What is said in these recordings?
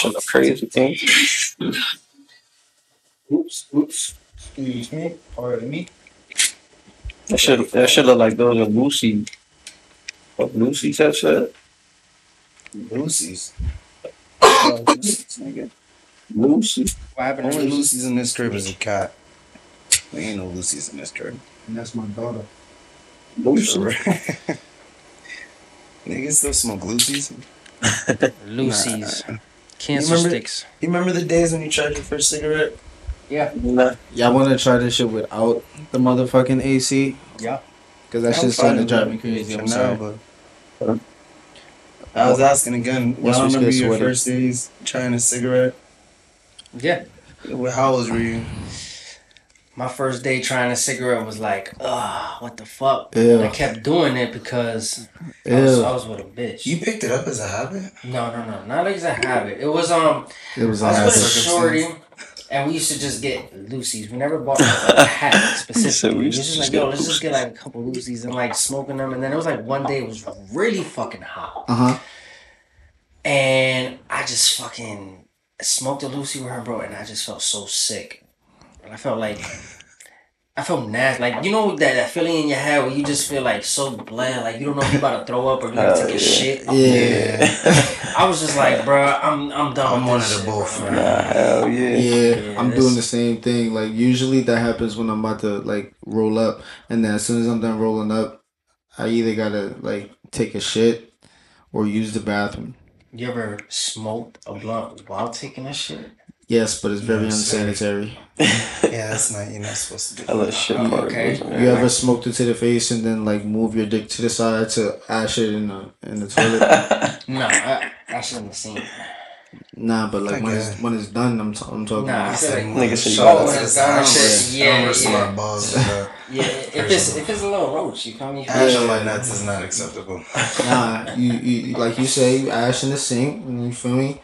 shit look crazy, thing. Oops, oops. Excuse me. Pardon me. That shit, that shit look like those of Lucy. What Lucy said shit? Lucy's. Nigga. Lucy. What happened Only to Lucy's in this crib is a cat. There ain't no Lucy's in this crib. And that's my daughter. Lucy. Niggas still smoke Lucy's. Lucy's. Nah. Cancer remember- sticks. You remember the days when you tried your first cigarette? Yeah. Nah. Y'all want to try this shit without the motherfucking AC? Yeah. Because that I'm shit's starting to drive me crazy. I'm now, sorry. but- I was asking again. Once Y'all remember your sweaty. first days trying a cigarette? Yeah. How old were you? My first day trying a cigarette was like, ugh, what the fuck? Ew. And I kept doing it because I was, I was with a bitch. You picked it up as a habit. no, no, no, not as a habit. It was um, It was a I was with a habit. shorty, and we used to just get Lucy's. We never bought like, a hat specifically. we we used was just just like, yo, let's just get like a couple Lucy's and like smoking them. And then it was like one day it was really fucking hot, Uh huh. and I just fucking smoked a Lucy with her, bro, and I just felt so sick. And I felt like. I felt nasty. Like, you know that, that feeling in your head where you just feel like so bland, like you don't know if you're about to throw up or you're gonna take a yeah. shit. Yeah. I was just like, bro, I'm I'm done. I'm with one this of the shit, both, bro. Nah, hell yeah. Yeah, Yeah, I'm doing the same thing. Like usually that happens when I'm about to like roll up, and then as soon as I'm done rolling up, I either gotta like take a shit or use the bathroom. You ever smoked a blunt while taking a shit? Yes, but it's very Yes, unsanitary. Yeah, that's not. You're not supposed to do Hella that. shit Oh, particles, okay. man. You ever smoked it to the face and then like move your dick to the side to ash it in the in the toilet? No, I, I shouldn't have seen. it. nah, but like when it's when it's done, I'm, t- I'm talking. Nah, I about. feel like Nigga said you Shut got when it's done, I don't shit, risk- I yeah, don't yeah. balls with yeah, if it's if it's a little roach, you feel me? Ash on my nuts is not acceptable. Nah, you, you like you say, you ash in the sink, and you feel me?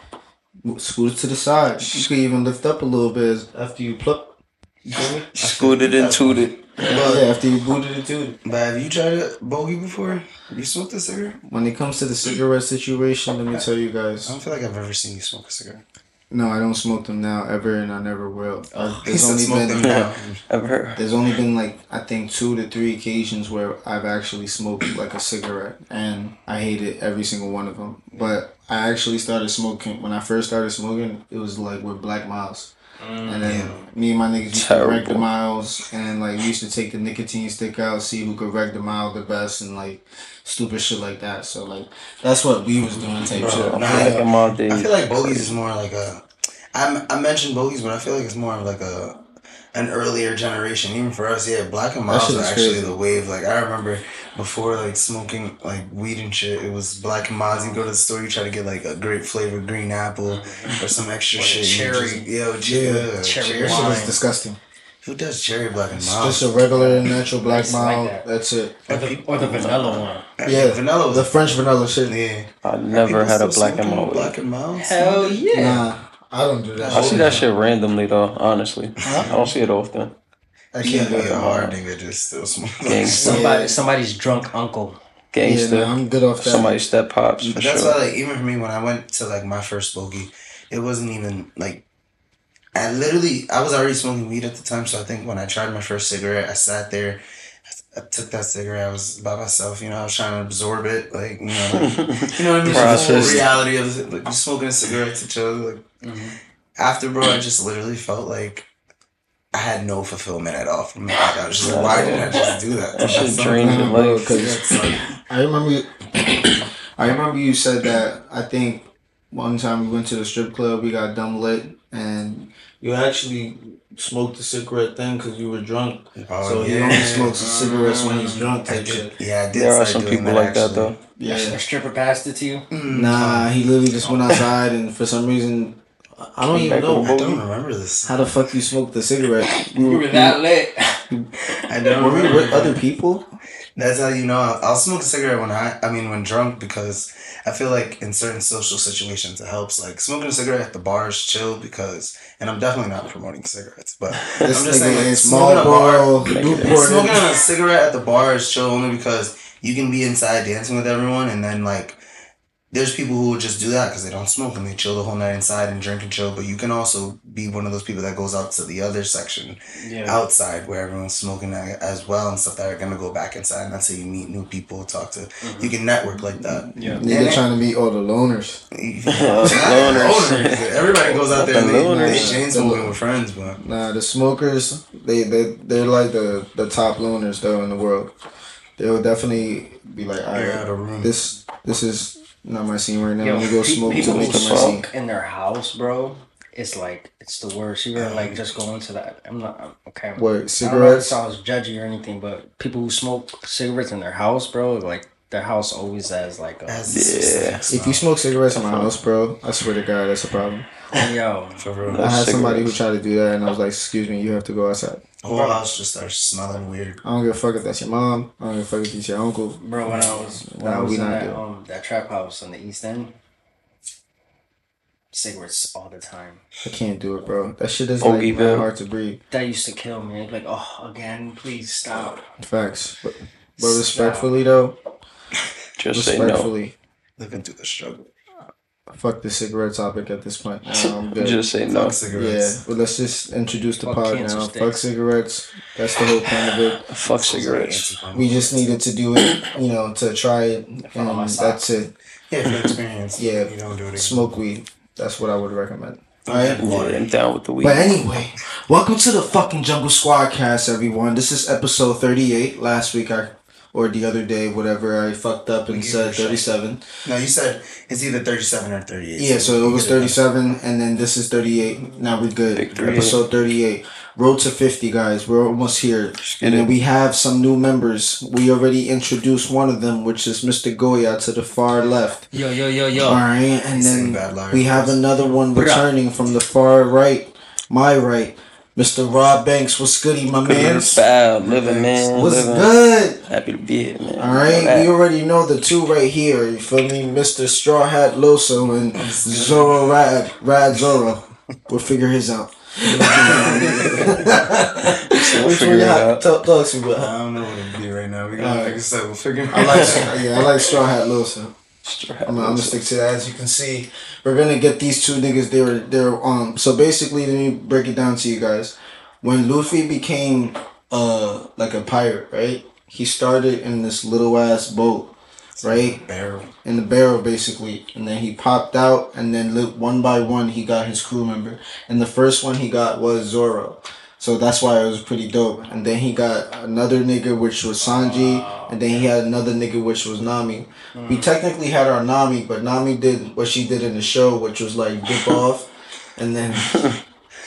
Scoot it to the side. You could even lift up a little bit after you pluck. You? Scooted and tooted. yeah, after you booted it too. But have you tried a bogey before? You smoked a cigarette? When it comes to the cigarette situation, let me tell you guys. I don't feel like I've ever seen you smoke a cigarette. No, I don't smoke them now ever, and I never will. Oh, there's only been now. Ever? there's only been like I think two to three occasions where I've actually smoked like a cigarette, and I hated every single one of them. But I actually started smoking when I first started smoking. It was like with Black Milds. Mm. And then me and my niggas used to wreck the miles, and like we used to take the nicotine stick out, see who could wreck the mile the best, and like stupid shit like that. So like that's what we was doing type Bro, shit. nah, Back in my I feel like bogeys is more like a. I I mentioned bogeys, but I feel like it's more of like a an earlier generation. Even for us, yeah, Black and Milds are actually crazy. the wave. Like I remember before, like smoking like weed and shit. It was Black and Milds. You go to the store, you try to get like a grape flavor green apple mm-hmm. or some extra Or shit. cherry. just- Yo, Yeah. cherry. Cherry cherry. That shit was disgusting. Who does cherry black and It's miles? just a regular natural black It's like that. That's it. Or the, or the vanilla one. Uh, yeah, vanilla. The French vanilla shit. yeah. I never had a black and smoking mild. Black and mild. Hell yeah. Nah, I don't do that. I see that shit randomly though, honestly. I don't see it often. I can't can't be it. a hard nigga just still smoke. Gang. Somebody Yeah. somebody's drunk uncle. Yeah, Gangster. I'm good off that. Somebody step pops for that's sure. why, like, even for me, when I went to like my first bogey, it wasn't even like. I literally, I was already smoking weed at the time, so I think when I tried my first cigarette, I sat there, I took that cigarette, I was by myself, you know, I was trying to absorb it, like, you know, like, you know what I mean? Just the Process. reality of like, smoking a cigarette to chill. Like, mm-hmm. after, bro, I just literally felt like I had no fulfillment at all from it. Like, I was just like, why did I just do that? That shit That's drains your Nah, bro, life. 'cause I remember. You, I remember you said that. I think one time we went to the strip club. We got dumb lit, and you actually smoked the cigarette thing because you were drunk. oh, so he only smokes the cigarettes when he's drunk. I Type did, shit. yeah, I did. There are some doing people like that though. Yeah. A stripper passed it to you. Mm, Nah, he literally just went outside, and for some reason, I don't even know I don't remember this. how the fuck you smoked the cigarette. You were that lit. I don't Were we remember. with other people? That's how you know. I'll, I'll smoke a cigarette when I, I mean, when drunk because I feel like in certain social situations it helps. Like smoking a cigarette at the bar is chill because, and I'm definitely not promoting cigarettes, but This I'm just saying, like, smoking a bar, smoking a cigarette at the bar is chill only because you can be inside dancing with everyone and then like there's people who will just do that because they don't smoke and they chill the whole night inside and drink and chill. But you can also be one of those people that goes out to the other section Yeah. outside where everyone's smoking as well and stuff that are gonna go back inside. And that's how you meet new people, talk to. Mm-hmm. You can network like that. Yeah. Nigga trying to meet all the loners. Loners. Everybody goes out there and they, Loners. they chain smoking with friends, but Nah, the smokers, they they they're like the the top loners though in the world. They'll definitely be like, all They're out of room. this this is not my scene right now. Yo, Let me go pe- smoke people who make it my scene. smoke in their house, bro. It's like it's the worst. You ever like just go into that? I'm not I'm- okay. What cigarettes? I don't know if it sounds judgy or anything, but people who smoke cigarettes in their house, bro, like their house always has like a As Yeah. If you smoke cigarettes in my house, bro, I swear to God, that's a problem. yo. for real, I had somebody who tried to do that, and I was like, "Excuse me, you have to go outside." The whole house just starts smelling weird. I don't give a fuck if that's your mom. I don't give a fuck if it's your uncle. Bro, when I was when Nah, I was we in that um that trap house on the east end, cigarettes all the time. I can't do it, bro. That shit is like my Ogieville. hard to breathe. That used to kill me. Like, oh, again, please stop. Facts, but, but respectfully though, Just say no. respectfully, Living through the struggle. Fuck the cigarette topic at this point. Nah, Just say no. Fuck cigarettes. Yeah, but let's just introduce the Fuck pod now. sticks. Fuck cigarettes. That's the whole point of it. Fuck cigarettes. We just needed to do it, you know, to try it, and socks. that's it. Yeah, for experience. Yeah. You don't do it again. Smoke weed. That's what I would recommend. Alright. Yeah, I'm down with the weed. But anyway, welcome to the fucking Jungle Squad cast, everyone. This is episode 38. Last week, I, or the other day, whatever, I fucked up and said you a 37. No, you said it's either 37 or 38. Yeah, so it was 37, and then this is 38. Now we're good. 38. Episode 38. Road to 50, guys. We're almost here. And then we have some new members. We already introduced one of them, which is Mr. Goya to the far left. Yo, yo, yo, yo. All right, and then bad liar. we have another one returning from the far right, my right, Mr. Rob Banks. What's goody, my man? Bow, living man, What's living. good? Happy to be here, man. All right, Know we already know the two right here. You feel me, Mr. Straw Hat Loso and Zoro Rad Rad Zoro. We'll figure his out. We'll Which figure one you it out. Talk, talk to me I don't know what it'd be right now. We got, Alright. like I said, we'll figure it I like yeah, I like Straw Hat Loso. I'm, I'm gonna stick to that. As you can see, we're gonna get these two niggas. They were they're um. So basically, let me break it down to you guys. When Luffy became uh like a pirate, right? He started in this little ass boat, right? Barrel. in the barrel basically and then he popped out and then one by one he got his crew member and the first one he got was Zoro so that's why it was pretty dope and then he got another nigga which was Sanji and then he had another nigga which was Nami we mm. technically had our Nami but Nami did what she did in the show which was like dip off and then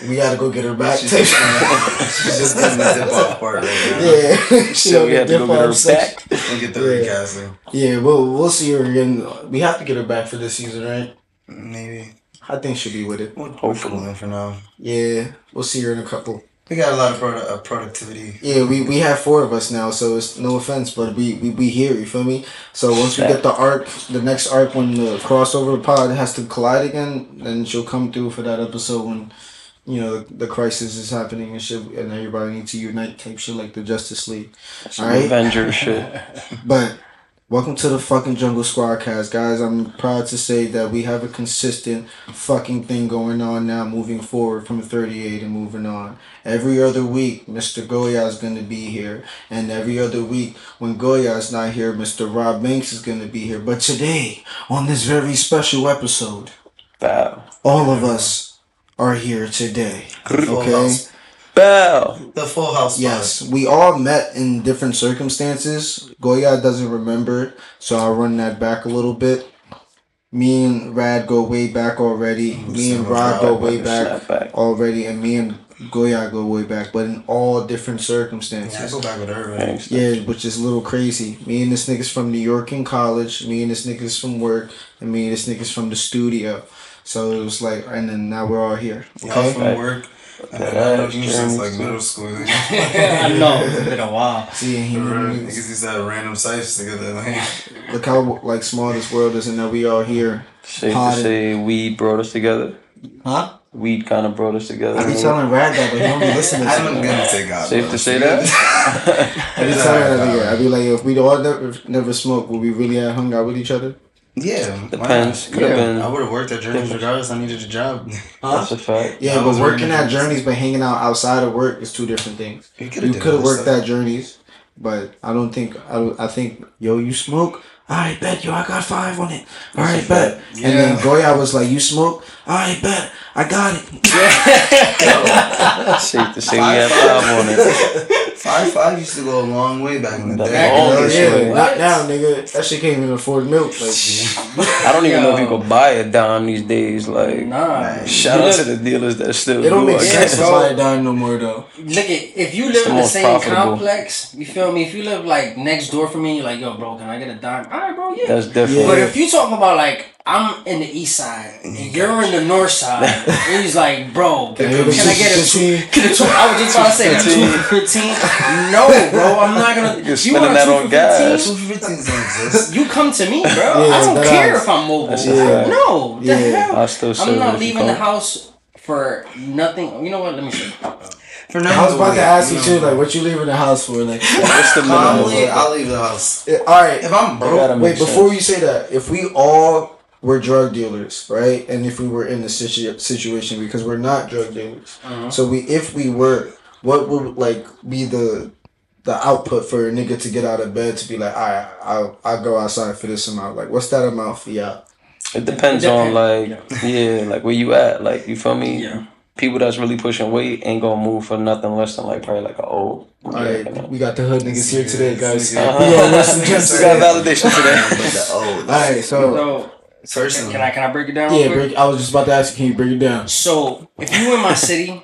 we gotta go get her back She's just, she's just doing the dip off part right now. yeah she So on we the had to go dip get her off section. back. We'll get the Yeah. recasting. yeah we'll, we'll see her again we have to get her back for this season right Maybe. I think she'll be with it We'll, we'll Hopefully. for now. Yeah, we'll see her in a couple. We got a lot of produ- uh, productivity. Yeah, we, we have four of us now, so it's no offense, but we, we we here. You feel me? So once we get the arc, the next arc when the crossover pod has to collide again, then she'll come through for that episode when, you know, the, the crisis is happening and shit, and everybody needs to unite, type shit like the Justice League. Some Alright. Avenger shit. But welcome to the fucking Jungle Squad cast, guys. I'm proud to say that we have a consistent fucking thing going on now, moving forward from 38 and moving on. Every other week, Mr. Goya is gonna be here, and every other week, when Goya is not here, Mr. Rob Banks is gonna be here. But today, on this very special episode, all of us are here today. Okay. House. Bow. The full house. pod. Yes, we all met in different circumstances. Goya doesn't remember, so I'll run that back a little bit. Me and Rad go way back already. Me and Rod go way back Snapback. already, and me and Goya go way back, but in all different Yeah, I circumstances. go back with her. Right? Yeah, which is a little crazy. Me and this nigga's from New York in college. Me and this nigga's from work, and me and this nigga's from the studio. So it was like, and then now we're all here. Y'all Okay. from work. And That I know ass you since like middle school. I know. It's been a while. See, and he, Niggas used to have random sites together. Like, look how like small this world is, and that we all here. Safe Potted. to say, weed brought us together. Huh? Weed kind of brought us together. I be telling Rad that, but he don't be listening to I'm me. gonna take out. Safe bro. to say that. I be telling that nigga. I be like, if we all never never smoke, would we really have hung out with each other? Yeah, why Depends. not? Could have Yeah. been. I would have worked at Journeys regardless. I needed a job. That's a fact. Yeah, I but working working at at- Journeys but hanging out outside of work is two different things. You You could have worked at Journeys, but I don't think I, I think yo you smoke. All right, bet yo I got five on it. All right, bet. Yeah. And then Yeah. Goya was like, you smoke. All right, bet. I got it. Safe to say we had five on it. Five five used to go a long way back in the Back day. Back in Longest yeah, way. not now, nigga. That shit can't even afford milk. Like, I don't even know if you Yo. could buy a dime these days. Like, Nah. shout out to the dealers that still it don't do make I sense guess. to buy a dime no more though. Look at if you live the in the same profitable. complex, you feel me? If you live like next door from me, you're like, yo, bro, can I get a dime? All right, bro, yeah. That's different. But if you talking about like I'm in the east side and you're in the north side, and he's like, bro, can, Can I get a two? Can a two? I was just about to say a two for fifteen. No, bro, I'm not gonna. You're You spending want a that two on gas. 15? Two fifteens exist. You come to me, bro. Yeah, I don't uh, care is- if I'm mobile. That's a fact. No, the Yeah. hell. I still I'm not leaving the house for nothing. You know what? Let me see. For I was about to ask you too, know. like, what you leaving the house for? Like, What's the Calmly, minimum? I'll leave the house. all right. If I'm broke, Wait, before sense. you say that, if we all were drug dealers, right, and if we were in the situ- situation, because we're not drug dealers, Uh-huh. so we, if we were, what would like be the the output for a nigga to get out of bed to be like, all right, I'll I'll go outside for this amount. Like, what's that amount for y'all? It depends It on like yeah, like where you at. Like you feel me? Yeah. People that's really pushing weight ain't gonna move for nothing less than like probably like a old. All right, we got the hood niggas here today, guys. Uh-huh. We gonna listen to We us got validation today. The old. All right, so So, Personally. can I can I break it down? yeah, break, I was just about to ask you, can you break it down? So if you in my city,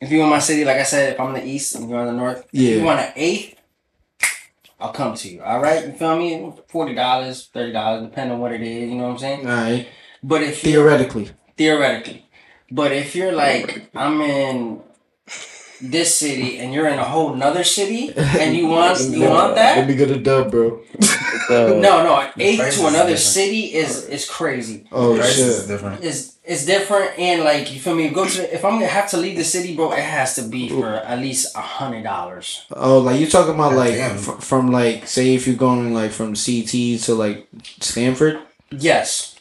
if you in my city, like I said, if I'm in the east and you're in the north, if Yeah. you want an eighth, I'll come to you. All right, you feel me? Forty dollars, thirty dollars, depending on what it is. You know what I'm saying? All right, But if theoretically, theoretically, but if you're like I'm in this city and you're in a whole nother city and you want you want that. Let that. me get a dub, bro. Uh, No, no, eight to another different. city is is crazy. Oh Price is shit. different. is is different and like you feel me go to the, if i'm gonna have to leave the city bro it has to be for at least a hundred dollars Oh, like you talking about like damn. fr- from like say if you're going like from CT to like Stamford. yes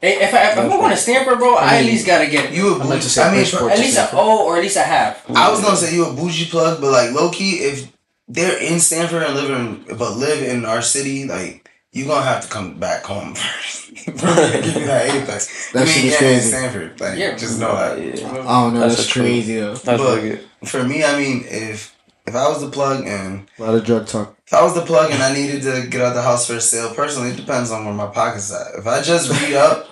if, if, I, if i'm going to Stamford bro i, I at least gotta get You a I meant to bougie. say I mean, Bridgeport. at least a O or at least a half I was gonna say you a bougie plug, but like low key, if they're in Stamford and live in, but live in our city, like you gonna have to come back home first. For me to give you that apex. That shit is crazy. Stamford. Like, Yeah. just know that. yeah, Oh no, That's that's, crazy though. that's But- wicked. For me, I mean, if if I was the plug and A lot of drug talk. if I was the plug and I needed to get out the house for a sale, personally, it depends on where my pocket's at. If I just read up,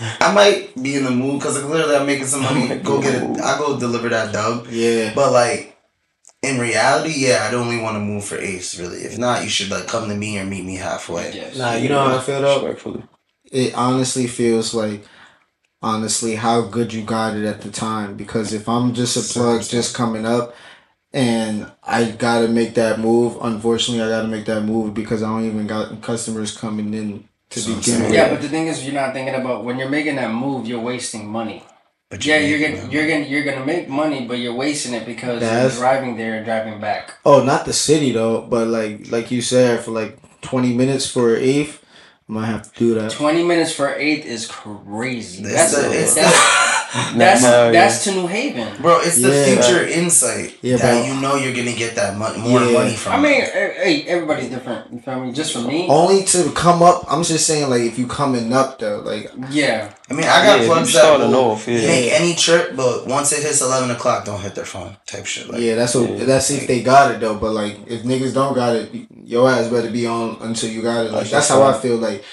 I might be in the mood because clearly I'm making some money. Oh go get it. I go deliver that dub. Yeah. But like in reality, yeah, I'd only want to move for Ace. Really, if not, you should like come to me or meet me halfway. yes. Nah, you know how I feel though. Respectfully. It honestly feels like, honestly, how good you got it at the time. Because if I'm just a plug, just coming up, and I gotta make that move. Unfortunately, I gotta make that move because I don't even got customers coming in to So I'm begin with. yeah but the thing is you're not thinking about when you're making that move you're wasting money But yeah you you're gonna you're gonna you're gonna make money but you're wasting it because That's- you're driving there and driving back Oh, not the city though, but like like you said, for like twenty minutes for an eighth, I might have to do that. 20 minutes for eighth is crazy It's that's the- it's that's, that's, No, yeah. that's to new haven Bro, it's the Yeah. future insight Yeah, that bro. you know you're gonna get that money, more Yeah. money from. I mean, hey, everybody's different. You feel me? Just for me, Only to come up. I'm just saying, like if you coming up though, like yeah. I mean, I got Yeah, plugs you that starting will off, yeah. make any trip, but once it hits eleven o'clock, don't hit their phone. Type shit. Like, yeah, that's what Yeah. that's if they got it though. But like if niggas don't got it, your ass better be on until you got it. Like That's that's how I feel. Like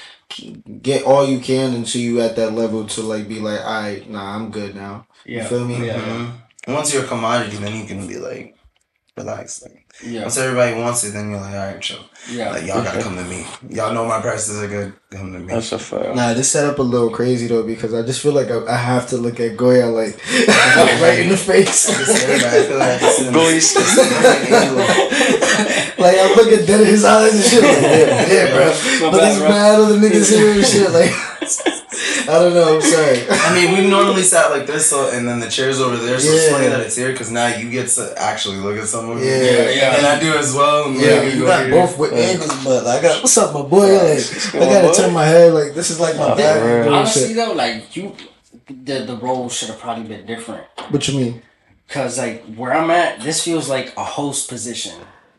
get all you can until you at that level to like be like, all right, nah, I'm good now. Yeah. You feel me? Yeah. Mhm. Once you're a commodity, then you can be like, relax. Like, Yeah. once everybody wants it, then you're like, all right, chill. Yeah. Like, y'all gotta come to me. Y'all know my prices are good. Come to me. That's a fact. Nah, this setup a little crazy though because I just feel like I, I have to look at Goya like right in the face. Just everybody, I feel like I have to sit in Go this- east. like I'm looking dead in his eyes and shit. Like, yeah, yeah, bro. But bad, there's bro. mad other niggas here and shit. Like I don't know. I'm sorry. I mean, we normally sat like this, so and then the chair's over there. So it's funny that it's here because now you get to actually look at someone. Yeah. Yeah, yeah. And I do as well. And Yeah, we you go got here. both with Yeah. angles, but I got what's up, my boy? Like, I gotta boy. turn my head like this is like my Oh, back. for real. doing Honestly shit. though, like you, the the role should have probably been different. What you mean? Cause like where I'm at, this feels like a host position.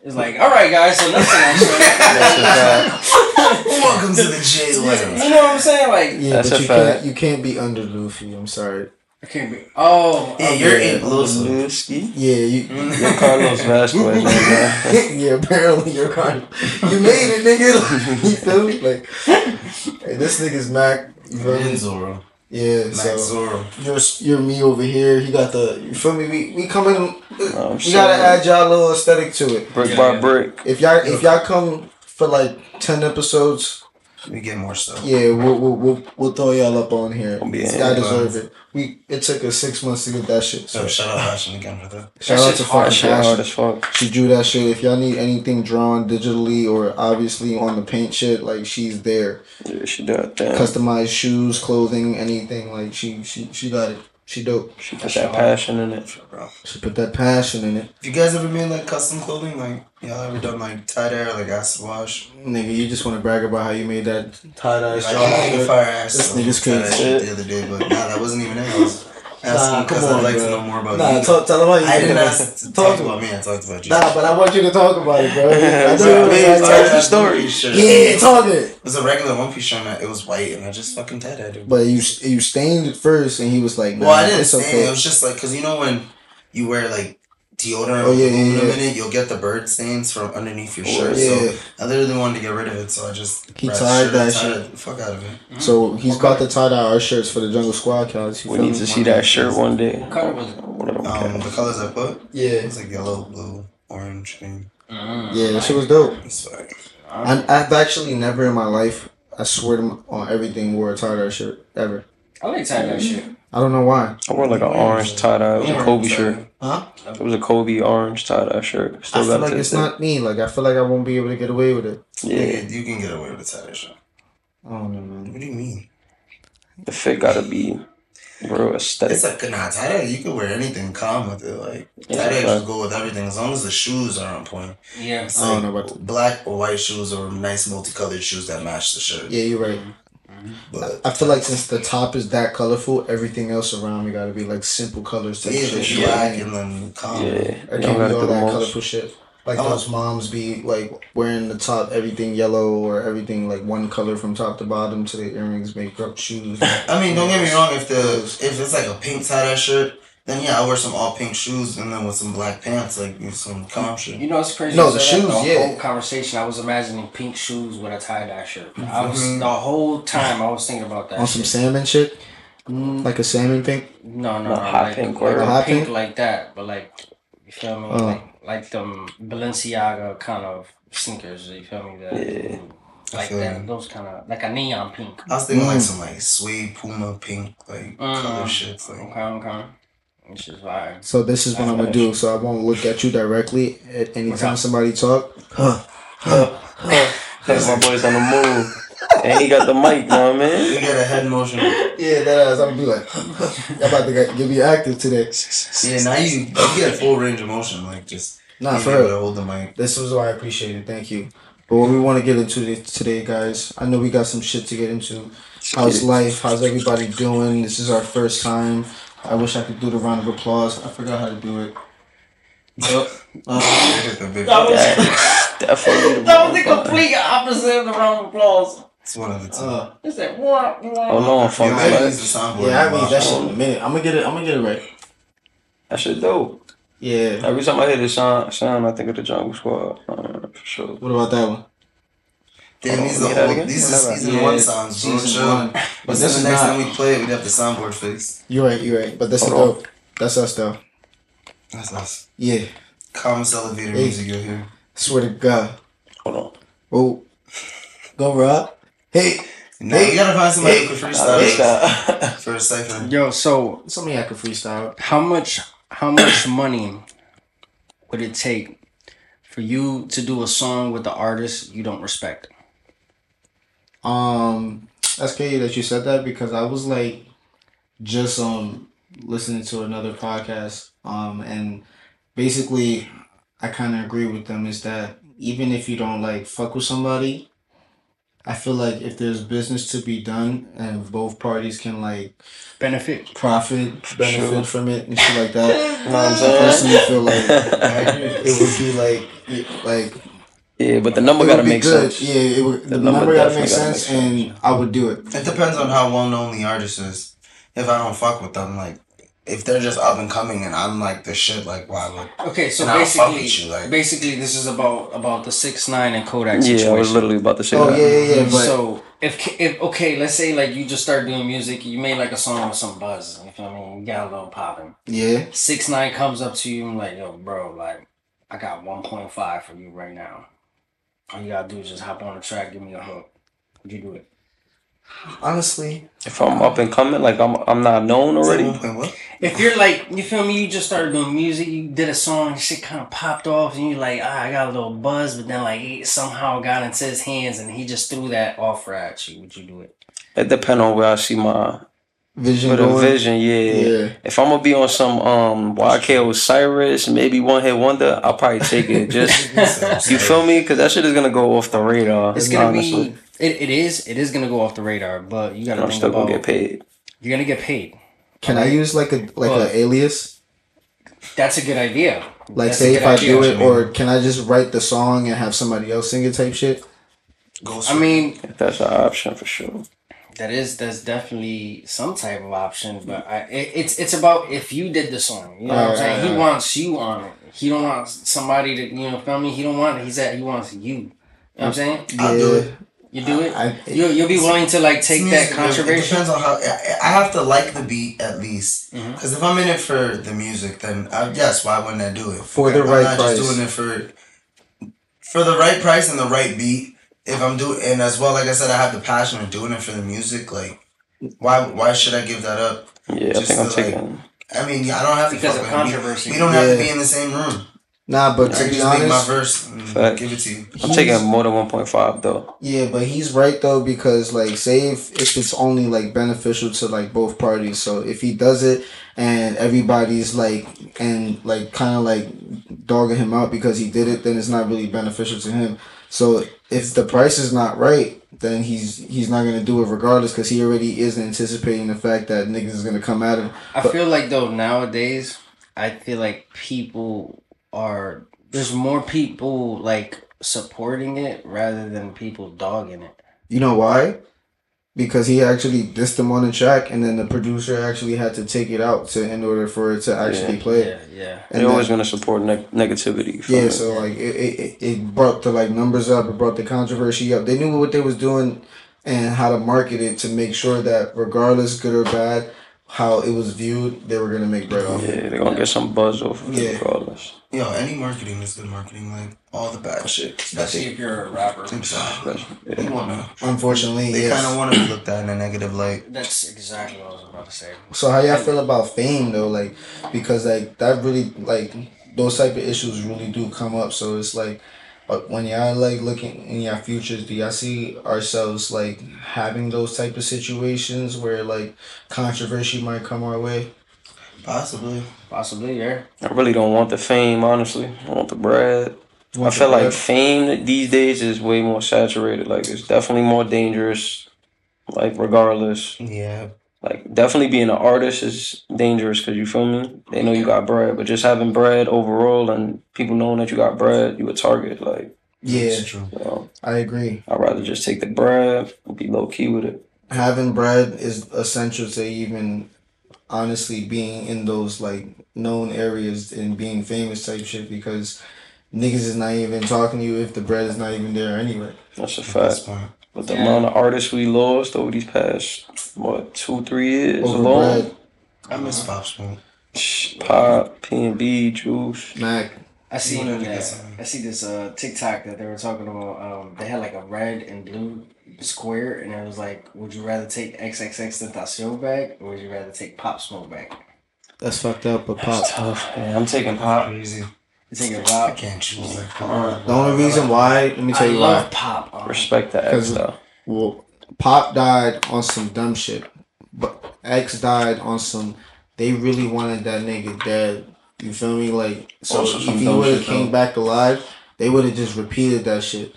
It's like, all right, guys, so listen, actually, Welcome to the J you know what I'm saying? Like, Yeah, That's but a you fact. can't you can't be under Luffy. I'm sorry. I can't be. Oh, Yeah, okay. you're in Lewski. Yeah, you. You're Carlos Vasquez, man. yeah, apparently you're Carlos. You made it, nigga. you feel me? Like, hey, this nigga's Mac. You feel And me? Zoro. Yeah, Max so Zoro. you're you're me over here. He got the. You feel me? We we come in. Oh, We shit. gotta add y'all little aesthetic to it. brick Yeah, by yeah. brick. If y'all if y'all come for like ten episodes, We get more stuff. yeah, we'll we'll we'll, we'll throw y'all up on here. Gonna be Y'all in. deserve it. We it took us six months to get that shit. So So shout out Fashion again for that. shout That out to hard. That fucking shit hard Passion. as fuck. She drew that shit. If y'all need anything drawn digitally or obviously on the paint shit, like she's there. Yeah, she did that thing. Customized shoes, clothing, anything. Like she she she got it. She dope. She put that passion in it. Bro. She put that passion in it. Have you guys ever made like custom clothing? Like y'all ever done like tie dye or like acid wash? Nigga, you just want to brag about how you made that tie dye Like, straw. I think fire ass. This nigga's crazy. the other day, but nah, that wasn't even it. I was asking Nah, come on, I'd like bro. to know more about Nah, you. talk, tell how you I did didn't it. ask to Talk talk about me. I talked about you. Nah, but I want you to talk about it, bro. I know, man, tell the story. Shirt. yeah, talk it. It was a regular one piece shirt. and It was white, and I just fucking tied it. But you you stained it first, and he was like, nah, well, I didn't it's say okay. it. was just like because you know when you wear like deodorant Oh, or yeah, yeah, aluminum yeah. in it, you'll get the bird stains from underneath your Oh, shirt. yeah. So I literally wanted to get rid of it, so I just He tied the that and shit. it the fuck out of it. So he's about to tie dye our shirts for the Jungle Squad counts. We need me? to see that shirt one day. What color was it? One of them Um, the colors I put, Yeah, it's like yellow, blue, orange, green. Mm. yeah, that shit was dope. It's fine. I, I've actually never in my life, I swear to m- on everything, wore a tie dye shirt ever. I like tie dye shirt. I don't know why. I wore like an orange tie dye. A Kobe shirt. Huh? It was a Kobe orange tie dye shirt. I feel like it's this day. not me. Like I feel like I won't be able to get away with it. Yeah, Yeah, you can get away with a tie dye shirt. I don't know, man. What do you mean? the fit gotta be real aesthetic. It's like nah, tie dye. You can wear anything calm with it. Like Yeah, tie dye but- should go with everything as long as the shoes are on point. Yeah. Um, I don't like know about that. black or white shoes or nice multicolored shoes that match the shirt. Yeah, you're right. But I feel like since the top is that colorful, everything else around me gotta be like simple colors type yeah, shit. just You know what I black and then calm. Yeah, I can't don't be all that most. colorful shit. Like Oh. those moms be like wearing the top everything yellow or everything like one color from top to bottom to the earrings, makeup, shoes. I mean, don't get me wrong. If the if it's like a pink tie dye shirt, then yeah, I wear some all pink shoes and then with some black pants, like you some calm shit. You know it's crazy. No, you the said that, shoes, The yeah. whole conversation, I was imagining pink shoes with a tie dye shirt. I was the whole time I was thinking about that. On some salmon shit, Mm, like a salmon pink. no, no, Not no, hot like, pink like or- a Hot pink pink? like that, but like you feel me, Oh. like like them Balenciaga kind of sneakers. You feel me? That, Yeah. Like feel that, you. those kind of like a neon pink. I was thinking like Mm. some like suede Puma pink like Mm. color shits like. Okay, okay. Which is fire. So this is what I'm gonna do. So I won't look at you directly at anytime Okay. somebody talk. Huh. Cause my boy's on the move. And he got the mic, you know what I You mean? get a head motion. Yeah, that ass. I'm gonna be like, y'all about to get, get me active today. Yeah, now you you get full range of motion. Like just Nah, being for able real. to hold the mic. This is why I appreciate it. Thank you. But what we want to get into today, guys, I know we got some shit to get into. How's life? How's everybody doing? This is our first time. I wish I could do the round of applause. I forgot how to do it. Uh, uh, Hit the big- That was- That, definitely the That was the complete opposite of the round of applause. It's one of the two. uh, It's like what? Oh no, yeah, fuck I that. use the soundboard. yeah, I in mean my that shit phone. in a minute. I'm gonna get it. I'm gonna get it right. That shit dope. Yeah. Every time I hear the sound, sound I think of the Jungle Squad. Uh, for sure. What about that one? Damn, these Oh, are yeah, whole, these are season Yeah, one sounds, bro. Season Chill. one. But But then this the next not. time we play it, we'd have the soundboard face. You're right. You're right. But that's Hold dope. That's us though. That's us. Yeah. Comments elevator Hey. music you'll hear. Swear to God. Hold on. Oh. Go Rob. Hey. Now Hey. you gotta find somebody Hey. who can freestyle like for a second. Yo, so Somebody I could freestyle. how much how much money would it take for you to do a song with the artist you don't respect? Um, that's crazy that you said that because I was like just um listening to another podcast um and basically I kind of agree with them is that even if you don't like fuck with somebody I feel like if there's business to be done and both parties can like Benefit. profit benefit Sure. from it and shit like that You know what I'm I personally feel like it would be like like yeah, but the number it gotta would be make good. sense. Yeah, it would, the, The number, number gotta make definitely gotta sense, make and I would do it. It depends on how well known the artist is. If I don't fuck with them, like if they're just up and coming and I'm like the shit, like why would Okay, so And fuck basically, with you, like- basically, this is about about the six nine and Kodak Yeah, situation. I was literally about to say Oh that. yeah, yeah, yeah. Mm-hmm. But so if if okay, let's say like you just start doing music, you made like a song with some buzz. You feel me? You got a little popping. yeah, Six nine comes up to you and like, yo, bro, like I got one point five for you right now. All you gotta do is just hop on the track, give me a hook. Would you do it? honestly, If I'm up and coming, like I'm I'm not known already. one point what? If you're like, you feel me? You just started doing music, you did a song, shit kind of popped off, and you like, ah, I got a little buzz, but then like it somehow got into his hands, and he just threw that offer at you. Would you do it? It depend on where I see my vision with a going. vision. Yeah. Yeah, If I'm gonna be on some um YK Osiris, maybe one hit wonder, I'll probably take it. Just you feel me? Because that shit is gonna go off the radar. It's gonna honestly. be. It, it is. It is gonna go off the radar, but you gotta I'm think still about. gonna get paid. You're gonna get paid. can I use like a like Well, an alias? That's a good idea. Like That's say if I do it, or can I just write the song and have somebody else sing it type shit? Ghost I mean, If that's an option for sure. That is that's definitely some type of option, but I it, it's it's about if you did the song. You know what I'm Alright, saying? He alright. wants you on it. He don't want somebody to you know feel me. He don't want it. He's at he wants you. You know what I'm saying? I'll do it. You do it. I, You you'll be willing to like take that music, It controversy. depends on how I, I have to like the beat at least. Mm-hmm. Because if I'm in it for the music, then I, yes, why wouldn't I do it? For the I'm right not price. just doing it for for the right price and the right beat. If I'm doing and as well, like I said, I have the passion of doing it for the music. Like, why why should I give that up? Yeah, I Just think I'm like, taking. I mean, I don't have to Because of with him. We- controversy. We, don't have to be in the same room. nah, but I to can be just make my honest, verse and give it to you. I'm taking more than 1.5 though. yeah, but he's right though because like say if, if it's only like beneficial to like both parties. So if he does it and everybody's like and like kind of like dogging him out because he did it, then it's not really beneficial to him. So if the price is not right, then he's he's not gonna do it regardless because he already is anticipating the fact that niggas is gonna come at him. I But- feel like though nowadays, I feel like people are there's more people like supporting it rather than people dogging it. You know why? Because he actually dissed him on the track, and then the producer actually had to take it out to in order for it to actually Yeah. play. Yeah, yeah. And They're always gonna support neg- negativity. yeah, it. so like it, it, it- it brought the like numbers up, it brought the controversy up. They knew what they was doing and how to market it to make sure that regardless good or bad, how it was viewed, they were gonna make bread off yeah, they're gonna get some buzz off of Yeah. it regardless. Yo, any marketing is good marketing. Like all the bad shit. Especially if you're a rapper. Exactly. Yeah. You wanna. Unfortunately, They yes. kind of want to be looked at in a negative light. That's exactly what I was about to say. So how y'all feel about fame though? Like because like that really like those type of issues really do come up. So it's like when y'all like looking in your futures, do y'all see ourselves like having those type of situations where like controversy might come our way? Possibly. Possibly, yeah. I really don't want the fame, honestly. I want the bread. I feel the like fame these days is way more saturated. Like it's definitely more dangerous. Like regardless, Yeah. Like definitely being an artist is dangerous because you feel me. They know you got bread, but just having bread overall and people knowing that you got bread, you a target. Like, yeah, true. you know, I agree. I'd rather just take the bread and be low key with it. Having bread is essential to even honestly being in those like known areas and being famous type shit because niggas is not even talking to you if the bread is not even there anyway. That's a That's fact. smart. But the Yeah. amount of artists we lost over these past what two three years Over alone. bread, I miss Pop Smoke. Pop, P and B, Juice. Mac. I seen wanted that. I see this uh TikTok that they were talking about. Um, they had like a red and blue square, and it was like, would you rather take XXX Tentacion back, or would you rather take Pop Smoke back? That's fucked up, but pop. That's tough. Man, I'm taking Pop. Crazy. You take a I Pop. can't choose like The only reason why, let me I tell you love why. Pop. um, Respect the X 'Cause- though. Well, Pop died on some dumb shit, but X died on some. They really wanted that nigga dead. You feel me? Like so, Also if he would have came though. back alive, they would have just repeated that shit.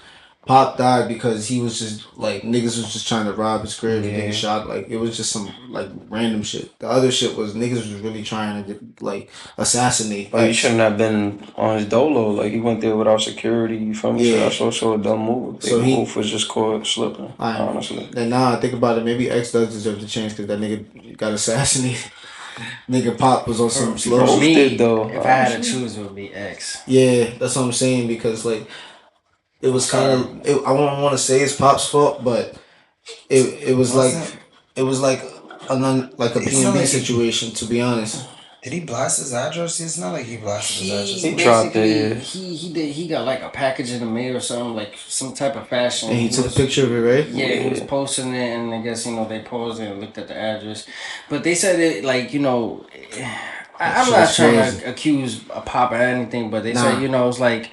Pop died because he was just like niggas was just trying to rob his crib and Yeah. niggas shot like it was just some like random shit. The other shit was niggas was really trying to like assassinate. Like he shouldn't have been on his dolo. Like he went there without security. You feel me? Yeah. So that's also a dumb move. So he- both was just caught slipping. I- honestly. And now I think about it, maybe X does deserve the chance because that nigga got assassinated. nigga Pop was on some slow Both For shit. me, did, though, if I had to choose, it would be X. Yeah, that's what I'm saying because like it was kind of it, I don't want to say it's Pop's fault, but it it was like Wasn't- it was like an un, like a It's and B like- situation. To be honest, Did he blast his address? It's not like he blasted his address. He dropped it. He he did he got like a package in the mail or something like some type of fashion. and he took a picture of it, right? Yeah, he was posting it, and I guess you know they paused and looked at the address, but they said it like you know, I, I'm not trying crazy. to accuse a pop or anything, but they Nah. said you know it's like it's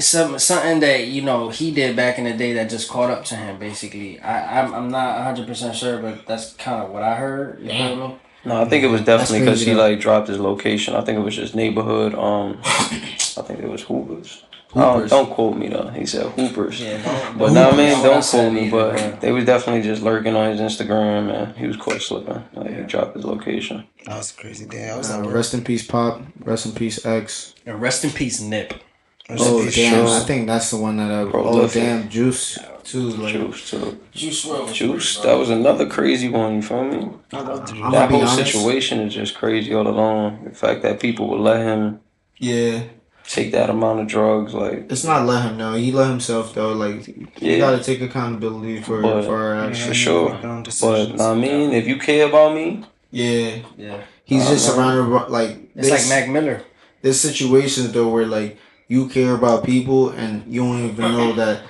some something that you know he did back in the day that just caught up to him. Basically, I I'm, I'm not 100 percent sure, but that's kind of what I heard. You feel me? No, I think it was definitely because he though. like dropped his location. I think it was just neighborhood. Um, I think it was Hoopers. Oh, don't quote me though. He said Hoopers. Yeah, don't- But don't- now, man, don't said quote me. either, But bro. they was definitely just lurking on his Instagram, and he was caught slipping. Like he dropped his location. That was a crazy day. I was Uh, at work. rest in peace, Pop. Rest in peace, X. And rest in peace, Nip. Rest in Oh damn! Juice. I think that's the one that I. Oh Prolific. damn, Juice too. Like Juice, too. Juice WRLD. Juice. That was another crazy one. You feel me? I'm that whole situation is just crazy all along. The fact that people would let him Yeah, take that amount of drugs, like it's not let him know. He let himself though. Like you gotta take accountability for But- for our Yeah, actions. for sure. But. I mean, if you care about me, Yeah, Yeah, he's Uh, just no. surrounded by, like it's this- like Mac Miller. there's situations though where like you care about people and you don't even know that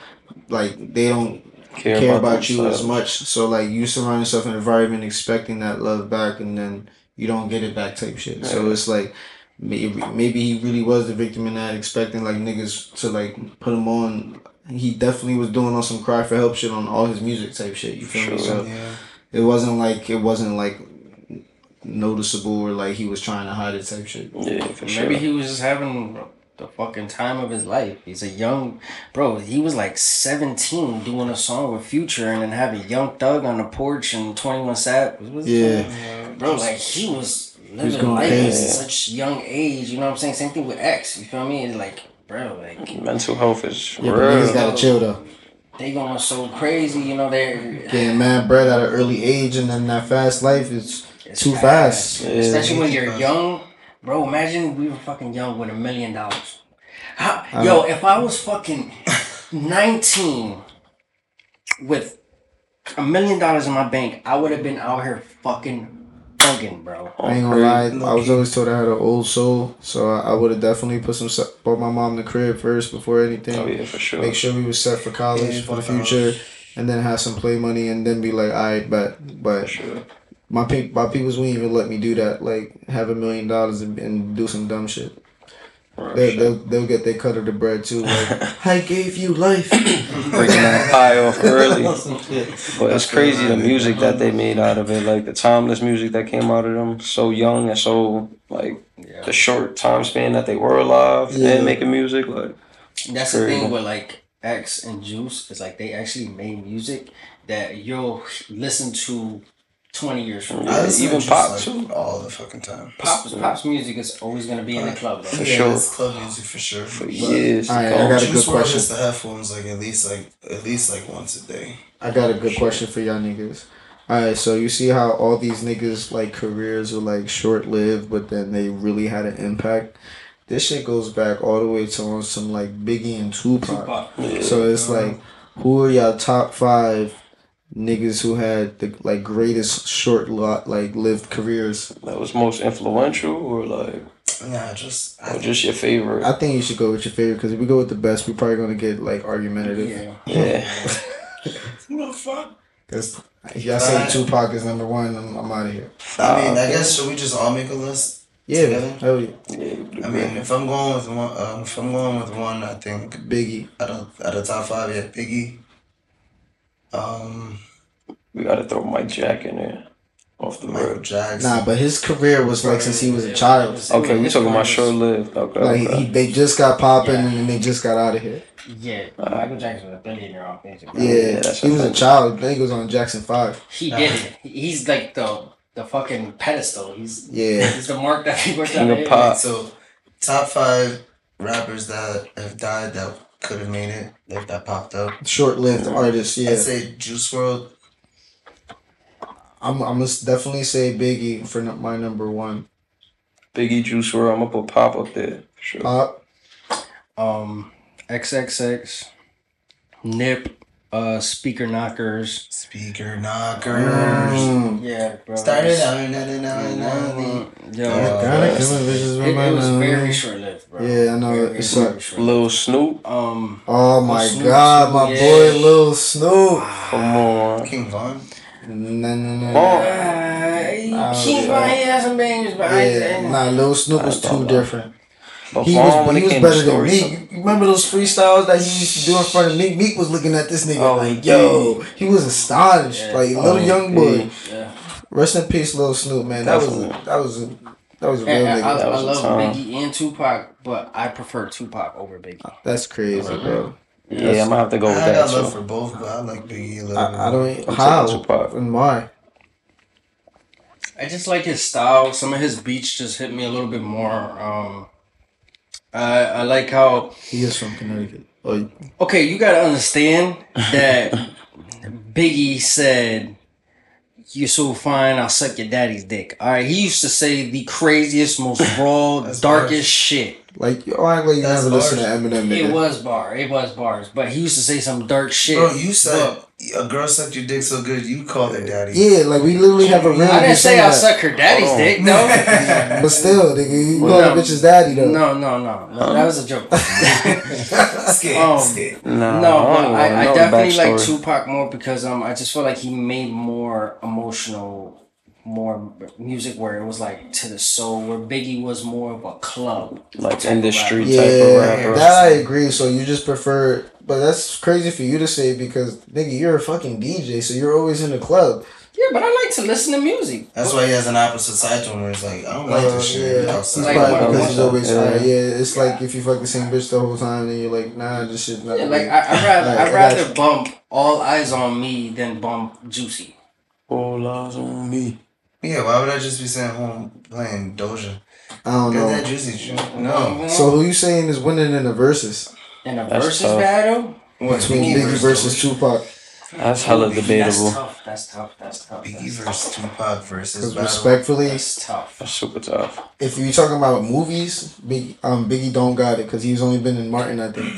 like they don't care, care, about, about, you as much. So like you surround yourself in an environment expecting that love back and then you don't get it back type shit. So it's like maybe maybe he really was the victim in that, expecting like niggas to like put him on. He definitely was doing on some cry for help shit on all his music type shit. You feel me? So yeah. it wasn't like it wasn't like noticeable or like he was trying to hide it type shit. Yeah, for sure. Maybe he was just having the fucking time of his life. He's a young bro. He was like seventeen doing a song with Future, and then having Young Thug on the porch and Twenty One Savage. What was his Yeah. bro. Like he was living going life at such young age. You know what I'm saying? Same thing with X. You feel me? It's like, bro, like mental health is Yeah, but niggas real. gotta chill though. they going so crazy. You know they're Getting mad bread at an early age and then that fast life is It's Too fast. Yeah. Especially when you're young. Bro, imagine we were fucking young with a million dollars. How, yo, if I was fucking 19 with a million dollars in my bank, I would have been out here fucking bugging, bro. I ain't gonna lie. I was always told I had an old soul, so I, I would have definitely put some se- bought my mom the crib first before anything. Oh yeah, for sure. Make sure we was set for college Yeah, for the for college. future, and then have some play money, and then be like, I bet. For But sure. My pe- my peoples wouldn't even let me do that. Like have a million dollars and, and do some dumb shit. Real They, shit. they'll they'll get their cut of the bread too. Like I gave you life. Breaking that pie off early. But it's crazy the music that they made out of it, like the timeless music that came out of them, so young and so like Yeah. the short time span that they were alive Yeah. and making music. Like That's the thing with like X and Juice. It's like they actually made music that you'll listen to 20 years from now. Yeah, I listen even pop, Juice, too. all the fucking time. Pop, pop's music is always going to be in the club, though. For yeah, sure. it's club music for sure. for But years. to Alright, come. I got a good question. gets the headphones like at least like at least like once a day. I got a good question for y'all niggas. Alright, so you see how all these niggas like careers are like short lived, but then they really had an impact. This shit goes back all the way to on some like Biggie and Tupac. Tupac. Yeah. So it's like, who are y'all top five niggas who had the like greatest short lot like lived careers? that was most influential, or like, Nah, just I or just your favorite. I think you should go with your favorite because if we go with the best, we're probably gonna get like argumentative. Yeah. yeah, What the fuck? Because if y'all say Tupac is number one, I'm, I'm out of here. I mean, I Uh, guess should we just all make a list? Yeah, Together? hell yeah. yeah. I mean, if I'm going with one, um, if I'm going with one, I think Biggie. at a at a top five, yeah, Biggie. Um, We gotta throw Mike Jack in there. Off the Michael road. Jackson. Nah, but his career was like since he was a child. Okay, we talking about short lived. Okay. Like okay. he, they just got popping Yeah. and then they just got out of here. Yeah, Michael Jackson was a billionaire off Instagram. Yeah, yeah, that's he was a a fact. child. Then he was on Jackson Five. He did it. He's like the the fucking pedestal. He's Yeah, he's the mark that people are King trying of to pop. So, top five rappers that have died that could have made it, if that popped up. short-lived artist. Yeah, I'd say Juice WRLD. I'm. I must definitely say Biggie for n- my number one. Biggie Juice WRLD. I'm gonna put Pop up there. Sure. Pop. Um, XXX, Nip, uh, Speaker Knockerz. Speaker Knockerz. Mm. Yeah, bro. Started Yo, Uh, Kinda killing bitches with it, it was very short lived, bro. Yeah, I know, Very, it very sucked. short-lived. Lil Snupe. Um, Oh my Snupe, God, Snupe, my yeah. boy Lil Snupe. Come on. King Von. No, no, no. Oh. King Von, he has some bangers, but I, Yeah, nah, Lil Snupe was too different. But He was, when he was better than story, Meek. You remember those freestyles that he used to do in front of Meek? Meek was looking at this nigga Oh, like, yeah. yo, he was astonished. Yeah. Like, little Oh, young boy. yeah. yeah. Rest in peace, Lil Snupe, man. That was a, that was a, that was a real And, and I. That I was a love time. Biggie and Tupac, but I prefer Tupac over Biggie. That's crazy, bro. Yeah, I'm gonna have to go with I that got love too. for both, but I like Biggie a little I, I don't I'm how Tupac. and why. I just like his style. Some of his beats just hit me a little bit more. Um, I I like how He is from Connecticut. Oh, okay. You gotta understand that Biggie said, "You're so fine, I'll suck your daddy's dick." All right, he used to say the craziest, most raw, darkest harsh. shit. like oh, you act like you never listen to. Eminem. It was bar. It was bars. But he used to say some dark shit. Bro, you said But- a girl sucked your dick so good you called her daddy. Yeah, like we literally have a real. I didn't say I'll suck her daddy's Hold dick. No. But still, nigga, you Well, call no. that bitch's daddy though. No, no, no, no. That was a joke. Skid, Um, skid. Nah, no, I but don't I, I know the definitely like. Tupac more because um I just feel like he made more emotional, more music where it was like to the soul. Where Biggie was more of a club, like type of industry rapper. type of Yeah, rapper. that I agree. So you just prefer, but that's crazy for you to say because nigga, you're a fucking DJ, so you're always in the club. Yeah, but I like to listen to music. That's why he has an opposite side to him where he's like, I don't like Uh, this shit. yeah, outside. Like, But because he's always yeah. yeah. yeah, it's like if you fuck the same bitch the whole time, then you're like, nah, this shit's not. Yeah, like me. I, I rather Like, I I rather got bump all eyes on me than bump Juicy. All eyes on me. Yeah, why would I just be sitting home playing Doja? I don't Get that know. juicy shit. No. So who you saying is winning in the verses in a That's versus tough. battle. What, between Biggie versus Tupac? That's hella debatable. That's debatable. tough. That's tough. That's tough. Biggie That's tough. versus Tupac versus battle. respectfully, That's tough. That's super tough. if you're talking about movies, Big um Biggie don't got it because he's only been in Martin, I think.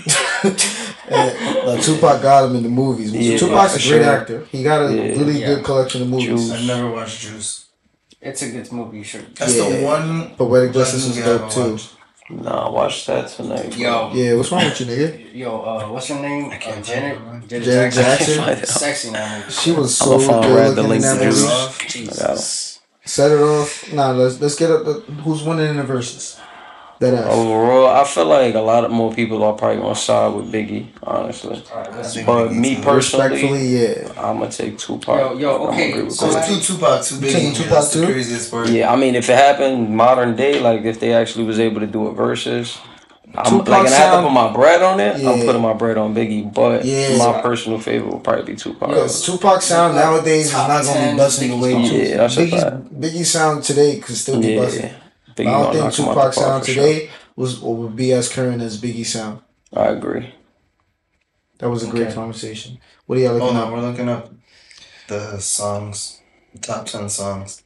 and, like, Tupac got him in the movies. Yeah, Tupac's a great sure. actor. He got a Yeah. really Yeah. good collection of movies. Juice. I've never watched Juice. It's a good movie. You should. That's Yeah. the one. Poetic black Justice is movie I dope too. watched. Nah, watch that tonight. Yo, Yeah, what's wrong with you, nigga? yo, uh, what's her name? I can't uh, Janet. Janet, Janet Jackson. Jackson? Sexy now. She was I'ma so find good Red the looking in link that to movie. this. Off. I got 'em. Jesus. Set it off. Nah, let's let's get up. The, who's winning in the verses? That ass. Overall, I feel like a lot of more people are probably gonna side with Biggie, honestly. All right, let's I think But me personally, Respectfully, yeah. I'm gonna take Tupac. Yo, yo, okay, so So it's two Tupac, two Taking Biggie. Tupac That's the too? craziest part. Yeah, I mean, if it happened modern day, like if they actually was able to do it versus, I'm Tupac like, and I have to put my bread on it. I'm putting my bread on Biggie, but Yeah. my personal favorite would probably be Tupac. Yes, Tupac sound nowadays is Top not gonna be busting the way Biggie Tupac. Yeah, that's a Biggie's, fact. Biggie sound today could still be yeah, busting. Biggie I don't think knock him out Tupac sound for sure. today was or would be as current as Biggie sound. I agree. That was a great conversation. What are y'all looking Hold on, we're looking up the songs, top ten songs.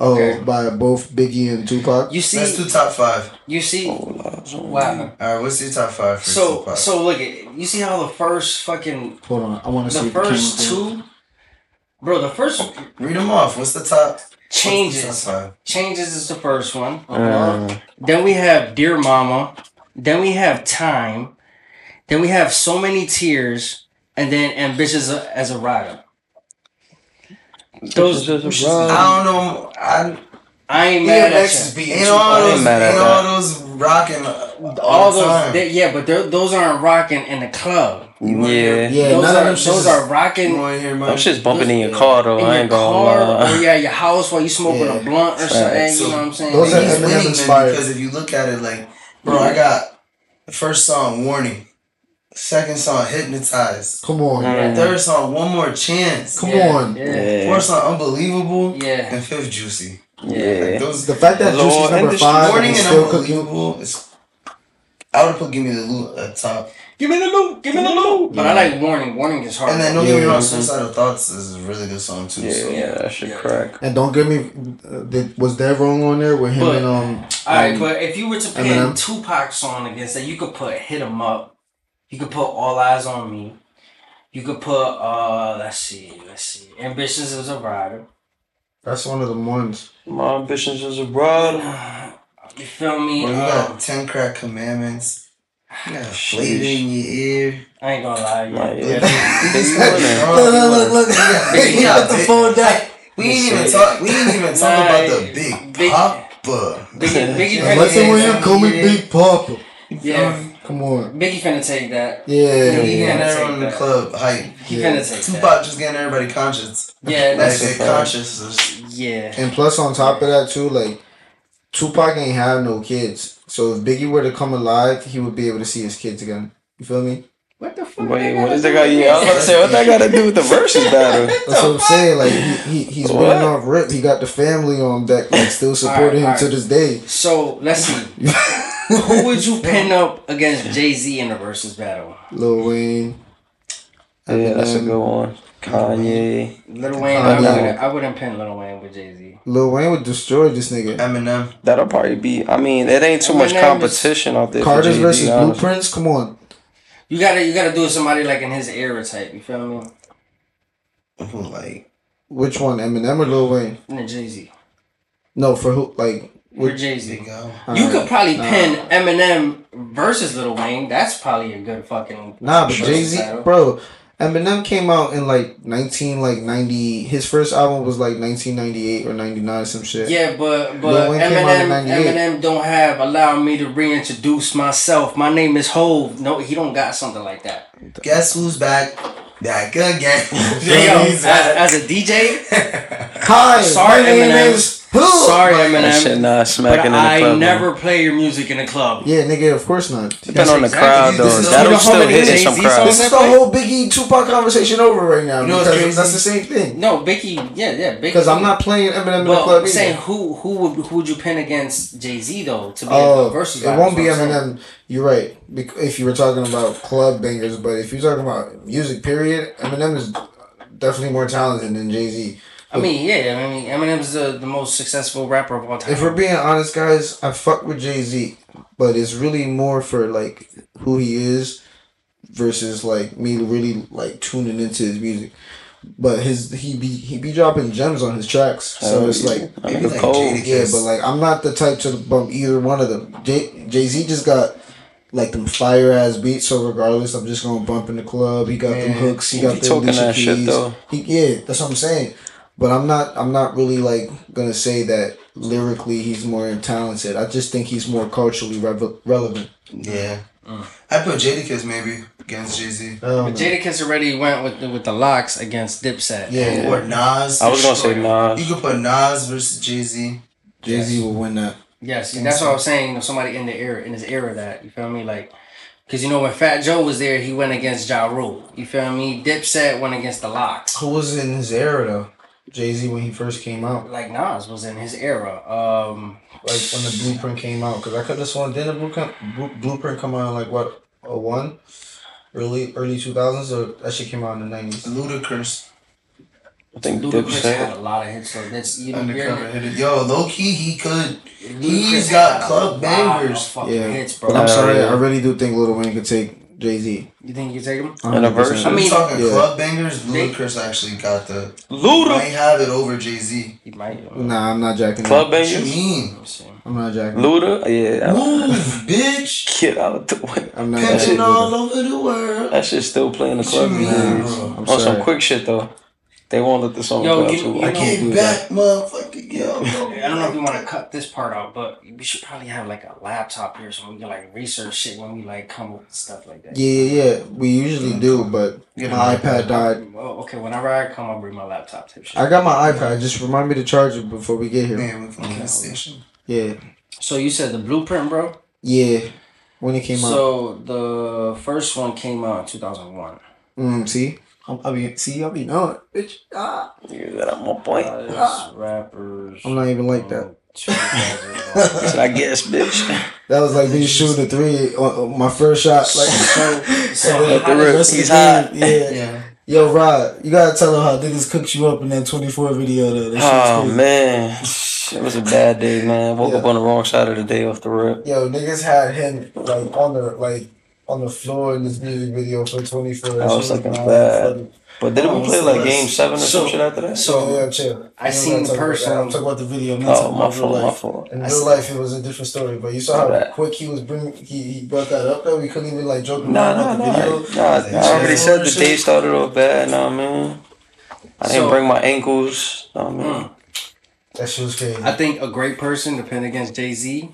Oh, Okay. by both Biggie and Tupac. You see, Let's do top five. you see. Oh, All eyes on Wow. me. All right, what's your top five for So, Tupac? so look at you see how the first fucking Hold on, I want to see the first two, bro. The first Read them off. What's the top? What's the changes. Changes is the first one. Uh, Then we have Dear Mama. Then we have Time. Then we have So Many Tears. And then Ambitious as a Rider. Those, Just a Ride. ride. I don't know. I I ain't mad at DMX you. beating ain't all I ain't those, mad at ain't that. all those rocking all, All those, time. they, yeah, but those aren't rocking in the club. Yeah. Yeah, those none are of them shits those are rocking want to hear my Them shit's bumping in your car though. in I your ain't gonna car or yeah, your house while you smoking Yeah. a blunt or something. Facts. You know what I'm saying? Those And are he's Eminem winning, man, inspired. because if you look at it, like, bro, I got the first song, Warning. Second song, Hypnotized. Come on, Mm. Third song, One More Chance. come Yeah, on. Yeah. Yeah. Fourth song, Unbelievable. Yeah. And fifth, Juicy. Yeah. Like, those The fact that Lord, Juicy's number five Warning and and still cooking. Unbelievable is. I would have put Give Me the Loot at top. Give me the loot. Give me the loot. But I like warning. Warning is hard. And then don't get me Yeah. wrong, Suicidal Thoughts is a really good song too. Yeah, so. yeah, that shit Yeah. crack. And don't get me. Uh, did, was that wrong on there with him But- and um? All right, um, but if you were to pin Eminem. Tupac song against that, you could put "Hit 'Em Up." You could put "All Eyes on Me." You could put uh, let's see, let's see, "Ambitions as a Rider." that's one of the ones. My ambitions is a brother. You feel me? Bro, you Um, got Ten Crack Commandments. You got flavor in your ear. I ain't gonna lie, yeah. Yeah. yeah. Big winning. Look, look, look, look. Big- We got big- down. We ain't even talk. We ain't even talk about the big, Big- papa. Biggie, Biggie I finna like the way you call me Big Papa. Yeah, Come on. Biggie finna take that. Yeah. He Yeah. getting everyone in the club hype. He Yeah. finna take that. Tupac just getting everybody conscious. Yeah, that's they a fact. conscious. yeah. And plus, on top of that too, like Tupac ain't have no kids. So if Biggie were to come alive, he would be able to see his kids again. You feel me? What the fuck? Wait, that what gotta is do that guy? Yeah, I was about to say, what that got to do with the versus battle? That's what I'm saying. Like he, he he's What? winning off rip. He got the family on deck, like still supporting Alright, him to this day. So let's see. Who would you pin up against Jay Z in a versus battle? Lil Wayne. Yeah, that's a good one. Kanye. Lil Wayne. I Kanye. wouldn't, I wouldn't pin Lil Wayne with Jay Z. Lil Wayne would destroy this nigga. Eminem. That'll probably be. I mean, it ain't too much Eminem is- competition out there. Carter's for versus honestly. Blueprints. Come on. You gotta you gotta do somebody like in his era type. You feel me? Mm-hmm, like? Which one, Eminem or Lil Wayne? And Jay Z. No, for who? Like For? Jay Z. Big Al. You Alright. could probably Nah. pin Eminem versus Lil Wayne. That's probably a good fucking. Nah, but Jay Z, bro. Eminem came out in like nineteen like ninety. His first album was like nineteen ninety eight or ninety nine, some shit. Yeah, but but Lil Wayne came out in Eminem Eminem don't have allow me to reintroduce myself. My name is Hove. No, he don't got something like that. Guess who's back? Back again. Yo, as, as a DJ, Hi, Sorry, my name Eminem. is who? Sorry That shit Eminem, not but smacking in the I club. never play your music in a club. Yeah, nigga, of course not. Depend on the That's crowd exactly- though. That'll you know how still many hit some Jay-Z crowds. songs This is the whole Biggie Tupac conversation over right now. You know because? That's the same thing. No, Biggie, yeah, yeah, Because I'm not playing Eminem in the But club we're saying who who would who would you pin against Jay Z though to be Oh, a versus? it battle, won't be is what I'm. Eminem. You're right. If you were talking about club bangers, but if you're talking about music, period, Eminem is definitely more talented than Jay Z. I mean, yeah, I mean, Eminem's the, the most successful rapper of all time. If we're being honest, guys, I fuck with Jay Z, but it's really more for like who he is versus like me really like tuning into his music. But his he be he be dropping gems on his tracks, so Oh, it's yeah. like I Maybe nigga like cold. Jadakiss. yeah. But like I'm not the type to bump either one of them. Jay Jay Z just got like them fire ass beats, so regardless, I'm just gonna bump in the club. He got them hooks, he he got be the talking Alicia that shit, Keys. though. He, yeah, that's what I'm saying. But I'm not I'm not really like gonna say that lyrically he's more talented. I just think he's more culturally rev- relevant. Yeah. Mm. I put Jadakiss maybe against Jay Z. But Jadakiss already went with the, with the LOX against Dipset. Yeah. Or Nas. I was gonna say Nas. You could put Nas versus Jay Z. Jay Z will win that. Yes, that's what I was saying. You know, somebody in the era in his era that you feel me, like, because you know when Fat Joe was there, he went against Ja Rule. You feel me? Dipset went against the LOX. Who was in his era though? Jay Z when he first came out, Like Nas was in his era. Um, like when the Blueprint came out, because I could have sworn didn't the Blueprint Blueprint come out in like what a one, early early two thousands or that shit came out in the nineties. Ludacris. I think Ludacris had a lot of hits, so that's you know, Undercover hit it. Yo, low key, he could. Ludacris He's had got club bangers. Yeah, hits, but bro. I'm sorry. I really do think Lil Wayne could take Jay Z. You think you can take him? In a verse? I I mean- mean, talking Yeah. club bangers. Ludacris actually got the. Luda. Might have it over Jay Z. He might. Uh, nah, I'm not jacking. Club that. What you mean? Let me see. I'm not jacking. Luda. Yeah. Move, bitch. Get out of the way. I'm not Pimping jacking. all over the world. That shit's still playing the What club you mean, bro? I'm On some quick shit though. They won't let the song Yo, go out you- too you long. I know- came do back, motherfucker. Yo, I don't know if you want to cut this part out, but we should probably have like a laptop here so we can like research shit when we like come up with stuff like that. Yeah, yeah, yeah. We usually do, but Get my an iPad died. Oh, okay. Whenever I come, I'll bring my laptop type shit. I got my iPad. Just remind me to charge it before we get here. Man, we from the station. Yeah, So you said the blueprint, bro. yeah. When it came out. So the first one came out in two thousand one. Mm, see, I'm, I mean, see, I be knowing, bitch. Ah, You got on my point. Ah. rappers. I'm not even like that. That's what I guess, bitch. That was like me shooting a three on, on my first shot. Like, so Let how the did- rip. of He's the hot. Yeah. Yeah. Yo, Rod, you gotta tell them how niggas cooked you up in that 24 video though. That shit Oh man, it was a bad day, man. Woke up on the wrong side of the day off the rip. Yo, niggas had him like on the like on the floor in this music video for 24. That I shit was looking mad bad. But didn't we oh, play like game seven or some shit after that? so- yeah, yeah, chill. I You seen don't about person- I'm talking about the video. I'm Oh, talking my about real fault, my fault. In real life, it was a different story. But you saw how My bad. quick he was bringing. He, he brought that up That We couldn't even like joke around Nah, about nah, the nah. video. nah I already said the day started off bad. Nah, man. I didn't So- bring my ankles. Nah, man. Mm. That shit was crazy. I think a great person to pin against Jay Z,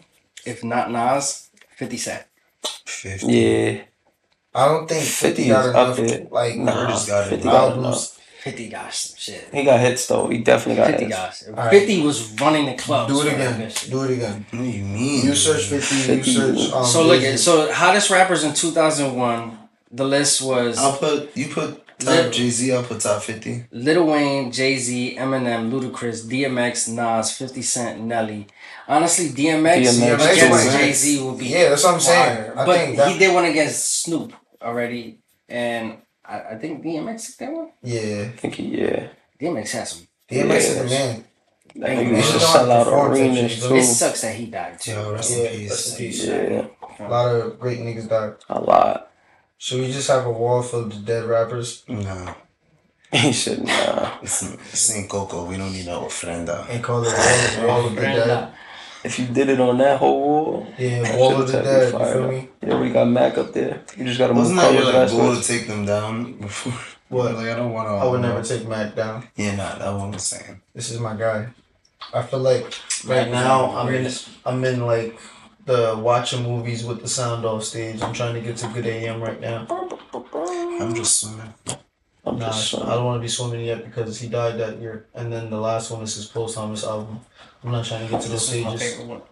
if not Nas, Fifty Cent. 50. Yeah. I don't think 50 50 got is enough up there. like Nah, Bird just got it. 50 got enough. Fifty got some shit. He got hits though. He definitely got Fifty hits. guys. Alright. Fifty was running the club. Do it again. Do it again. What do you mean? You search 50. You search. Um, So look Jay-Z. at so hottest rappers in two thousand one. The list was I'll put you put Lit- top Jay Z. I'll put top fifty. Lil Wayne, Jay Z, Eminem, Ludacris, DMX, Nas, Fifty Cent, Nelly. Honestly, DMX, DMX against too. Jay Z would be Yeah, that's what I'm saying. fire. I but think that- he did one against Snoop already, and I, I think DMX took that one. Yeah. I think he, yeah. DMX had some. DMX is the man. That Thank nigga you. used to He know how sell out arenas too. It sucks that he died too. Yo, rest Yeah, in rest in peace. Yeah, A lot of great niggas died. a lot. Should we just have a wall filled with dead rappers No, He said, nah. it's, it's ain't Coco. We don't need no ofrenda. and call it wall, wall of the dead? If you did it on that whole wall, Yeah, that wall of the dead. You fire. feel me? Yeah, we got Mac up there. You just gotta move Wasn't that your colors like fast. goal to take them down before? What? Like I don't want to. I would never uh, take Mac down. Yeah, nah, that one was saying. This is my guy. I feel like right now I'm in I'm in like the watching movies with the sound off stage. I'm trying to get to good AM right now. I'm just swimming. I'm Nah, just I don't want to be swimming yet because he died that year. And then the last one is his posthumous album. I'm not trying to get to those This my stages. favorite one.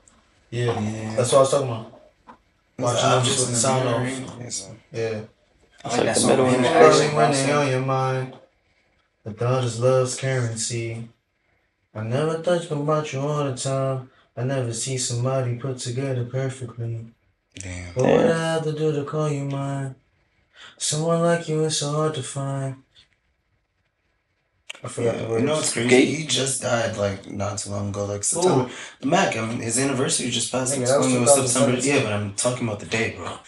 Yeah, Yeah. that's what I was talking about. Watching I'm movies with the sound off. Yes, Yeah. I It's like like that the middle Him and and the Action when Bronson. they on your mind. The thought is love's currency. I never think about you all the time. I never see somebody put together perfectly. Damn. What would I have to do to call you mine? Someone like you is so hard to find. I forgot the Yeah, words. you know what's crazy? Gate. He just died like not too long ago, like September. Mac, I mean, his anniversary just passed. Nigga, Nigga, that was it was September. 2017. Yeah, but I'm talking about the day, bro.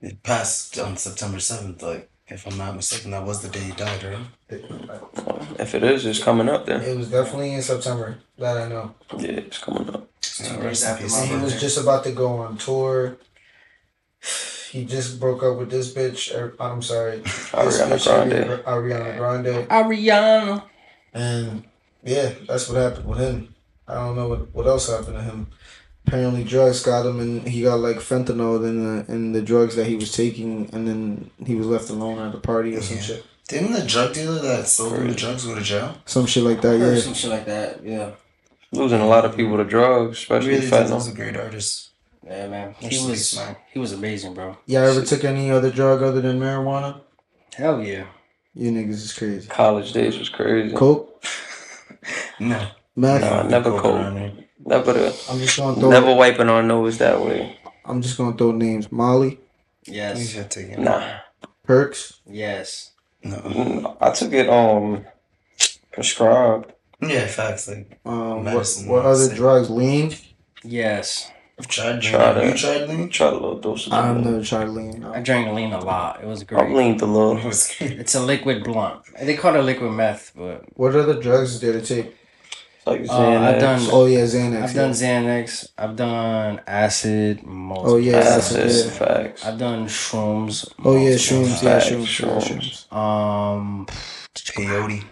It passed on September seventh. Like, if I'm not mistaken, that was the day he died, right? If it is, it's coming up then. It was definitely in September. That I know. Yeah, it's coming up. Yeah, days rest in after peace. my And he was birthday. just about to go on tour. He just broke up with this bitch. er, I'm sorry. This Ariana bitch, Grande. Ariana Grande. Ariana. And yeah, that's what happened with him. I don't know what, what else happened to him. Apparently, drugs got him, and he got like fentanyl in the in the drugs that he was taking, and then he was left alone at a party or some shit, Didn't the drug dealer that sold him the drugs go to jail? some shit like that. Yeah, some shit like that. Yeah. Losing a lot of people to drugs, especially Really, that was fentanyl. a great artist. Yeah, man. He Actually, was man. he was amazing, bro. y'all ever took any other drug other than marijuana? Hell yeah. You niggas is crazy. College days was crazy. Coke, No, meth. Nah, never Coke cold. around here. Never, the, I'm just gonna throw. never wiping our nose that way. I'm just gonna throw names. Molly, Yes. should take it. Nah. Perks. Yes. No. Mm, I took it um prescribed. Yeah, facts. Like, Um, what, Medicine, what other drugs? Lean. Yes. I've tried lean. Tried you tried lean? Tried a little dosage. I've never tried lean. no. I drank lean a lot. It was great. I great. leaned a little. It was. It's a liquid blunt. They call it liquid meth, but What other drugs is there to take? Like Uh, I've done- Oh yeah, Xanax. I've yeah. done Xanax. I've done acid. Most Oh, yeah, acid, acid, yeah. facts. I've done shrooms. Oh yeah, multiple shrooms. Yeah, Facts, shrooms. yeah, shrooms. shrooms. Um, Peyote.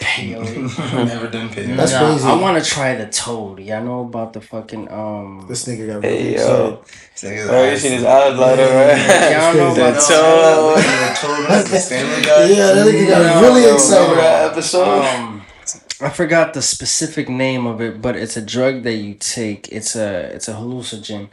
Peyote. Never done peyote. That's Nah, crazy. I want to try the toad. Y'all know about the fucking um. This nigga got Hey, really yo. excited. Oh, you seen his eyes light up, Y'all right? know The about toe. the Family Guy. Yeah, that nigga got Yeah, really excited. That episode? Um, I forgot the specific name of it, but it's a drug that you take. It's a it's a hallucinogen,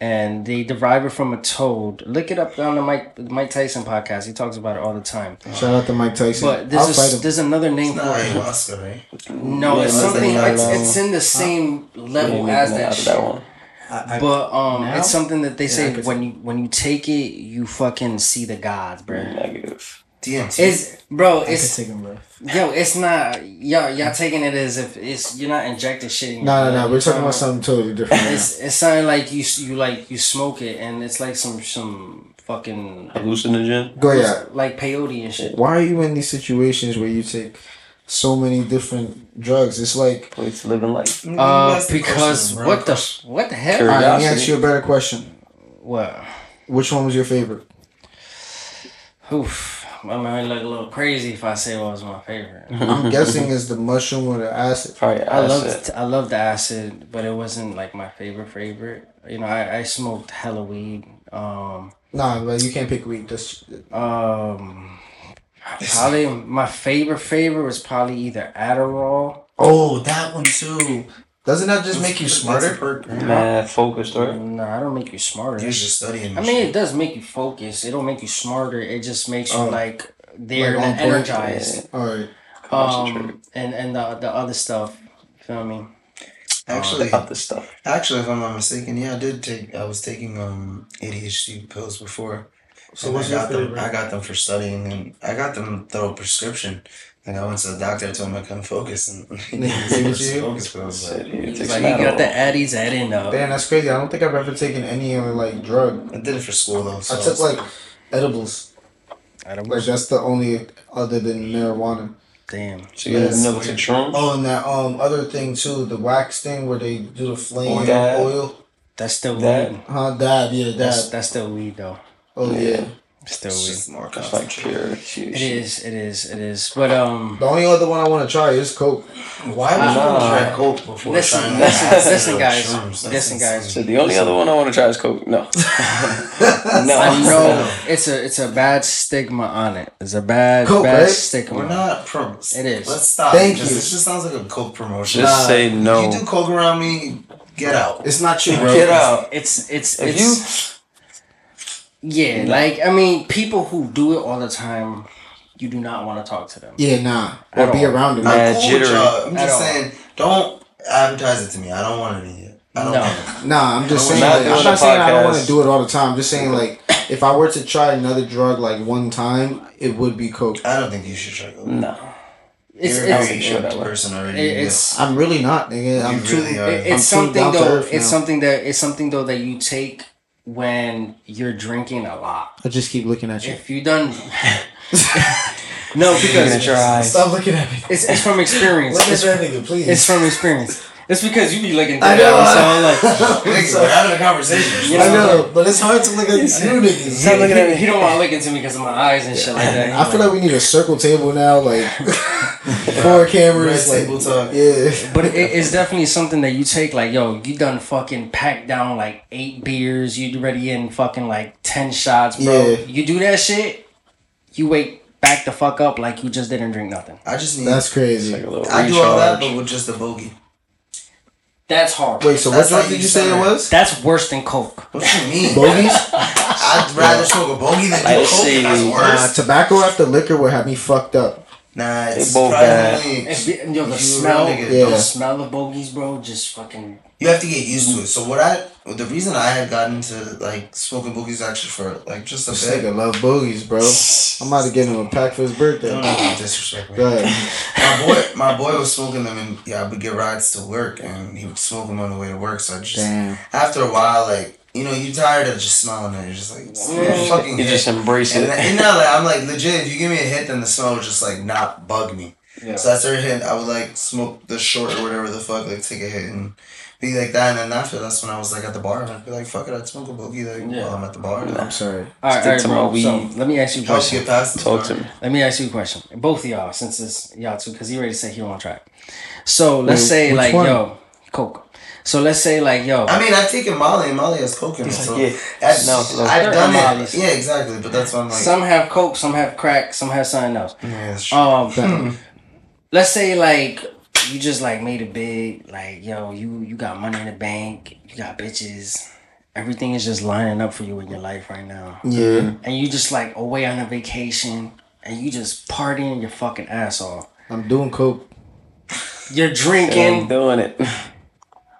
and they derive it from a toad. Look it up on the Mike the Mike Tyson podcast. He talks about it all the time. Shout out to Mike Tyson. But I'll there's fight a, him. there's another name It's for not it. ayahuasca, right? No, Yeah, it's something. It's, it's in the same Yeah, level you as that out of shit. that one. I, I, But um, Now? it's something that they Yeah, say when you when you take it, you fucking see the gods, bro. Negative. DMT. It's bro, I it's take him, bro. yo, it's not y'all y'all taking it as if it's you're not injecting shit in. No, no, no. We're talking about something totally different. It's it's something like you you like you smoke it and it's like some some fucking Hallucinogen. Go yeah. like peyote and shit. Why are you in these situations where you take so many different drugs? It's like, Place living life. Uh, because what the what the hell? Curious. all right, let me ask you a better question. What? Which one was your favorite? Oof. I might look a little crazy if I say what was my favorite. I'm guessing is the mushroom or the acid. Probably I acid. loved I loved the acid, but it wasn't like my favorite favorite. You know, I, I smoked hella weed. Um, Nah, but you can't pick weed. Just um, probably my favorite favorite was probably either Adderall. Oh, that one too. Doesn't that just make you smarter? perk, right? Mad focused, right? No, I don't make you smarter. You're just studying. I mean, it does make you focus. It don't make you smarter. It just makes you Oh. like there Like on and point. energized. All right. Um, and and the the other stuff. Feel me? actually, the other stuff. actually, if I'm not mistaken, yeah, I did take. I was taking um ADHD pills before. So what's I your got them. favorite? I got them for studying, and I got them through a prescription. Like I went to the doctor, I told him I couldn't focus, and he Nigga, gave see me what you focus pills. Said But He's like, he got the Addies. I didn't know. Damn, that's crazy. I don't think I've ever taken any other like drug. I did it for school though. So I took like edibles. I don't Like that's the only other than marijuana. Damn. So you Yes. never took shrooms? Oh, and that um other thing too, the wax thing where they do the flame Oh, oil. That's still Dab. weed. Huh, dab, yeah, dab. that's still weed though. Oh yeah. Still it's weed. just more It's like concentrated. pure. It is. It is. It is. But um. The only other one I want to try is coke. Why would you Nah. try coke before Listen, trying listen, acid listen, guys. shrooms? Listen, guys. So the only other one I want to try is coke. No. no. I know it's a it's a bad stigma on it. It's a bad Coke, bad right? stigma. We're not pro. It is. Let's stop. Thank Just- you. This just sounds like a coke promotion. Just Nah, say no. If You do coke around me, get out. It's not you, bro. Get out. It's it's If it's yeah. Like I mean, people who do it all the time, you do not want to talk to them. Yeah, nah. At Or be all. around them. Mad I'm cool jittery. I'm At just all. saying, don't advertise it to me. I don't want it yet. I No. Nah, I'm just saying. Like, I'm not saying I don't want to do it all the time. I'm just saying like if I were to try another drug like one time, it would be coke. I don't think you should try coke. No. It's You're it's a very sure that empty way. person already. it- it's I'm really not, nigga. I'm You too. are. it's I'm too something down to though. earth It's now. something that it's something though that you take when you're drinking a lot. I just keep looking at you. If you done no, because your eyes. Stop looking at me. it's it's from experience. Look at It's, that nigga, please. it's from experience. It's because you be looking. I at know. me, so I'm like. Nigga, we're having a conversation. You I know, but it's hard to look at you niggas. Stop looking at me. He don't want to look into me because of my eyes and shit like that. I feel like we need a circle table now, like four cameras, Red like table talk. yeah. But it, it's definitely something that you take like, yo, you done fucking packed down like eight beers, you ready in fucking like ten shots, bro. Yeah. You do that shit, you wake back the fuck up like you just didn't drink nothing. I just need. That's crazy. Like a little I do all that, but with just a bogey. That's hard. Wait, so what That's drug how did you you say it was? That's worse than coke. What you mean? Bogies? I'd rather smoke a bogey than do I coke. see. That's Uh, worse. tobacco after liquor would have me fucked up. Nah, it's They both bad. surprisingly. Yo, the smell, really get- the smell of bogeys, bro, just fucking. You have to get used to it. So what I, the reason I had gotten into like smoking bogies actually for like just a This bit. nigga love bogies, bro. I'm about to get him a pack for his birthday. Don't even disrespect me. My boy, my boy was smoking them, and yeah, I would get rides to work, and he would smoke them on the way to work. So I just, Damn. after a while, like you know, you tired of just smelling it. You're just like, Yeah. fucking You hit. just embrace And, it. and now like, I'm like legit. If you give me a hit, then the smell would just like not bug me. Yeah. So I started hitting. I would like smoke the short or whatever the fuck, like take a hit and be like that. And then after that's when I was like at the bar and I'd be like, fuck it, I'd smoke a boogie like Yeah. while I'm at the bar. I'm sorry. All right, Stick all right, to bro. my So let me ask you a Help question. get past the Talk bar. to me. Let me ask you a question. Both of y'all, since it's y'all two, because he already said he on track. So let's Wait, say like one? yo, Coke. So let's say like yo, I mean, I've taken Molly and Molly has coke in it. So yeah. I've, No, no. I've They're done Molly's. it. Yeah, exactly. But that's why I'm like, some have Coke, some have crack, some have something else. yeah, that's true. Um, let's say like you just like made it big, like yo, you you got money in the bank, you got bitches, everything is just lining up for you in your life right now, Yeah, and you just like away on a vacation, and you just partying your fucking ass off. I'm doing coke. You're I'm drinking, doing it.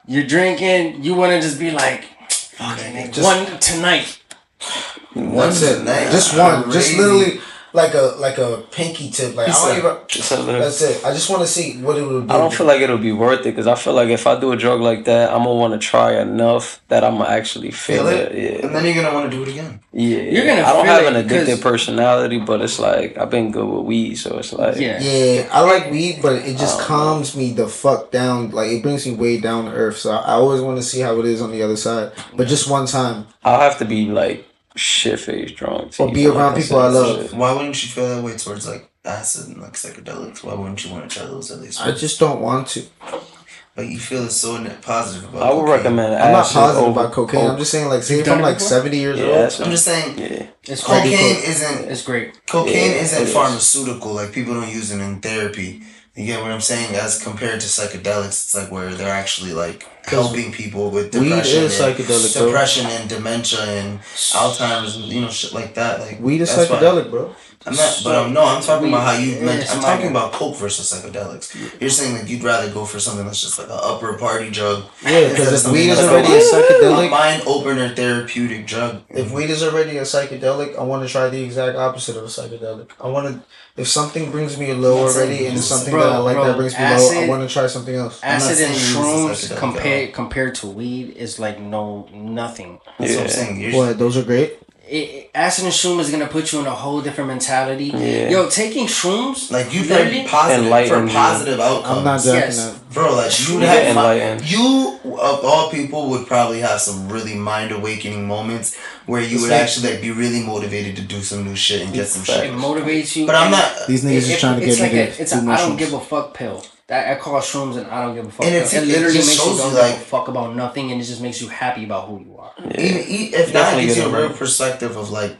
You're drinking. You want to just be like, fuck it, nigga, Just- one tonight. That's it. night. Just one. Just literally like a like a pinky tip. Like I don't said- even. Just a little- That's it. I just want to see what it would do. I don't feel like it'll be worth it because I feel like if I do a drug like that, I'm gonna want to try enough that I'm gonna actually feel, Feel it. it, Yeah, and then you're gonna want to do it again. yeah. You're gonna I don't have it an 'cause- addictive personality, but it's like I've been good with weed, so it's like Yeah. Yeah, I like weed, but it just calms me the fuck down. Like it brings me way down to earth. So I, I always want to see how it is on the other side. But just one time. I'll have to be like shit faced drunk. to Or be even, around like, people I love. shit. Why wouldn't you feel that way towards like acid and like psychedelics? Why wouldn't you want to try those at least? I just don't want to. But you feel it's so net positive about. I would cocaine. recommend. I'm not acid positive over about cocaine. I'm just saying, like, say if I'm like before? 70 years Yeah, old. that's I'm just saying, yeah. It's great. cocaine isn't It's great. cocaine Yeah, isn't it is. pharmaceutical. Like people don't use it in therapy. You get what I'm saying? As compared to psychedelics, it's like where they're actually like helping people with Weed depression, is and psychedelic, bro. depression and dementia and Alzheimer's, and you know, shit like that. Like Weed is that's why- psychedelic, bro. I'm not, but I'm no. I'm talking about how you. Weed meant is I'm talking about coke versus psychedelics. You're saying like you'd rather go for something that's just like an upper party drug. Yeah, because if weed is already a a psychedelic, mind opener therapeutic drug. if weed is already a psychedelic, I want to try the exact opposite of a psychedelic. I want to, if something brings me low That's already it. and it's something Bro, that I like bro, that brings me low, I want to try something else. Acid and saying weed is a shrooms compared compared to weed is like no nothing. That's what I'm Yeah. saying. You're, What? Those are great. It, it- acid and shroom is gonna put you in a whole different mentality. Yeah. Yo, taking shrooms Like you Literally? for positive Enlighten for you. positive outcomes. I'm not jacking Yes. that. Bro, like you You have enlightened. you of all people would probably have some really mind awakening moments where you It's would like- actually like be really motivated to do some new shit and get some shit. it shit. motivates you. But I'm not. These niggas it- is it- trying to get like me a, to it's do a I don't mushrooms. give a fuck pill. That I call shrooms and I don't give a fuck. And it's- it it literally just makes you don't you, give a like- fuck about nothing, and it just makes you happy about who you are. Even, e- if that Definitely gives you a real perspective of like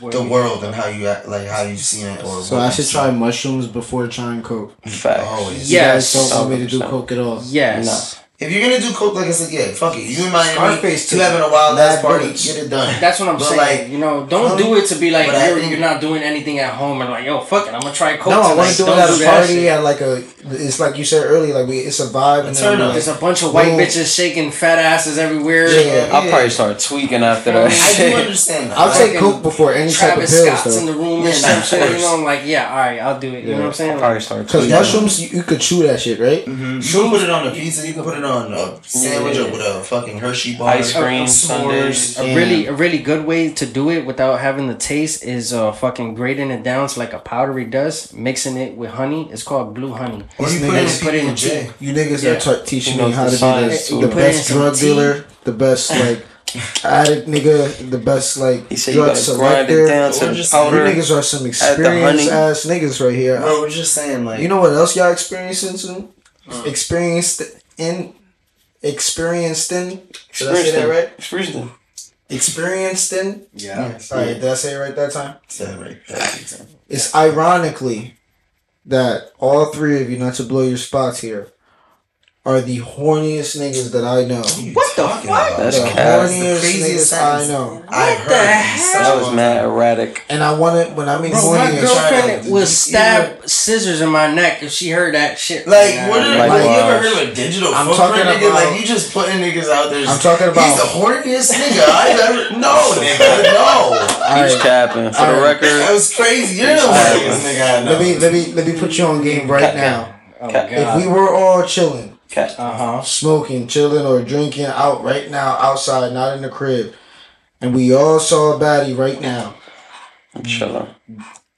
Where the world and how you act, like how you've seen it or So I should try mushrooms before trying coke. Facts. Always. You Yes. guys don't want me to do coke at all. Yes. If you're gonna do coke, like I said, yeah, fuck it. You in Miami, Scarface you took having a wild ass mad party, bullets. get it done. That's what I'm But, saying. like, you know, don't um, do it to be like you're, think- you're not doing anything at home and like, yo, fuck it, I'm gonna try coke. No, I tonight. want to do it Don't at a that party at like a. It's like you said earlier, like we it's a vibe and Turn up. like, There's a bunch of white Little- bitches shaking fat asses everywhere. Yeah. I'll probably start tweaking after that. I do understand that. I'll Like, take coke before any type of Travis pills Scott's in the room or Yeah, some shit. You know, I'm like, yeah, all right, I'll do it. You know what I'm saying? I'll probably start Because mushrooms, you, you could chew that shit, right? Mhm. You can put it on a pizza. You can put it on a sandwich Yeah. or with a fucking Hershey bar. Ice cream, S'mores. sundaes. A Yeah. really, a really good way to do it without having the taste is uh fucking grating it down to like a powdery dust, mixing it with honey. It's called blue honey. Or you These put in niggas- put it in J. You niggas Yeah. are t- teaching me how to be science, the, too. the You put it in best drug tea. dealer, the best like addict nigga, the best like He said you drug gotta grind it selector. down to You niggas are some honey. experienced ass niggas right here. Bro, we're just saying like You know what else y'all experiencing soon? Experienced in experienced in. Did I say that right? Experienced. Experienced in. Yeah. Alright, did I say it right that time? Said it right. That's it. It's ironically that all three of you, not to blow your spots here, are the horniest niggas that I know. What the fuck? That's the cap. horniest craziest niggas I sentence. know. I've What the heard hell? That was mad erratic. And I want it when I mean Bro, my horniest. girlfriend would you- stab scissors in my neck if she heard that shit. Like, Yeah. what are, Like like, you ever heard of a digital I'm footprint, talking nigga? about- like, you just putting niggas out there. I'm talking about- He's the horniest nigga I've ever. No, nigga, no. He's Alright, capping. For the record, That was crazy. You're the horniest nigga I know. let me let me let me put you on game right now. Oh Cat- god. If we were all chilling, cap. uh huh. smoking, chilling, or drinking out right now, outside, not in the crib, and we all saw a baddie right now, Chilling.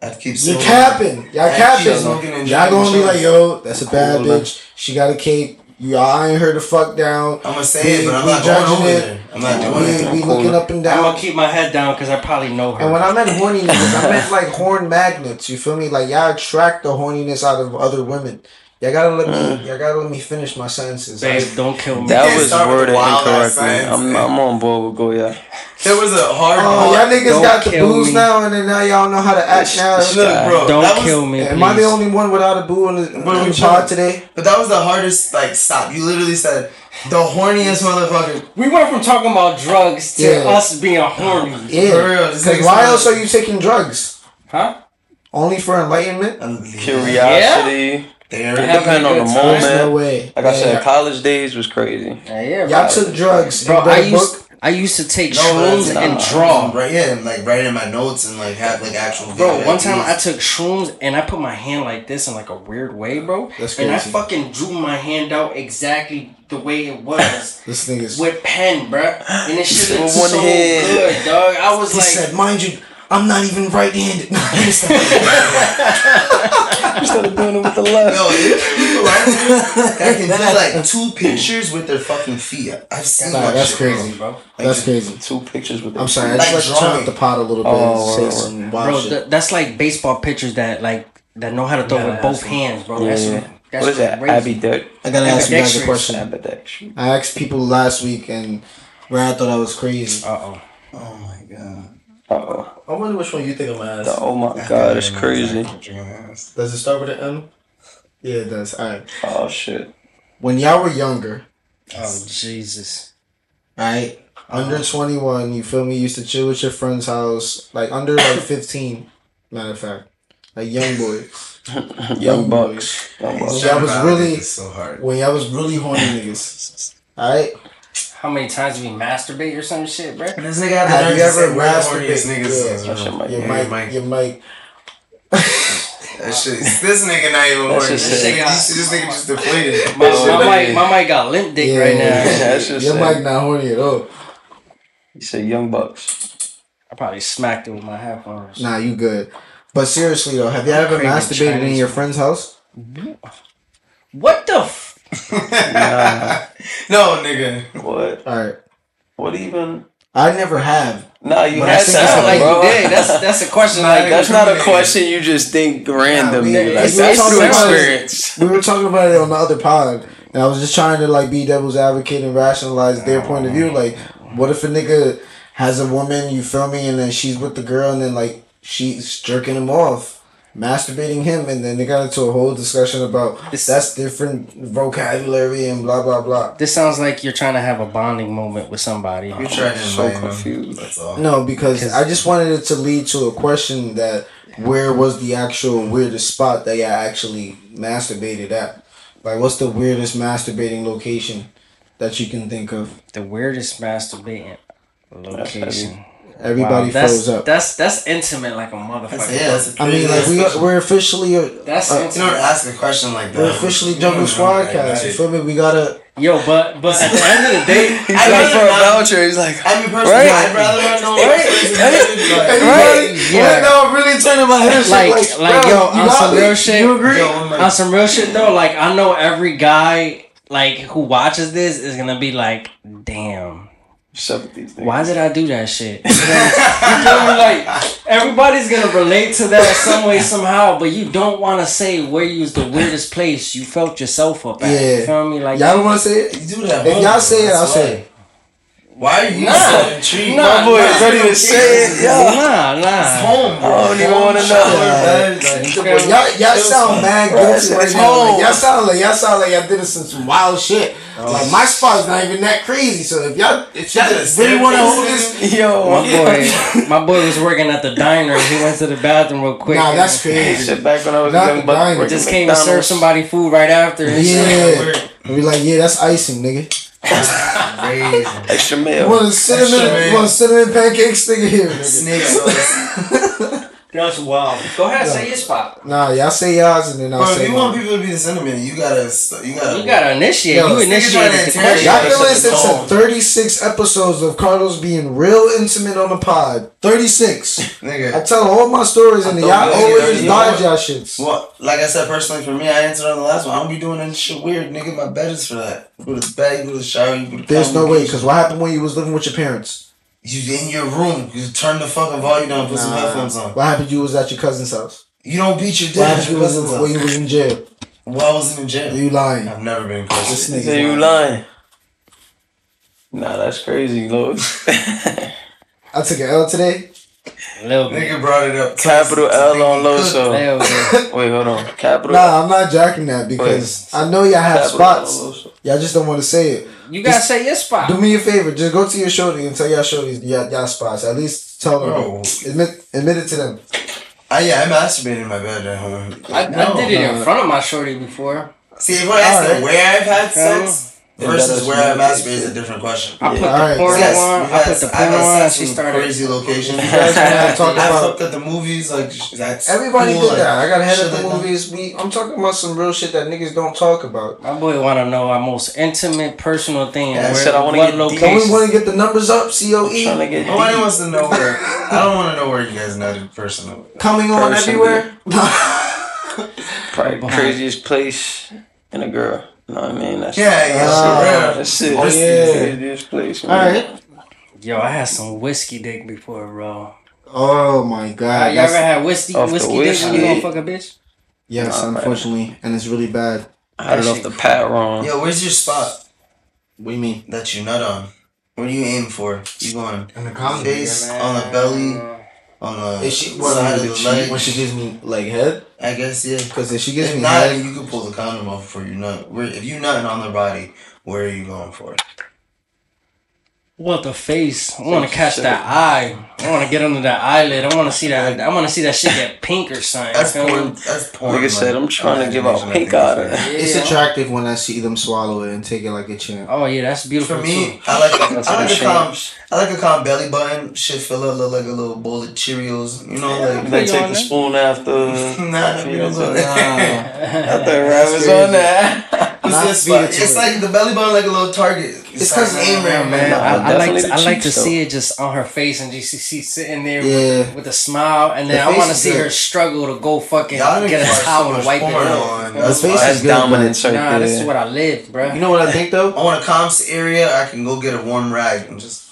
I'd keep you smoking. capping, y'all I keep capping. smoking and Y'all gonna be like, yo, that's a bad Cool, man. bitch. She got a cape. You I ain't heard the fuck down. I'm gonna say We- it, but I'm we not going judging over it. there. I'm not doing We, it. we looking up and down. I'm gonna keep my head down because I probably know her. And when I meant horny niggas, I meant like horn magnets. You feel me? Like y'all attract the horniness out of other women. Y'all gotta let me. Uh. Y'all gotta let me finish my sentences. Babe, don't kill me. That was start with worded wild ass incorrectly. I'm. I'm on board with Goya. There was a hard. Oh, y'all niggas Don't got the booze me. now, and then now y'all know how to act now. This Look, guy. bro, Don't was, kill me, Am I the only one without a boo on the, But on we the pod today? But that was the hardest. Like, stop. You literally said the horniest motherfucker. We went from talking about drugs to Yeah. us being horny. Yeah. For real, this Because why else are you taking drugs? Huh? Only for enlightenment? Curiosity. There. Having Depending a on the moment. No way. Like I Yeah. said, college days was crazy. Yeah, yeah, Y'all took drugs. Bro, I used? I used to take No, shrooms that's- and nah. draw. Right, yeah, and like writing my notes and like have like actual. Bro, video one time I took shrooms and I put my hand like this in like a weird way, bro. That's crazy. and I fucking drew my hand out exactly the way it was This thing is with pen, bro. And this shit looked so hand. good, dog. I was He like, said, mind you, I'm not even right-handed. Instead of doing it with the left. Yo, there's people out there that can do like two pictures with their fucking feet. I've seen Nah, that that's shit, crazy. bro. That's crazy. Two pictures with. I'm the- sorry, I Like just like to turn up the pot a little bit Oh, and word, say some wild Bro, shit. th- that's like baseball pitchers that like that know how to throw Yeah, with both hands, bro. Yeah. That's that's what is that? crazy. Abby Dirt. I gotta ask you guys a question. Ambidextrous. I asked people last week and Brad thought I was crazy. Uh oh. Oh my god. Uh oh. I wonder which one you think I'm gonna The- Oh my god, it's crazy. Does it start with an M? Yeah, it does. Alright. Oh shit. When y'all were younger, Oh Jesus. right? Under 21, you feel me? Used to chill with your friend's house. Like under like 15, matter of fact. Like young boys. Young Bucks. Young Bucks. Y'all was really- so hard. When y'all was really horny niggas. Alright? How many times do we masturbate or some shit, bro? This nigga had Have you ever we're masturbated? niggas. Yeah. in That this shit room. might- Your mic, your mic. That shit. This nigga not even That's horny. This nigga, this nigga just deflated. My, Oh, my, mic, my mic got limp dick right now. That's your it. mic not horny at all. You said Young Bucks. I probably smacked it with my headphones. Nah, you good. But seriously though, have you ever craving masturbated in your friend's house? What the? F- Nah. No, nigga. what? Alright. What even? I never have. Nah, you But had think to, it's like bro. you did. That's that's a question. Nah, like That's not a question you just think randomly. Nah, we- like, we that's talking through about experience. We were talking about it on the other pod, and I was just trying to like be devil's advocate and rationalize their point of view. Like, what if a nigga has a woman, you feel me, and then she's with the girl, and then like she's jerking him off, masturbating him, and then they got into a whole discussion about This- that's different vocabulary and blah blah blah. This sounds like you're trying to have a bonding moment with somebody. You tried to so confused. That's all. No, because I just wanted it to lead to a question that where was the actual weirdest spot that y'all actually masturbated at? Like, what's the weirdest masturbating location that you can think of? The weirdest masturbating location. Everybody Wow, froze up. That's that's intimate like a motherfucker. That's, yeah, that's a I mean, like we we're officially a, That's uh, You know, intimate. ask a question like that. we're officially Jungle Squad cast. You feel me? We gotta. Yo, but but at the end of the day, He's I like for a voucher. He's like, I mean, personally, Right? I'd rather not know. Right? Right? Yeah. No, I'm really turning my head. like like, bro, yo, on got some me? real shit. You agree? On some real shit though, like I know every guy like who watches this is gonna be like, damn. Shut these things. Why did I do that shit? you feel me? Like everybody's gonna relate to that some way somehow, but you don't want to say where you was the weirdest place you felt yourself up at. Yeah. You feel me? Like Y'all don't want to say it? You do that. If home, y'all say it, I'll say it. Why are you Nah. so intrigued? Nah, My boy nah. is ready to say it. Yo. Nah, nah. home, bro. I don't even wanna know. shower, like, feel y'all, y'all sound mad It's- guilty right it's now. Like, y'all sound like y'all sound like y'all did some, some wild shit. Oh. Like my spot's not even that crazy. So if y'all if y'all really want to hold this, Yo, My boy, my boy was working at the diner. He went to the bathroom real quick. nah, and that's crazy. Shit, back when I was Not young, the but Just came to serve somebody food right after. and shit. Yeah, and be like, yeah, that's icing, nigga. Crazy. extra You meal. want cinnamon? Extra, man. You cinnamon pancakes, nigga? Here, nigga. Snake sauce. That's wild. Go ahead, say your spot. Nah, y'all say y'all's and then I'll Bro, if say you want people to be the sentiment, you gotta, you gotta, You gotta initiate. Yo, you this nigga trying initiated to the interrogate question. Y'all can Set the listen to 36 episodes of Carlos being real intimate on the pod. 36. Nigga, I tell all my stories and I y'all always dodge what? y'all shits. Well, like I said, personally for me, I answered on the last one. I don't be doing any shit weird, nigga. My bed is for that. You go to the bed, you go to the shower, you go to There's no way, because what happened when you was living with your parents? You in your room, you turn the fucking volume down, put some headphones on. What happened you was at your cousin's house? You don't beat your What dick. happened you was Cousins when you was in jail? While I was in jail. You lying. I've never been This close. nigga- Say you lying. Nah, that's crazy, Lord. I took an L today. Little bit. Nigga brought it up. Capital L on Loso. Loso. Little bit. Wait, hold on. Capital. Nah, I'm not jacking that because I know y'all have Capital spots. Y'all just don't want to say it. You gotta say your spot. Do me a favor, just go to your shorty and tell y'all shorties y'all, y'all spots. At least tell them. Bro. Oh. Admit, admit it to them. I, yeah, I masturbated in my bed at home. I, No. I did it in front of my shorty before. See, if I ask Alright. where I've had sex Yeah, versus where I is- masturbated is a different question. I put Yeah. the Alright. porno Yes, on. we've I put the I've on. sex She started. crazy locations. You guys wanna talk I about- fucked at the movies, like that's Everybody cool, did like, that. I got head shit at the movies. We, I'm talking about some real shit that niggas don't talk about. My boy want to know our most intimate, personal thing. Yeah, I where, said I wanna get deep. Don't we want to get the numbers up? COE Trying to get Nobody deep. wants to know where. I don't want to know where you guys nutted personally. coming on Personally. everywhere. Probably craziest place in a girl. You know what I mean? That's Yeah, yeah, Ah. for real. That's it. Oh, That's yeah. the craziest place. All Man. right. Yo, I had some whiskey dick before, bro. Oh my Uh, god. you ever had whiskey Off whiskey dick when you whiskey. gonna fuck a bitch? yes, Nah, man. unfortunately, and it's really bad. I had it off the pat wrong. Yo, where's your spot What do you mean? that you nut on? What do you aim for? You going In the face, on the belly, on Is she what side of the cheek leg? when she gives me like head? I guess yeah. Because if she gives If me not, head, you can pull the condom off for you nut. Where if you nutting on the body, where are you going for? Want the face? I want to oh, catch that eye. I want to get under that eyelid. I want to see that. I want to see that shit get pink or something. That's you feel me? porn. That's porn. Nigga said. I'm trying oh, to give out pink think eye. is it's attractive when I see them swallow it and take it like a champ. Oh yeah, that's beautiful For me, too. I like That's I like a a calm. I like a calm belly button. Shit fill up look like a little bowl of Cheerios. You know, like They take on the spoon after. nah, we don't do that. I thought Rap was on that. What's Not this feed spot? it to It's it. like the belly button like a little target. It's 'cause like aim Yeah, right, man, Nah, I, I like to, I like to though. see it just on her face and just see sitting there Yeah. with, with a smile, and then The I want to see good. her struggle to go fucking Y'all niggas get a towel so and wipe it porn off. on- You know that's face? That's is good, dominance right Nah, this is what I live, bro. You know what I think though? I want a calm area. I can go get a warm rag and just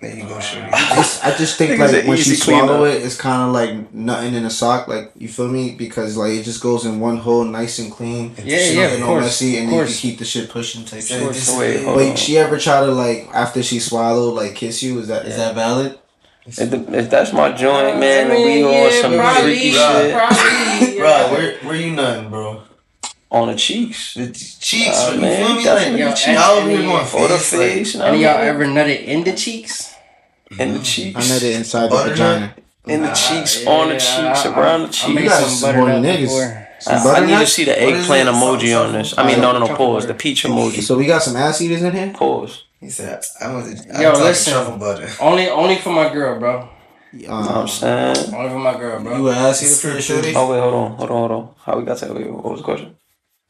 there you go, shorty. It's, I just think Think like when she swallow it, it's kind of like nothing in a sock. Like you feel me? Because like it just goes in one hole, nice and clean. Yeah, Shit yeah, of course, messy, and of you can keep the shit pushing type So shit. just- Wait, hold Wait, on. she ever try to like after she swallowed like kiss you? Is that is that valid? If, the, if that's my joint, uh, man, and mean, we on some probably, freaky Bruh. shit Probably, Bro, where where you nutting, bro? On the cheeks. The cheeks, Uh, you man, feel me? definitely Like, cheeks. y'all over Any- going Or the face, like, you know Any of what I y'all mean? ever nutted in the cheeks? in the cheeks, know that inside the Butter vagina. in the cheeks, on the cheeks, around the cheeks. made You guys some is buttered niggas. before. I, I need to see the eggplant it? emoji Some- on this. I mean, no, no, no, pause. butter. The peach emoji. So we got some ass eaters in here. Pause. He said, "I want to." Yo, listen. truffle butter. Only, only for my girl, bro. You know what Um, I'm saying? Only for my girl, bro. you an ass eater for your shorty? Oh, wait, hold on, hold on, hold on. How we got to wait, what was the question?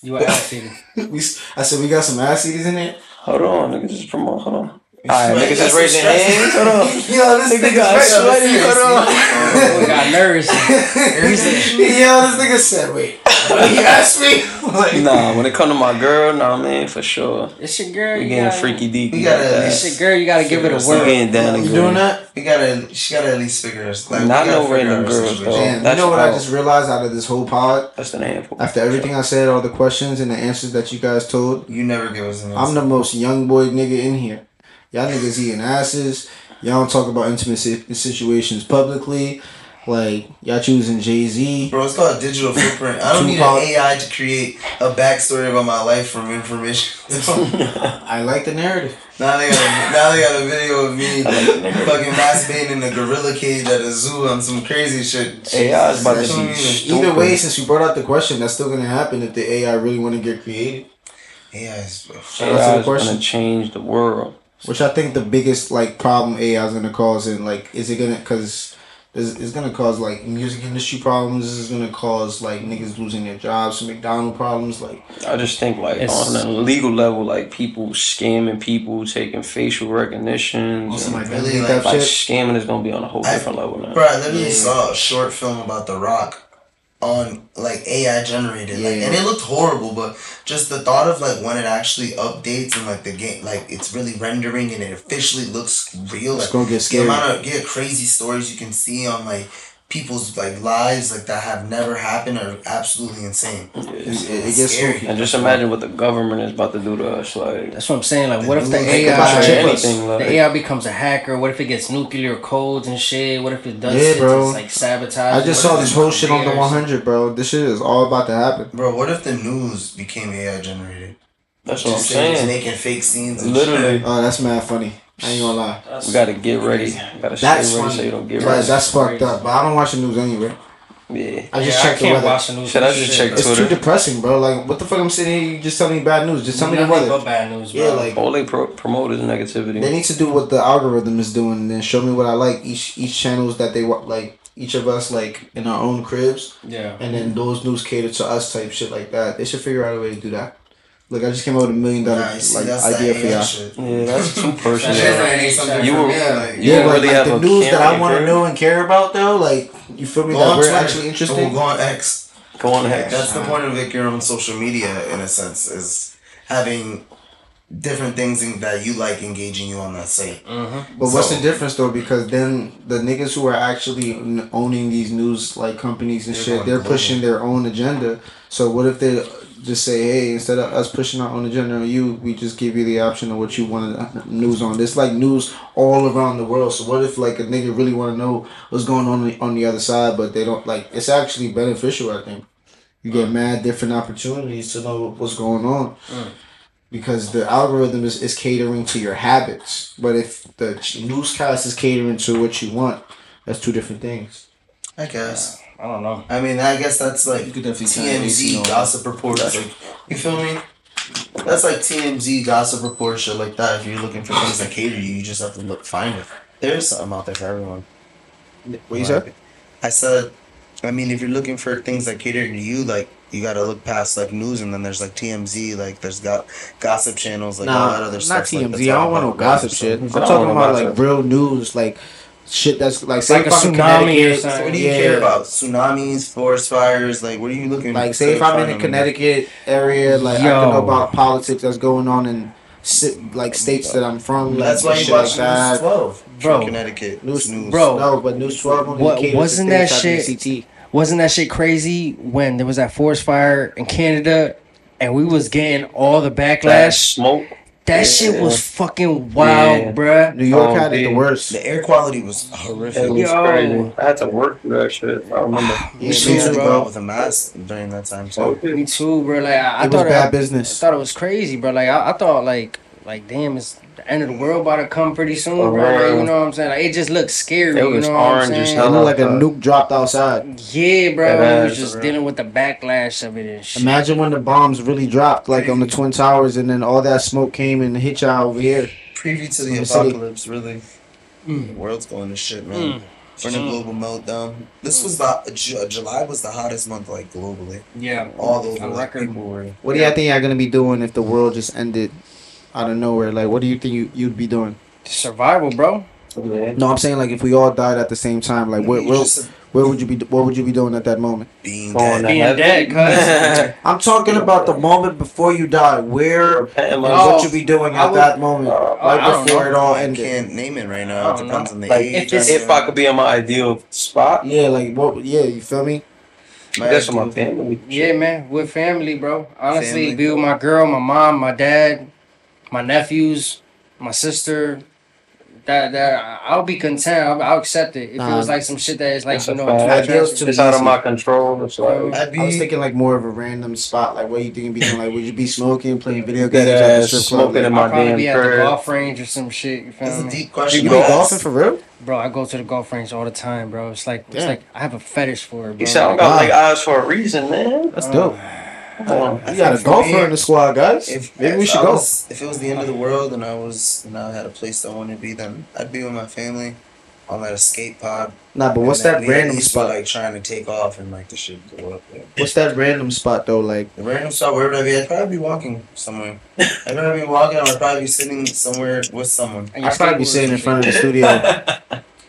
You an ass eater. We, s- I said we got some ass eaters in here. Hold on, niggas just promote, hold on. Alright, Sweat, niggas just raising some stress. hands, hold on. Yo, this Nigga nigga got got sweaty, hold on. Oh, we got nervous. Yo, this nigga said, wait. What he asked me? Like, Nah, when it come to my girl, nah, man, for sure. It's your girl. We you getting gotta, freaky deep. We gotta- like that. It's your girl. You gotta give it a Figure We word. getting down and you doing that? You gotta. She gotta at least figure us. Like, Not no random out girls, situation. though. Damn, you know what I just realized out of this whole pod? That's the handful. After everything I said, all the questions and the answers that you guys told, You never give us an I'm the most young boy nigga in here. Y'all niggas eating asses. Y'all don't talk about intimate situations publicly. Like, y'all choosing Jay Z. Bro, it's called digital footprint. I don't need Tupac. an AI to create a backstory about my life from information. I like the narrative. now they got a, now they got a video of me fucking masturbating in a gorilla cage at a zoo on some crazy shit. AI is about to That's what I be Either way, since you brought out the question, that's still gonna happen if the AI really want to get created. AI is Shout AI the is question. gonna change the world. Which I think the biggest like problem AI is gonna cause, and like, is it gonna? Because It's, it's gonna cause like music industry problems. This is gonna cause like niggas losing their jobs, McDonald problems. Like I just think like It's- on a legal level, like people scamming people, taking facial recognition, also like Really, really, like, like scamming is gonna be on a whole I- different level now. Bro, I literally Yeah. saw a short film about The Rock on like AI generated, like, Yeah. and it looked horrible. But just the thought of like when it actually updates and like the game, like it's really rendering and it officially looks real. It's Like, gonna get scary. the amount of get crazy stories you can see on like people's like lives like that have never happened are absolutely insane. It, It's- it, it gets Scary. and just imagine what the government is about to do to us. Like That's what I'm saying. Like, what if the AI, the anything, like, the AI becomes a hacker? What if it gets nuclear codes and shit? What if it does Yeah, bro. to like sabotage? I just What saw this whole shit on the 100, bro. This shit is all about to happen. Bro, what if the news became AI generated? that's what I'm Just they was saying. making fake scenes. And Literally. shit. Oh, that's mad funny. I ain't gonna lie. We gotta get ready. Gotta stay That's ready funny. so you don't get But ready. that's fucked up. But I don't watch the news anyway. Yeah. I just yeah, check I the can't weather. watch the news. Should I for just shit. check It's too depressing, bro. Like, what the fuck? I'm sitting here, you just tell me bad news. Just tell me the Nothing weather. but bad news, bro. Yeah, like All they pro- promote is negativity. they need to do what the algorithm is doing, and then show me what I like. Each each channels that they want, like each of us, like in our own cribs, yeah. and then those news cater to us, type shit like that. They should figure out a way to do that. Look, I just came up with a million dollar Nah, see, like idea for y'all. shit. Yeah, that's too personal. shit Yeah. You for were- me, like, you Yeah, but really like have the a news that I want to know and care about, though, like you feel me? Go that we're Twitter. actually interested. Go, go on X. Go on X. That's the point of like your own social media in a sense is having different things in, that you like engaging you on that site. Mm-hmm. But what's the difference though? Because then the niggas who are actually owning these news like companies and They're shit, they're global. pushing their own agenda. So what if they just say, hey, instead of us pushing our own agenda on you, we just give you the option of what you want to news on. There's like news all around the world. So what if like a nigga really want to know what's going on on the other side, but they don't like? It's actually beneficial, I think. You get mm. mad different opportunities to know what's going on mm. because the algorithm is, is catering to your habits. But if the newscast is catering to what you want, that's two different things. I guess. I don't know. I mean, I guess that's like You could definitely turn AC TMZ on. gossip reports. Like, you feel me? That's like TMZ gossip reports, shit like that. If you're looking for things that cater to you, you just have to look, find it. There's something out there for everyone. What you said? I said, I mean, if you're looking for things that cater to you, like you gotta look past like news, and then there's like TMZ, like there's got gossip channels, like all that other not stuff. like, TMZ. that's I don't want no about gossip shit. I'm talking about like real news, like shit that's like say Like if a I'm in tsunami or Connecticut, something. What do you yeah. care about? Tsunamis, forest fires, like what are you looking? Like say if I'm in find the Connecticut area, like I Yo. can know about politics that's going on in si- like states that I'm from. Like, That's why you shit watch like News 12 Bro. from Connecticut. News, News. Bro. no, but News Twelve only What- caters to wasn't that shit- CT. Wasn't that shit crazy when there was that forest fire in Canada and we was getting all the That backlash? smoke. That shit was fucking wild, Yeah. bruh. New York Oh, had it the worst. The air quality was horrific. It was Yo. crazy. I had to work through that shit. I remember. Me We too, had to go bro. out with a mask during that time. So Me too, bro. Like I, I It was thought bad it, I business. thought it was crazy, bro. Like I, I thought like like damn, it's the end of the world about to come pretty soon, For bro. Like, you know what I'm saying? Like it just looked scary. It you was know what I'm orange as saying? It hell. looked like a Uh, nuke dropped outside. Yeah, bro. That was just bro. dealing with the backlash of it and shit. Imagine when the bombs really dropped, like on the Twin Towers, and then all that smoke came and hit y'all over here. preview to the the city. apocalypse, really. Mm. The world's going to shit, man. Mm. We're in a global meltdown. This was the Ju- July was the hottest month, like globally. Yeah, All over, On like, record. people were. What do y'all think y'all gonna be doing if the world just ended out of nowhere? Like, what do you think you, you'd be doing? survival, bro. Yeah. No, I'm saying like if we all died at the same time, like where where, where would you be? What would you be doing at that moment? being Going dead. Being dead, cuz. I'm talking about the moment before you die. Where Repenting Oh, what you be doing at would- that moment, Uh, I right don't before know. it all I can't name it right now. It depends know. on the Like age. it's- if I could be in my ideal spot, Yeah, like what? Yeah, you feel me? I guess with my family. Yeah, man, with family, bro. Honestly, Family. be with my girl, my mom, my dad, my nephews, my sister. That that I'll be content. I'll, I'll accept it. If it Nah, was like some shit that is like you know, fact. too Ideals attractive. to It's out of my control. It's like I'd be I was thinking like more of a random spot. Like what you think you'd be doing? Like would you be smoking, playing video games Dead at the ass, strip club? smoking in Like, my I'll probably damn be at the golf range or some shit. You feel That's a me? deep question. you to be golfing for real? Bro, I go to the golf range all the time, bro. It's like it's Damn. like I have a fetish for it, bro. You said I don't got like eyes for a reason, man. That's Uh, dope. Come on. You got a for golfer in the squad, guys. If, Maybe we should I go. if it was the end of the world and I was and I had a place I wanted to be, then I'd be with my family. on that escape pod. Nah, but what's that random spot? Like trying to take off and like the shit go up. There. What's that random spot though? Like, The random spot where would I be? I'd probably be walking somewhere. I'd probably be walking I'd probably be sitting somewhere with someone. I'd probably be sitting in front of the studio.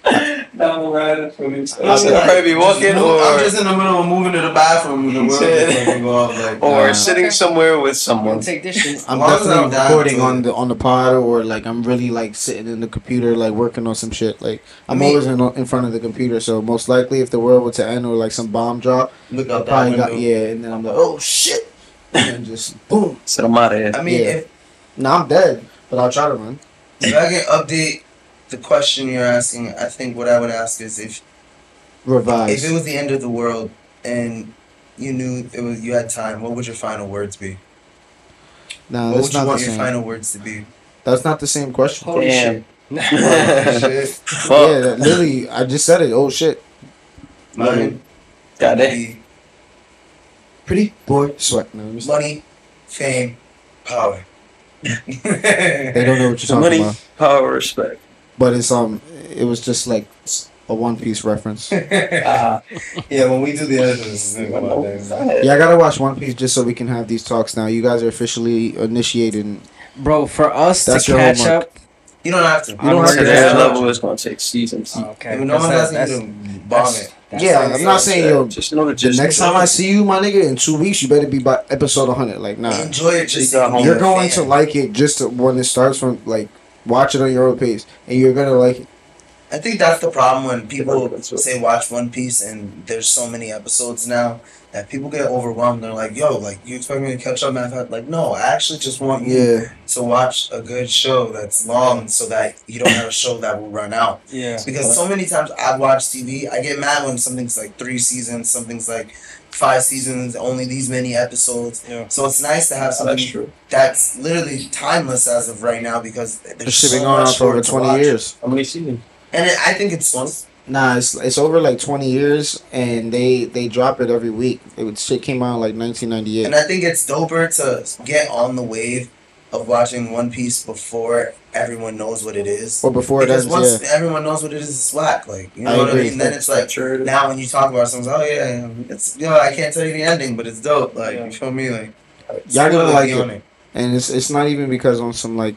Down the ride, that's what he. I'm I'd probably walking just move- I'm just in the middle of moving to the bathroom and the world just go off like or Nah. sitting somewhere with someone. take this shit. I'm definitely I'm recording on the on the pod, or like I'm really like sitting in the computer, like working on some shit. Like I'm I mean- always in, in front of the computer, so most likely if the world were to end or like some bomb drop, look I out that probably window. got yeah, and then I'm like, oh shit, and just boom. So I'm out of here. I mean, Yeah. if, Nah, I'm dead, but I'll try to run. if I can update the question you're asking, I think what I would ask is if Revise. if it was the end of the world and you knew it was you had time, what would your final words be? nah, what that's would you not the want your same. final words to be? That's not the same question. Holy Damn. shit. Shit. Fuck. Yeah, that, literally, I just said it. Oh shit, Mine Got it. pretty boy sweat. No, let me stop. money, fame, power. they don't know what you're talking Money, about. Money, power, respect. But it's um, it was just like a One Piece reference. Ah, yeah, when we do the other this is about that. Yeah, I gotta watch One Piece just so we can have these talks now. You guys are officially initiated. Bro, for us That's to your catch homework. up. You don't have to. You don't have to to that catch up. level is gonna take seasons. Okay. no one's that's- asking you to bomb it. that's- Yeah, that's- I'm not saying yo. Just know the The gist. next time I see you, my nigga, in two weeks, you better be by episode 100. Like, nah, Enjoy it just You got so you you're can be going to like it just to- when it starts from like watch it on your own pace, and you're gonna like it. I think that's the problem when people say watch One Piece and there's so many episodes now that people get overwhelmed. They're like, "Yo, like you expect me to catch up?" And I like, no, I actually just want you Yeah, to watch a good show that's long, so that you don't have a show that will run out. Yeah. Because so many times I watch TV, I get mad when something's like three seasons, something's like five seasons, only these many episodes. Yeah. So it's nice to have something That's true. that's literally timeless as of right now because there's this shit so been going on much for over 20 years. How many seasons? And it, I think it's Nah, it's it's over like 20 years, and they they drop it every week. It would, shit came out like 1998. And I think it's doper to get on the wave of watching One Piece before everyone knows what it is. or before it because ends, once yeah. everyone knows what it is, it's whack. Like you know I what I agree. mean? Then it's like Sure. now when you talk about something, oh yeah, it's you know I can't tell you the ending, but it's dope. Like Yeah. you feel me? Like Y'all gonna spoiler like be it. on it. and it's it's not even because on some like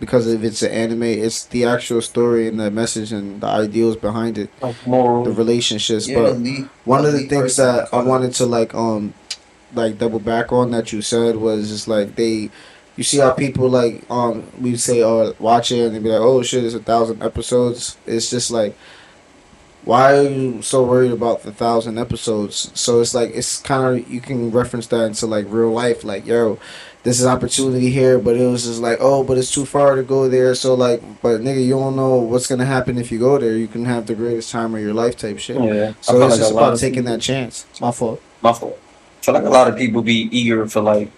because if it's an anime it's the actual story and the message and the ideals behind it Like moral. the relationships You're but an elite- one of the things that i wanted to like um like double back on that you said was just like they you see how people like um we say oh watch it and they be like oh shit it's a thousand episodes it's just like why are you so worried about the thousand episodes so it's like it's kind of you can reference that into like real life like yo this is opportunity here but it was just like oh but it's too far to go there so like but nigga you don't know what's gonna happen if you go there you can have the greatest time of your life type shit Yeah. So it's like just about taking people- that chance. It's my fault. My fault. I feel like a lot of people be eager for like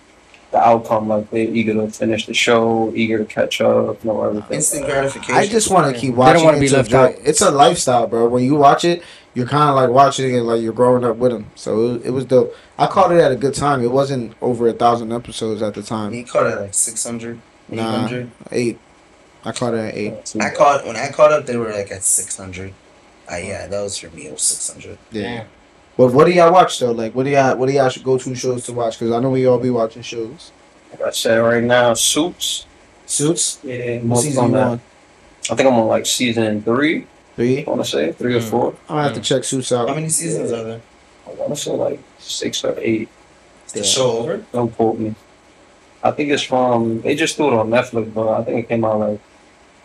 the outcome, like they're eager to finish the show, eager to catch up, know everything. Instant gratification. I just want to keep They watching. don't wanna be left enjoy out. It's a lifestyle, bro. When you watch it, you're kind of like watching it like you're growing up with them. So it, it was dope. I caught it at a good time. It wasn't over a thousand episodes at the time. He caught it like 600, Nah. 800. Eight. I caught it at eight. I caught when I caught up, they were like at 600. Uh, yeah, that was for me. It was 600. Yeah. But what do y'all watch though? Like, what do y'all what do y'all go to shows to watch? Because I know we all be watching shows. Like I said right now, Suits. Suits. Yeah, What most season on you that. on? I think I'm on like season three. Three. I want to say three or Mm. four. I'm gonna have to check Suits out. How many seasons are there? I want to say like six or eight. Is the Yeah. show over? Don't quote me. I think it's from. They just threw it on Netflix, but I think it came out like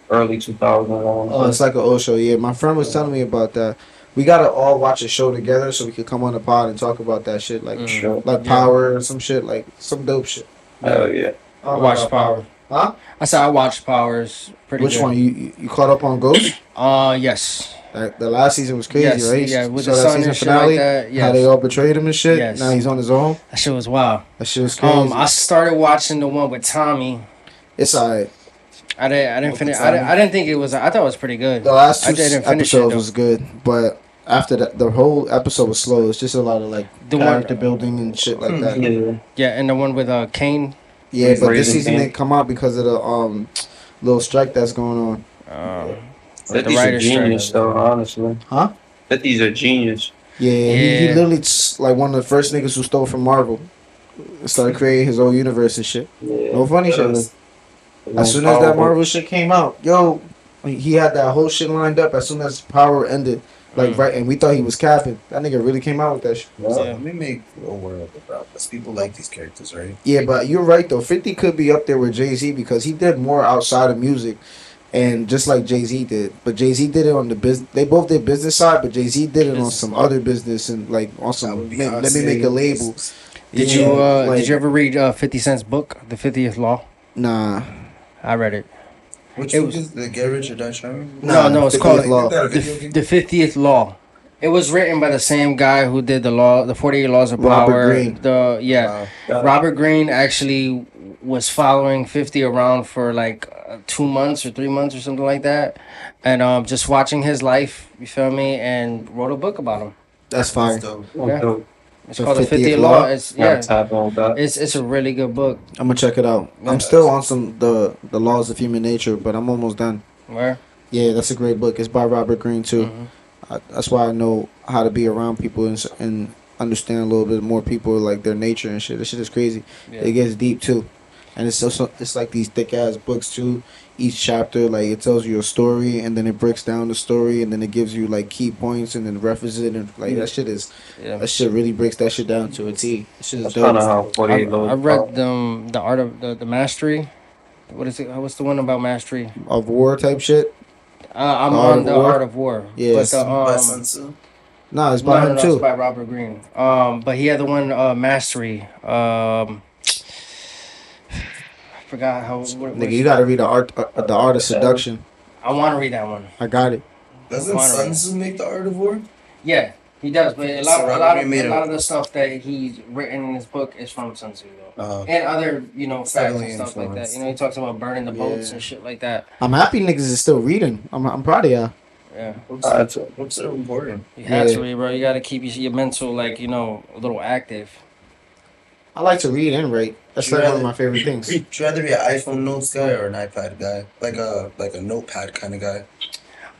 early 2000. Oh, it's like an old show. Yeah, my friend was telling me about that. We gotta all watch a show together so we could come on the pod and talk about that shit, like Mm. Sure. like Yeah. Power or some shit, like some dope shit. Hell yeah. I watched Power. Huh? I said I watched Powers. Pretty much. Which good. one? You you- you caught up on Ghost? Uh, yes. Like, the last season was crazy, yes. right? Yeah, You with saw the that sun season and shit like that. How they all betrayed him and shit. Yes. Now he's on his own. That shit was wild. That shit was crazy. Um, I started watching the one with Tommy. it's alright. I didn't. I didn't finish. I didn't, I didn't think it was. I thought it was pretty good. The last I two didn't finish it, episodes was good, but after that, the whole episode was slow. It's just a lot of like The one- character building and shit like that. Yeah. Yeah, and the one with uh Kane. Yeah, but this Raising season Cain. didn't come out because of the um little strike that's going on. Uh, Like the 50's a writer's genius, strike. though, honestly. Huh? 50's a genius. Yeah, He, he literally s- like one of the first niggas who stole from Marvel. Started creating his own universe and shit. Yeah. No funny shit. As soon as that Marvel shit came out, yo, he had that whole shit lined up. As soon as Power ended, like Mm. right, and we thought he was capping. That nigga really came out with that shit. So let me make a world about this. People like these characters, right? Yeah, but you're right though. Fifty could be up there with Jay Z because he did more outside of music, and just like Jay Z did. But Jay Z did it on the business. They both did business side, but Jay Z did it on some other business and like on some. would Let, let me make a label. Did Yeah, you uh, like- did you ever read uh, Fifty Cent's book, The Fiftieth Law? Nah, I read it. Which It was- is the Get Rich or Die Trying? Nah, no, no, it's 50th called Law. Is that a the, video game? the Fiftieth Law. It was written by the same guy who did the law, the Forty Eight Laws of Robert Power. Greene. The yeah, Wow. Robert Greene actually was following 50 around for like uh, two months or three months or something like that. And um, just watching his life, you feel me, and wrote a book about him. that's fine. That's dope. Yeah. It's The called The 50th 50th Law? Law. It's, Yeah. yeah, Tap on that. it's, it's a really good book. I'm gonna check it out. Yeah. I'm still on some the the laws of human nature, but I'm almost done. Where? Yeah, that's a great book. It's by Robert Greene too. Mhm. I, that's why I know how to be around people and, and understand a little bit more people like their nature and shit. This shit is crazy. Yeah. It gets deep too, and it's also it's like these thick ass books too. Each chapter like it tells you a story and then it breaks down the story and then it gives you like key points and then references it and like that shit is yeah. that shit really breaks that shit down to a T. That shit is That's kind of how I, 48 Laws I of read um, the art of the, the mastery. What is it? What's the one about mastery? Of war type shit. Uh, I'm Art on the War? art of war. Yeah, but it's the, By um, Sun Tzu. Nah, it's No, by no, him no, too. it's by Robert Greene. Um, but he had the one uh, Mastery. Um, I forgot how. What, what Nigga, you gotta read the art, uh, the art of seduction. I want to read that one. I got it. Doesn't Why Sun? Tzu make the art of war? Yeah, he does. But a lot, a lot, of, made a a- lot of the stuff that he's written in his book is from Sun Tzu, though. Uh, And other, you know, facts and stuff like that. You know, he talks about burning the boats Yeah. and shit like that. I'm happy niggas is still reading. I'm, I'm proud of y'all. Yeah, books, Uh, it's- books are important. you have Yeah. to read, bro. You got to keep your, your mental, like, you know, a little active. I like to read and write. That's You like one of my favorite things. Would you rather be an iPhone notes guy or an iPad guy? Like a like a notepad kind of guy.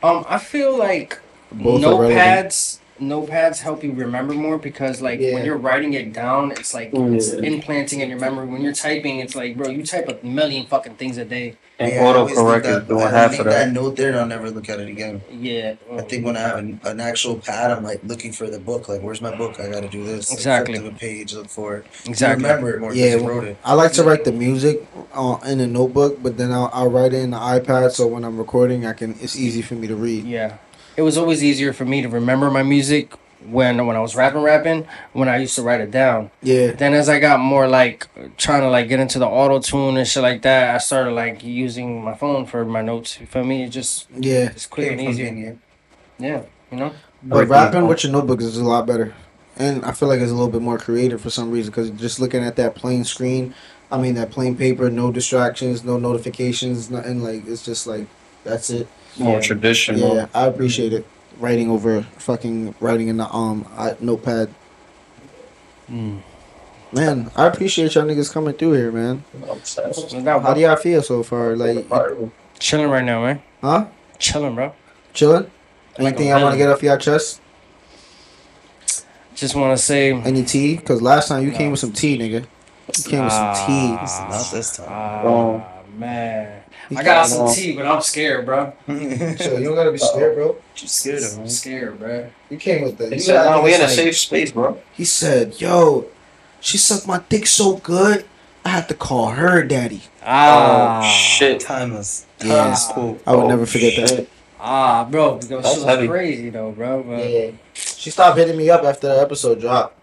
Um, I feel like Both are notepads notepads help you remember more because like Yeah. when you're writing it down it's like Mm. it's implanting in your memory when you're typing it's like bro you type a million fucking things a day And Yeah, I always autocorrect think is that- doing I half leave of that. note there and I'll never look at it again. yeah I think when I have an, an actual pad, I'm like looking for the book. Like, where's my book? I got to do this. Like, Exactly. flip to the page, look for it. You exactly remember it more Yeah, you wrote it. I like to write the music uh, in a notebook, but then I'll, I'll write it in the iPad. So when I'm recording, I can. It's easy for me to read. yeah it was always easier for me to remember my music when when I was rapping rapping when I used to write it down Yeah, then as I got more like trying to like get into the auto tune and shit like that I started like using my phone for my notes you feel me it just yeah. it's quick and easy. from easier being yeah you know But Breaking rapping with your notebook is a lot better, and I feel like it's a little bit more creative for some reason. Because just looking at that plain screen, I mean that plain paper, no distractions, no notifications, nothing. Like it's just like that's it. More Yeah. traditional. Yeah, I appreciate it. Writing over fucking writing in the um I, notepad. Mm. Man, I appreciate y'all niggas coming through here, man. Obsessed. No How do y'all feel so far? Like, Chilling right now, man. huh? Chilling, bro. Chilling? Anything a y'all want to get off your chest? Just want to say. Any tea? Cause last time you No. came with some tea, nigga. You came with some tea. Not this time. ah, Oh. man. You I got came- some tea, but I'm scared, bro. So you don't gotta be scared, bro. You scared of I'm him? scared, bro. You came with that. He you said, no, we in a like- safe space, bro. He said, "Yo, she sucked my dick so good, I had to call her daddy." Ah, oh, shit. Timeless. Yeah. Timeless cool. I would Oh, never forget that. Ah, bro, because That's she was heavy. crazy though, bro. But Yeah. She stopped hitting me up after the episode dropped.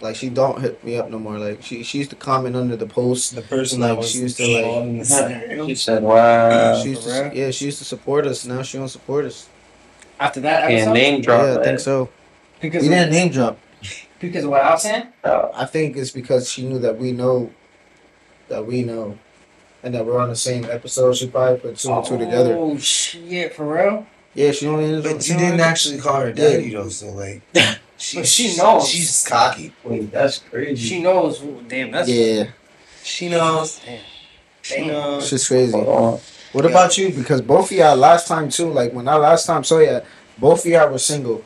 Like she don't hit me up no more. Like she she used to comment under the post. The person Like, that was she used to, like- all in the scenario. She said, wow. she used to yeah she used to support us. Now she don't support us. after that Yeah, name drop. yeah, I think so. because We didn't name drop. because of what I was saying. Uh, I think it's because she knew that we know that we know, and that we're on the same episode. She probably put two and two together. Oh shit, for real. Yeah, she only. But you didn't actually call her daddy though, so like, she, But she knows. She's cocky. wait, that's crazy. She knows. Damn, that's Yeah, She knows. Damn. She knows. shit's crazy. Hold. What Yeah. about you? Because both of y'all last time too, like when I last time saw ya, both of y'all were single.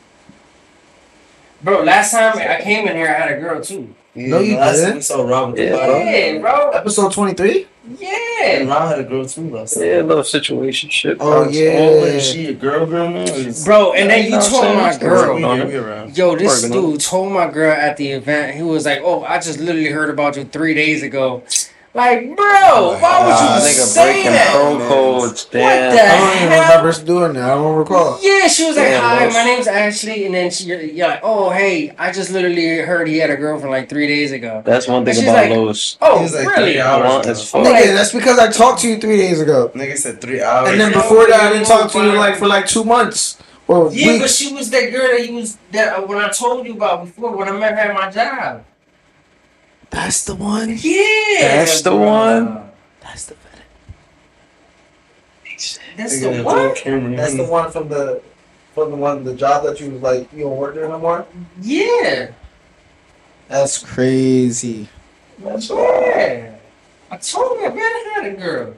Bro, last time I came in here, I had a girl too. Yeah, No, you last didn't. time we saw Rob with the Yeah, bottle. Yeah, bro. Episode twenty three. And Yeah. Rob had a girl too last time. Yeah, a little situation shit. Oh, yeah. Oh, is she a girl girl now? Bro, and then you You know I'm told my It's girl. We on here, it. we around. Yo, this Working on dude told my girl at the event, he was like, Oh, I just literally heard about you three days ago. Like, bro, why would you nigga say breaking that? pro codes. Damn. the I don't even hell? remember doing that. I don't recall. Yeah, she was like, "Hi, boss. my name's Ashley," and then she, you're like, "Oh, hey, I just literally heard he had a girlfriend like three days ago." That's one thing about like- Lowe's. Oh, He like really? three hours Well, ago. Nigga, that's because I talked to you three days ago, Nigga said three hours. and then before that I didn't talk to you like for like two months or Yeah, but she was that girl that you was that uh, when I told you about before when I met her at my job. That's the one. Yeah, That's the bro. one? That's the. That's the the one. That's the one from the from the one the job that you was like you don't work there no more. Yeah, That's crazy. That's all. yeah. I told you I better had a girl.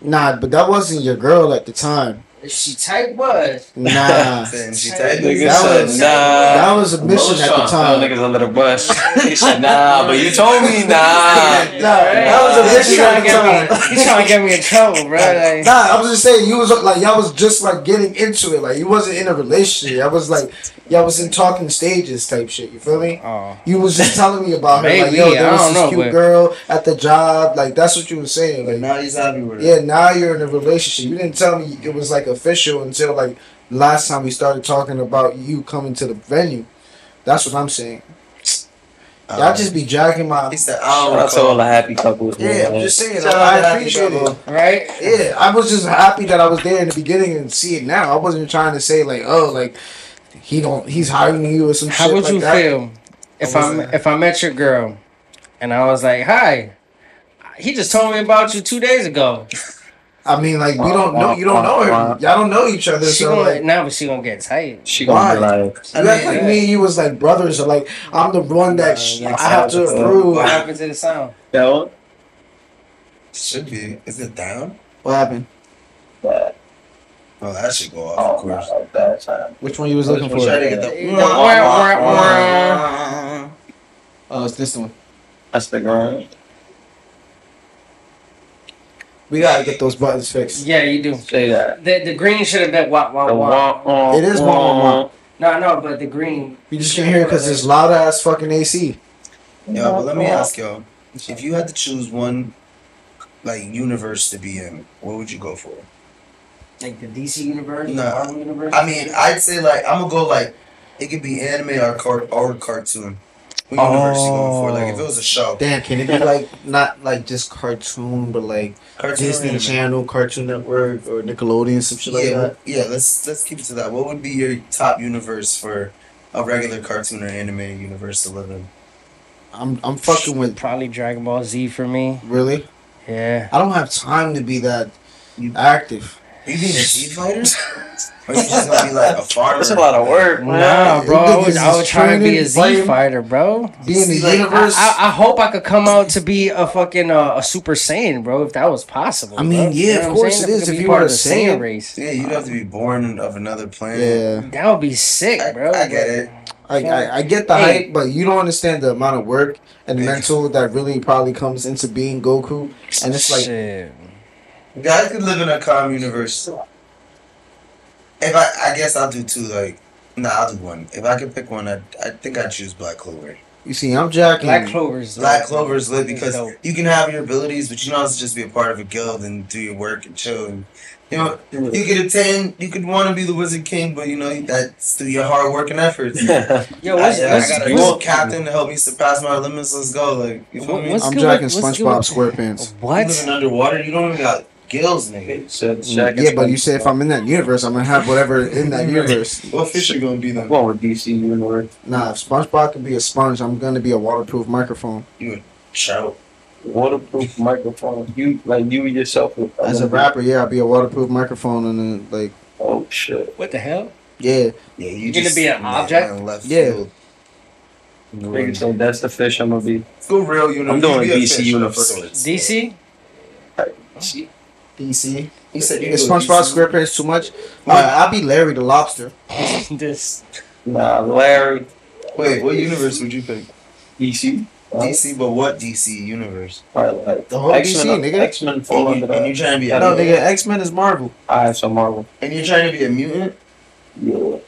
Nah, but that wasn't your girl at the time. If she type was. Nah. Saying she That Nigga. That was- nah. that was a mission Lowe's at the trying to time. Niggas under the bus. he said, nah, but you told me, nah. Nah, that was a mission at the time. me. He trying to get me in trouble, bro. Like, Nah, I was just saying you was like y'all was just like getting into it. Like you wasn't in a relationship. I was like y'all was in talking stages type shit. You feel me? oh. You was just telling me about her. Like yo, there I was this know, cute but- girl at the job. Like that's what you were saying. But Like now he's happy with her. yeah, now you're in a relationship. You didn't tell me it was like official until like last time we started talking about you coming to the venue. That's what I'm saying. Um, Y'all just be dragging my. He said, I Shout don't out to all the happy couples. Yeah. I'm just saying. Shout out I, to I Happy appreciate it. Right? Yeah, I was just happy that I was there in the beginning and see it now. I wasn't trying to say like, oh, like he don't, he's hiring you or some How shit would like you that. feel if I I wasn't- if I met your girl and I was like, "Hi, he just told me about you two days ago." I mean, like we don't know, you don't know her, y'all don't know each other, She so gonna like. now, but she gonna get tight. She gonna be Why? like, You act like me and you was like brothers, or like I'm the one that sh- Nah, I have to approve. What happened to the sound? that one? Should be. Is it down? What happened? That. Oh, that should go off, Oh, of course. no, that time. Which one you was looking for? the. Oh, it's this one. That's the grind. We gotta get those buttons fixed. Yeah, you do. Say that. The the green should have been wah wah wah. wah, wah, It is wah, wah, wah. No, no, but the green. You just can't hear it because it's loud ass fucking AC. Yeah, but let me ask y'all: if you had to choose one, like universe to be in, what would you go for? Like the DC universe, Nah. the Marvel universe. I mean, I'd say like I'm gonna go like it could be anime or car or cartoon. What universe you going for? Like if it was a show, Damn, can it be like not like just cartoon, but like cartoon or Disney anime? Channel, Cartoon Network, or Nickelodeon, some shit like yeah, that? yeah. Let's let's keep it to that. What would be your top universe for a regular cartoon or anime universe to live in? I'm I'm fucking with probably Dragon Ball Z for me. really. Yeah. I don't have time to be that You- active. Are you being a Z fighter? or you just gonna be like a farmer? That's a lot of work, man. Nah, bro. I Niggas was, I is was trying to be a training, Z fighting. fighter, bro. Be in the Like, universe. I, I, I hope I could come out to be a fucking uh, a Super Saiyan, bro. If that was possible. I mean, bro. yeah, know of course saying? it I If you part were of a the Saiyan Saiyan. race, Yeah, you'd have to be born of another planet. yeah, that would be sick, bro. I get it. I, I I get the Hey. hype, but you don't understand the amount of work and Yeah. mental that really probably comes into being Goku. And it's like, Shit. God could live in a calm universe. If I, I guess I'll do two. Like, nah, I'll do one. If I could pick one, I, I think I'd choose Black Clover. you see, I'm jacking. Black Clover's Black dope. Clover is lit because you can have your abilities, but you can also just be a part of a guild and do your work and chill. And you know, you could attain. You could want to be the Wizard King, but you know that's through your hard work and efforts. Yo, I, what's, I got a what's, good captain to help me surpass my limits. Let's go. Like, you feel me? I'm good jacking with- what's good SpongeBob with- SquarePants. You what? living underwater, you don't even got gills, nigga. Said Shaq mm, Yeah, but you said if I'm in that universe, I'm gonna have whatever in that universe. What fish are gonna be I'm then? going with DC Universe. Nah, if SpongeBob could be a sponge, I'm gonna be a waterproof microphone. You a trout. Waterproof microphone. You like you yourself. would- As a rapper, yeah, I'll be a waterproof microphone and then like, Oh shit. What the hell? yeah, Yeah, you You're gonna be an yeah, object? man, Left Yeah. field. Nigga said that's the fish I'm gonna be. Go real universe. I'm doing You be a DC fish universe. sorts. DC? See? DC. He said you Is SpongeBob SquarePants too much? Uh, I'll be Larry the Lobster. this. Nah, Larry. Wait, what universe would you pick? DC. DC, but what DC universe? Probably like The whole DC, X-Men, nigga. X-Men fall And, under you, and you're trying to be a No, mutant? nigga, X Men is Marvel. Alright, so Marvel. And you're trying to be a mutant? Yeah.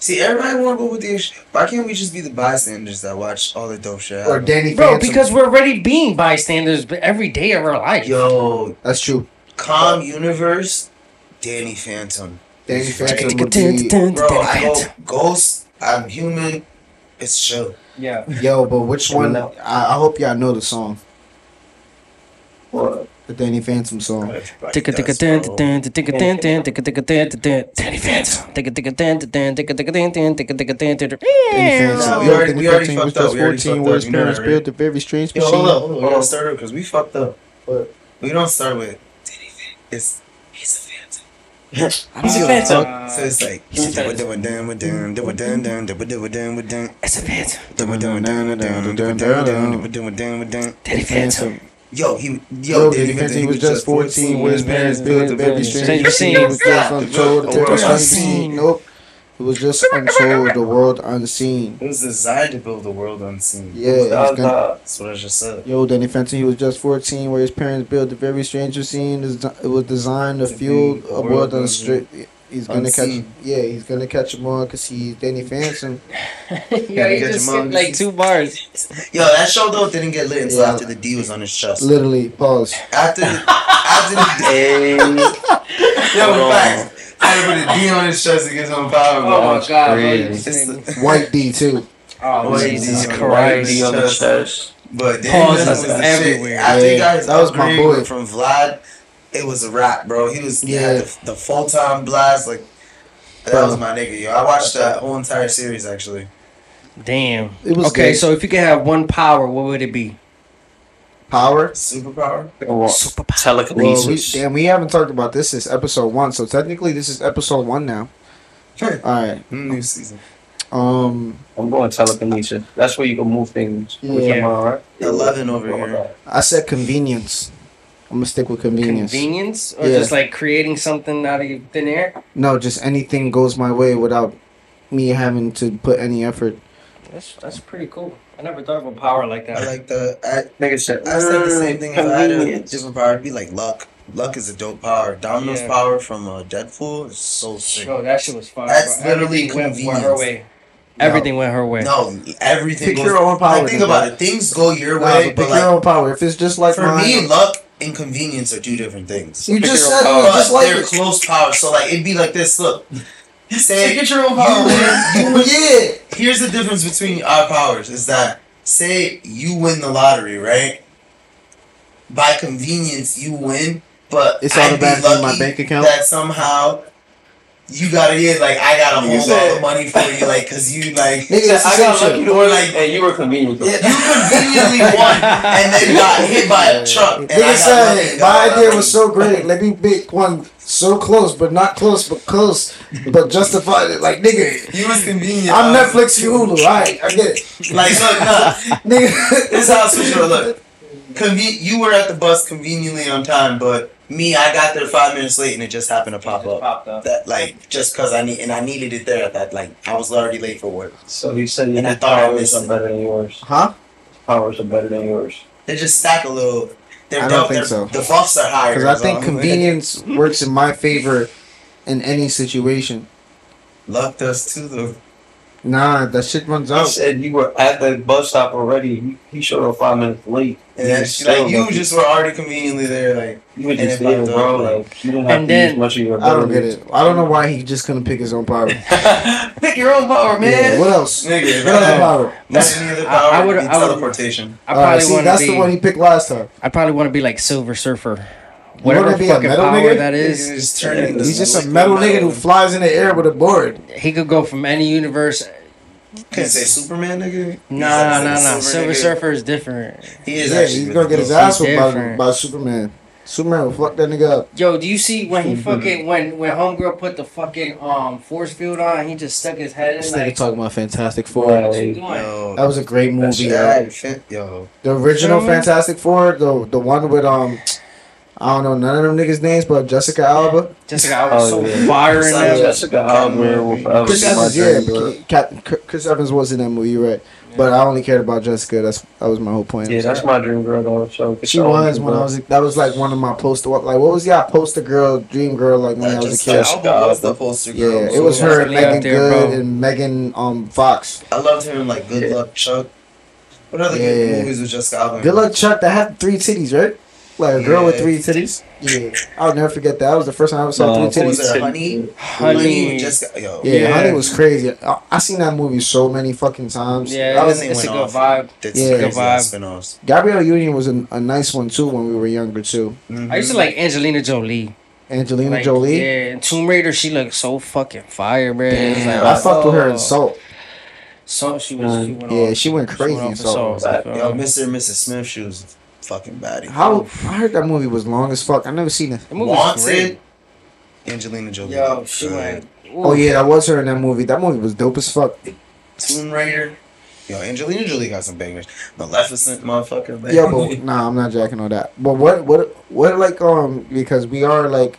See, everybody want to go with the. sh- Why can't we just be the bystanders that watch all the dope shit? Or happen? Danny Bro, Phantom. because we're already being bystanders every day of our life. Yo, That's true. Calm universe, Danny Phantom. Danny Phantom would be. Bro, I go Ghost. I'm human. It's chill. Yeah. Yo, but which one? I, I hope y'all know the song. What? The Danny Phantom song. Ticka ticka dun dun ticka dun dun ticka ticka dun dun Danny Phantom. Ticka ticka dun dun ticka ticka dun dun ticka ticka dun dun Danny No, Phantom. we Yo, already- Danny we already Phantom was fucked up. just We already 14 fucked where up. his You know parents that, right? built a very strange Yo, machine. hold up, hold up. We don't start because we fucked up. What? We don't start with Danny Phantom. It's he's a phantom. He's a phantom. Uh, so it's like He's a phantom. doing down with down, doing down down, doing down with down, It's a phantom. doing down down with down, doing down down, doing down with down. Danny Phantom. Yo, he Yo, yo, Danny Phantom, he was just 14 where his parents built a very strange machine. He was just untold. The World world unseen. unseen. Nope. It was just untold. The world unseen. It was designed to build the world unseen. Yeah. it was That gonna- That's what I just said. Yo, Danny Fenton, he was just 14 where his parents built a very strange machine. It was designed to To fuel a a world world unstri- He's gonna catch, unseen. yeah, he's gonna catch him on because he's Danny Phantom. Yeah, Gotta he just your skipped like two bars. Yo, that show though didn't get lit until Yeah. after the D was on his chest. Literally, pause. After after the Hey. Yo, facts. I had to put a D on his chest to get some power. Oh my god, bro. crazy. you It's just- the- White D too. Oh, oh Wait, Jesus D on the Christ. D on the chest. But then Pause was the everywhere. Shit. After Yeah, he got his that was my boy. from Vlad, it was a wrap, bro. He was yeah Yeah. the, the full time blast like. That Bro. was my nigga, yo. I watched that whole entire series actually. Damn. It was okay, good. so if you could have one power, what would it be? Power. Superpower. Or Superpower. Well, we, telekinesis. damn, we haven't talked about this since episode one, so technically this is episode one now. All right. New season. Um, I'm going telekinesis. That's where you can move things with Yeah. your mind, right? Eleven over here. I said convenience. I'm gonna stick with convenience. Convenience? Or Yeah. just like creating something out of thin air? No, just anything goes my way without me having to put any effort. That's that's pretty cool. I never thought of a power like that. I like the. I, Nigga said, I said the same thing. If I had a different power, it'd be like luck. Luck is a dope power. Domino's Yeah. power from uh, Deadpool is so sick. Yo, that shit was fun. That's bro. literally Everything went, went her convenience. way. Everything went her way. No, everything Pick goes. your own power, Like, think nigga. about it. Things go your Nah, way, but but pick like your own power. If it's just like for mine, me, luck and convenience are two different things. you Pick just your own said power. it But just like they're it. close powers. So like it'd be like this. Look, say Get your own you power. win. You yeah. Here's the difference between our powers is that say you win the lottery, right? By convenience, you win, but It's I'd be automatically in my bank account? That somehow you gotta get like I gotta You hold said- all the money for you, like because you like Nigga, it's I got lucky shit. to Or win, like- and you were convenient. Yeah, you conveniently won and then got hit by a truck. And I Nigga got said lucky and my idea lucky. was so great. Let me pick one so close, but not close, but close, but justified it. Like nigga, He was convenient. I'm uh, Netflix, you Hulu. Alright, I get it. Like look, nah, Nigga, this is how it's for Look, conven- you were at the bus conveniently on time, but me, I got there five minutes late and it just happened to pop up. popped up. That like just cause I need and I needed it there at that like I was already late for work. So he said your And I thought I powers missed are better than yours. Huh? Powers are better than yours. They just stack a little. They're, I don't they're- think so. The buffs are higher. Because I think convenience works in my favor in any situation. Luck does too, though. Nah, that shit runs He out. said you were at the bus stop already. He, he showed up five minutes late. And He then, like you just were already conveniently there, like you were just it there, bro. up, Like you didn't have And to then- use much of your. I don't get it. I don't know why he just couldn't pick his own power. pick your own power, man. Yeah, what else? Nigga, What other power? any other I- power, I I, would- would I would- teleportation. I Alright, probably see, that's to the one he picked last time. I probably want to be like Silver Surfer. You Whatever wanna be a fucking metal power nigga? that He's just turning He's just a metal nigga who flies in the air with a board. he could go from any universe. Can you say Superman, nigga? Nah, He's nah, like nah. Silver nigga. Surfer is different. He is Yeah, he's gonna get his ass whooped by, by Superman. Superman will fuck that nigga up. Yo, do you see when he fucking when when homegirl put the fucking um force field on? He just stuck his head in This like. nigga talking about Fantastic Four. What you? Yo, That was a great movie. Yo. yo. The original. Fantastic Four, the the one with um, I don't know none of them niggas' names, but Jessica Alba, Jessica Alba was Oh, so yeah. fire in Yeah. that. Jessica Alba Chris Evans, yeah, dream girl. Cap- Chris Evans was in that movie, you're right? But I only cared about Jessica. That's that was my whole point. Yeah, that's my dream girl though. So She was when I was that was like one of my poster like what was y'all poster girl dream girl like when I was a kid. Jessica Alba was the poster girl. Yeah, it was her, Really Megan there, Good, bro. and Megan um Fox. I loved her in like Good Luck Chuck. What other Yeah. good movies with Jessica Alba? in? Good luck, Chuck. That had three titties, right? Like a girl with three titties. Yeah, I'll never forget that. That was the first time I ever saw No. three What was titties. it? Honey. Honey. with Jessica. Yo. Yeah, Yeah. Honey was crazy. I, I seen that movie so many fucking times. Yeah, That was, Then they it's a went good off vibe. and Did Yeah. some Good vibe. spin-offs. Gabrielle Union was a, a nice one too when we were younger too. Mm-hmm. I used to like Angelina Jolie. Angelina Like, Jolie. Yeah, in Tomb Raider, she looked so fucking fire, man. Damn, like, I fucked with her in Salt. So she was. She went Yeah, off. she went crazy off in the Salt. Salt. Yo, uh-huh. Mr. and Mrs. Smith, she was fucking baddie. How I heard that movie was long as fuck. I never seen it. The movie was great. Wanted. Angelina Jolie. Yo, she Good. went. Oh yeah, that was her in that movie. That movie was dope as fuck. Tomb Raider. Yo, Angelina Jolie got some bangers. Maleficent, motherfucker. man. Yeah, but nah, I'm not jacking on that. But what, what, what, like, um, because we are like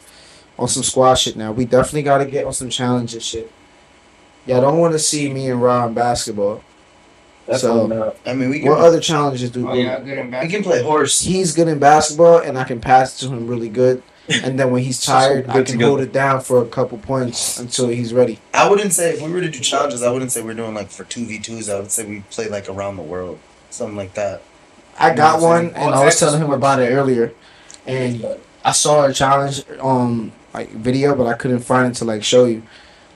on some squash shit now. We definitely got to get on some challenges shit. Yeah, I don't want to see me and Rahh in basketball. So, I mean, we can, what other challenges do Oh we? yeah, good we can play horse. He's good in basketball, and I can pass to him really good. And then when he's tired, I can hold it down for a couple points until he's ready. I wouldn't say if we were to do challenges, I wouldn't say we're doing like for two v twos. I would say we play like around the world, something like that. I got You know one, saying? and I was telling him about it earlier, and I saw a challenge um like video, but I couldn't find it to like show you.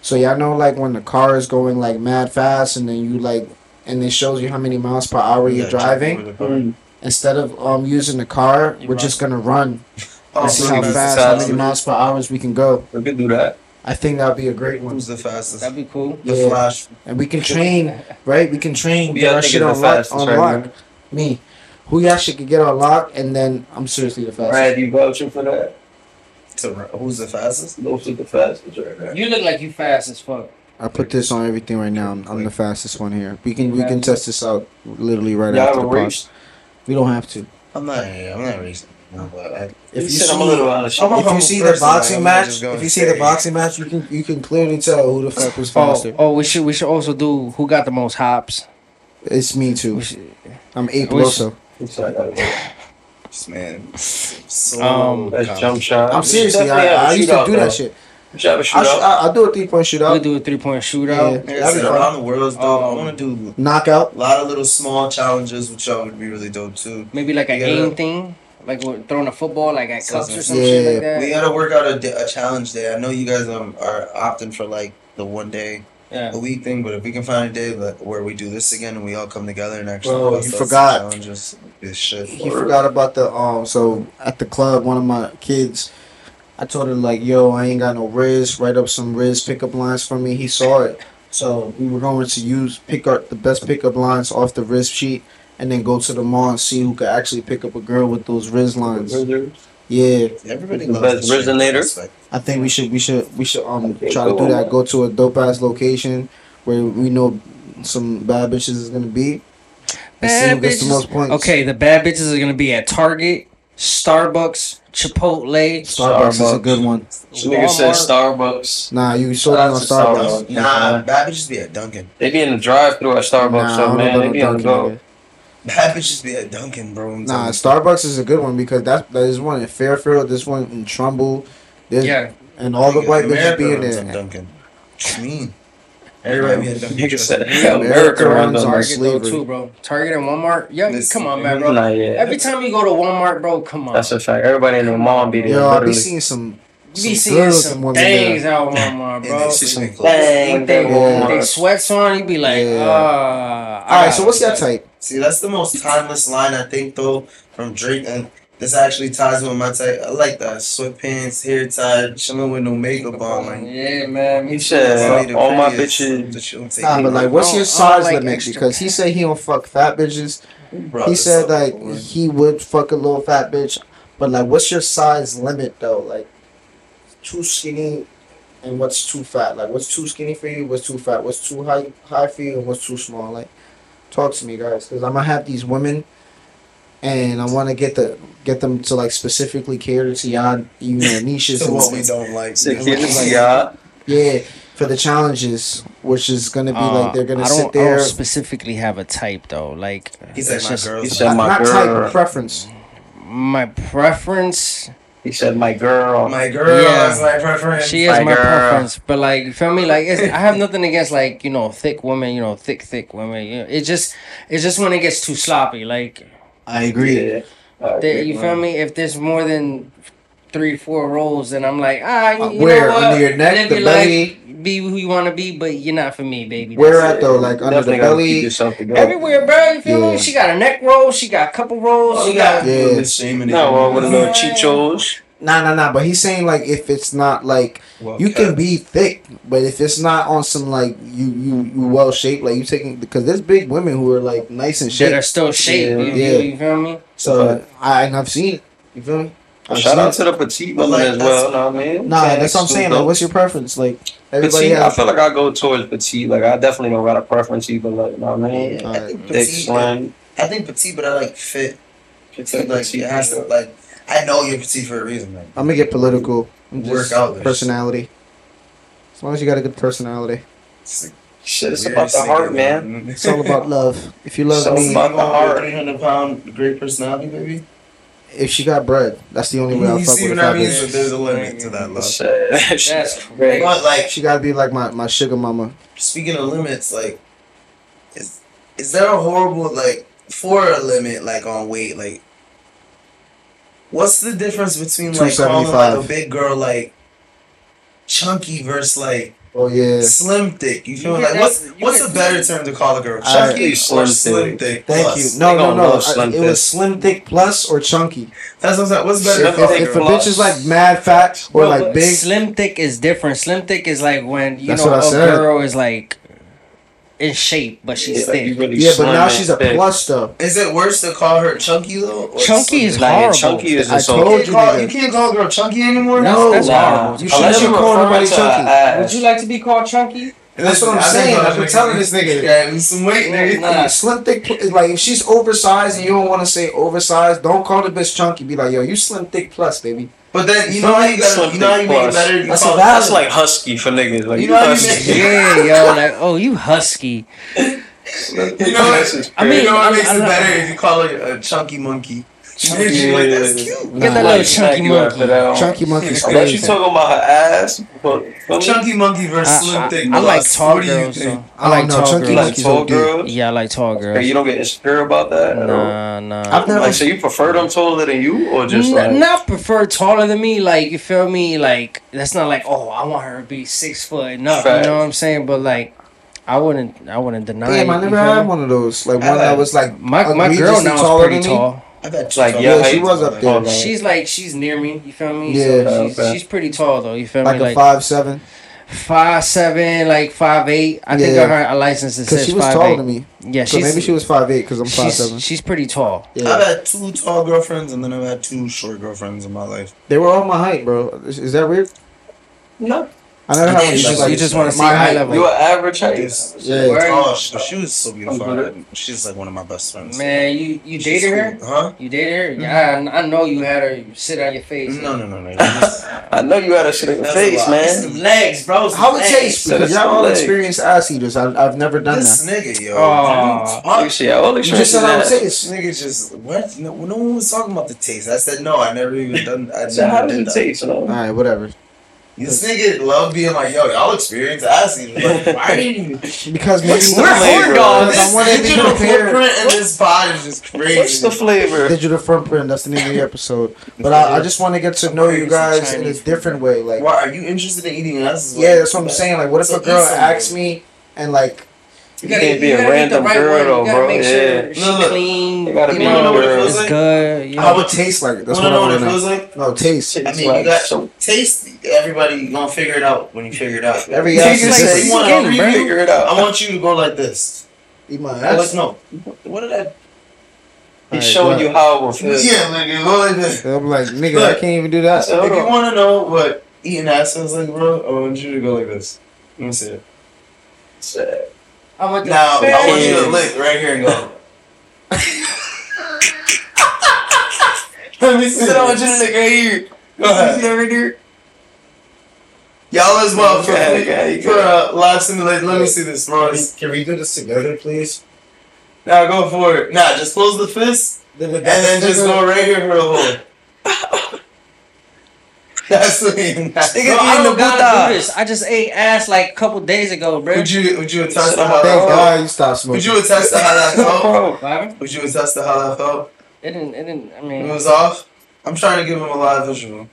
So y'all know like when the car is going like mad fast, and then you like, and it shows you how many miles per hour You you're gotta driving. over the car. Mm. Instead of um using the car, You we're run. just gonna run Oh, and see how fast, how many miles per hours we can go. We could do that. I think that'd be a great one, Who's the fastest? That'd be cool. The Yeah. Flash. and we can train, right? We can train, Yeah, get I our think shit on lock, fastest on lock. now. Me, who y'all shit could get on lock, and then I'm seriously the fastest. Brad, you vouching for that? To, who's the fastest? Those are the fastest right now. You look like you fast as fuck. I put this on everything right now. I'm, I'm the fastest one here. We can we can test this out literally right Y'all after the have race? We don't have to. I'm not. I'm not racing. No, but I, If you said see, I'm a little out of shape. If you see the person, like, boxing I'm match, if you see the boxing match, you can you can clearly tell who the fuck was faster. Oh, oh, we should we should also do who got the most hops. It's me too. Should, I'm eight We Bloso. It's like, Just, man. So Um, That's jump shot. I'm seriously. I, have I, a I used to do though. that shit. We should have a I, sh- shootout. I, I do a three point shootout. we shootout. do a three point shootout. Yeah. Like I That'd be fun. around the world is dope. I Um, want to do Knockout. a lot of little small challenges, which y'all would be really dope too. Maybe like an Yeah. aim thing, like we're throwing a football like at cups or some Yeah. shit like that. We gotta work out a, a challenge day. I know you guys um, are opting for like the one day yeah. a week thing, but if we can find a day like, where we do this again and we all come together and actually Bro, you out some forgot. challenges, this shit. He forgot about the um. So at the club, one of my kids, I told him like, "Yo, I ain't got no Riz. Write up some Riz pickup lines for me." He saw it, so we were going to use pick up the best pickup lines off the Riz sheet, and then go to the mall and see who could actually pick up a girl with those Riz lines. Yeah, Everybody The loves best the street resonator? I think we should we should we should um try to do that. Go to a dope ass location where we know some bad bitches is gonna be. And see who Bad gets the most points. Okay, the bad bitches are gonna be at Target, Starbucks, Chipotle. Starbucks, is a Starbucks. good one. This nigga said Walmart. Starbucks. Nah, you sold it on That's a Starbucks. Starbucks. Nah, bad bitches be at Dunkin'. They be in the drive-through at Starbucks, Nah, I so don't man, about they no be on the Dunkin', go. nigga. Bad bitches be at Dunkin', bro. I'm Nah, telling you. Starbucks is a good one because that there's one in Fairfield, this one in Trumbull, there's, Yeah, and all the Nigga, white bitches America be in runs on there. Dunkin'. What you mean? Everybody be at Dunkin'. Nigga said, me. "Hell, America runs on Target Target slavery. though too, bro. Target and Walmart. Yeah, Listen, come on, man, bro. Not yet. Every time you go to Walmart, bro, come on. That's a fact. Everybody in their mom be there. Yo, I be literally. seeing some, you be seeing good some looking women things out of Walmart, bro. they see some clothes. bang, they, Yeah. they sweats on, you be like, Yeah. ah. All right, so what's your type? See, that's the most timeless line I think though from Drake, and this actually ties with my type. I like that sweatpants, hair tied, chilling with no makeup on. Like, Yeah, man. He Me said, Tell all my bitches. that you don't take Nah, but like, what's your don't- I don't size like limit? Because he said he don't fuck fat bitches. Bro, He said like boring. he would fuck a little fat bitch, but like, what's your size limit though? Like, too skinny, and what's too fat? Like, what's too skinny for you? What's too fat? What's too high high for you? And what's too small? Like, talk to me, guys, because I'm gonna have these women and I want to get the get them to like specifically cater to y'all, you know, niches So and what we don't like. Security, yeah. yeah for the challenges, which is gonna be like they're gonna Uh, I sit don't, I don't specifically have a type though. Like He's like it's my just- girl. He said my not girl. type preference. my preference. He said my girl. My girl Yeah. is my preference. She is My my preference, but like you feel me? Like it's, I have nothing against like you know thick women, you know thick thick women. You know, it just it's just when it gets too sloppy. Like I agree. Yeah. I they, you feel me? If there's more than three four rolls, then I'm like ah, you, Uh, you where? know what? Under your neck, Then the be belly? like, be who you want to be, but you're not for me, baby. Where at though? Like under the Definitely gotta belly. yourself together. Everywhere, bro. You feel Yeah. me? She got a neck roll. She got a couple rolls. She got. Yeah. shaming No, well, with a little Yeah. chichos. Nah, nah, nah. But he's saying like if it's not like you can be thick, but if it's not on some like you you, you well shaped, like you taking because there's big women who are like nice and That are still shaped. Yeah. You, Yeah. you, you feel me? So I and I've seen it. You feel me? I've Shout out to the petite But, women like, as that's- well. Know what I mean? Nah, Can't that's what I'm exclude saying. Like, what's your preference? Like everybody petite, I feel like I go towards petite. Like I definitely don't got a preference either. Like you know what I mean? Yeah, I think Thick, petite. slim. I think petite, but I like fit. Petite, like Petite, it has to like. I know you're petite for a reason, man. I'm gonna get political. I'm Work out this. personality. As long as you got a good personality, It's like, Shit, it's about the heart, say, man. it's all about love. If you love So me, about the heart. Three hundred pound, great personality, baby. if she got bread, that's the only way I'll fuck with what a I fat mean? bitch. So there's a limit to that love. Shit, That's Shit. crazy. But like, She gotta be like my, my sugar mama. speaking of limits, like, is is there a horrible like for a limit like on weight? Like, what's the difference between like calling like a big girl like chunky versus like Oh yeah. slim thick? You feel You like what's that- what's a better term to call a girl? I- Chunky or Slim slim thick. thick? Thank plus? you. No, no, no. love slim I- it was slim thick plus or chunky. That's what I'm saying. What's better? Slim if, to a if a bitch is like mad fat or Bro, like big, Slim thick is different. Slim thick is like when you That's know a said. girl is like in shape, but she's Yeah, like, you thick. really yeah, but now she's a thick. plus though. Is it worse to call her chunky though? Chunky is thick? Like, horrible. chunky is I just told You you, can't, call, you can't call a girl chunky anymore. No, That's Nah, horrible. You should unless never call refer nobody chunky. Uh, Would you like to be called chunky? That's what I'm I saying. I I've been telling this nigga. Yeah, some weight, nigga. Nah. Slim thick like if she's oversized and you don't want to say oversized, don't call the bitch chunky. Be like, yo, you slim thick plus, baby. But then you know how you got you know how you make it better. You That's That's like husky for niggas. Like You you, know how you husky. make- Yeah, yo, like oh, you husky. You know what? I mean, you know what I- makes I it better if you call her a chunky monkey. Chunky, You're like, that's yeah. cute. Get that Nah. little Like, chunky smack you monkey. that. Chunky monkey's Unless you crazy. talking about her ass, but but Chunky monkey versus I, slim I- thick. I like tall What do you girls. think? I I like know, tall chunky girls. like monkey's tall girls. Yeah, I like tall Okay, girls. you don't get insecure about that. at? Nah, nah. I've never. Like, so you prefer them taller than you, or just N- like not prefer taller than me, like you feel me. Like that's not like oh, I want her to be six foot and up. Facts. You know what I'm saying? But like, I wouldn't, I wouldn't deny. Damn, it, I you never feel had one of those. Like I one that was like My my girl now is taller pretty than me. tall. I've had two Like, tall yeah, she was up there. Oh, no. She's like she's near me. You feel me? Yeah. So she's, Okay. she's pretty tall though. You feel like me? Like a Like five seven. five seven, like five eight. I think I heard a license that Because says she was five taller eight. than me. Yeah, So she's maybe she was five eight because I'm five she's, seven. she's pretty tall. I've had two tall girlfriends and then I've had two short girlfriends in my life. They were all my height, bro. Is, is that weird? no, I never had You one. just- like you just wanna see my high level. you an average height. Yeah. Word. Oh, she, she was so beautiful. Mhm. She's like one of my best friends. Man, you you She's dated her? cool. Huh? You dated her? Yeah, I, I know you had her sit on your face. No, no, no, no. Just- I know you had her shit on your face, lot. man. Some legs, bro. some How it legs. tastes? So Because y'all all all experienced ass eaters. I've, I've never done this that. nigga, yo. Aw. You see, I only You just said how it This tastes. nigga just what? No, no one was talking about the taste. I said no. I never even done. I So how never does did it taste? You? All right, whatever. This nigga love being like, yo, y'all experience ass eaters. Like, why didn't? Because maybe We're flavor? horn dogs. Because I want to be digital prepared. footprint in this pod is just crazy. What's the flavor? Digital footprint. That's the name of the episode. But I, I just want to get to know you guys in a different way. Like, Why are you interested in eating ass? yeah, that's what I'm saying. Like, what if a girl asks me and like, You can't be a random girl, though, bro. Make Yeah. sure she No, look. clean. You gotta be know, wanna know what girl. it's like? good. You how know. it tastes like? That's Wanna what I know what want it to feels know. like? No, taste. I mean, Like, you got so- taste. Everybody gonna figure it out when you figure it out. Every You ass is taste. you want Skin, to figure it I want you to go like this. Eat my Like, ass. no. What did I? He's Alright, showing you how it will feel. Yeah, nigga, go like this. I'm like, nigga, I can't even do that. So- If you want to know what eating ass feels like, bro, I want you to go like this. Let me see it. I want Now, I want you to Damn. lick right here and go. Let me see. Sit on the nigga right here. Go ahead. See that right there? Y'all as well for, Okay, okay, for uh, live simulation. Let me see this. Can we, Ross. can we do this together, please? Now go for it. Nah, just close the fist and then just go right here for a hole. That's what you. Bro, That's I don't gotta do this. I just ate ass like a couple days ago, bro. Would you would you attest to how Thank that felt? God you stopped smoking. Would you attest to how that felt? Bro, Would you attest to how that felt? It didn't. It didn't. I mean It was off. I'm trying to give him a live visual.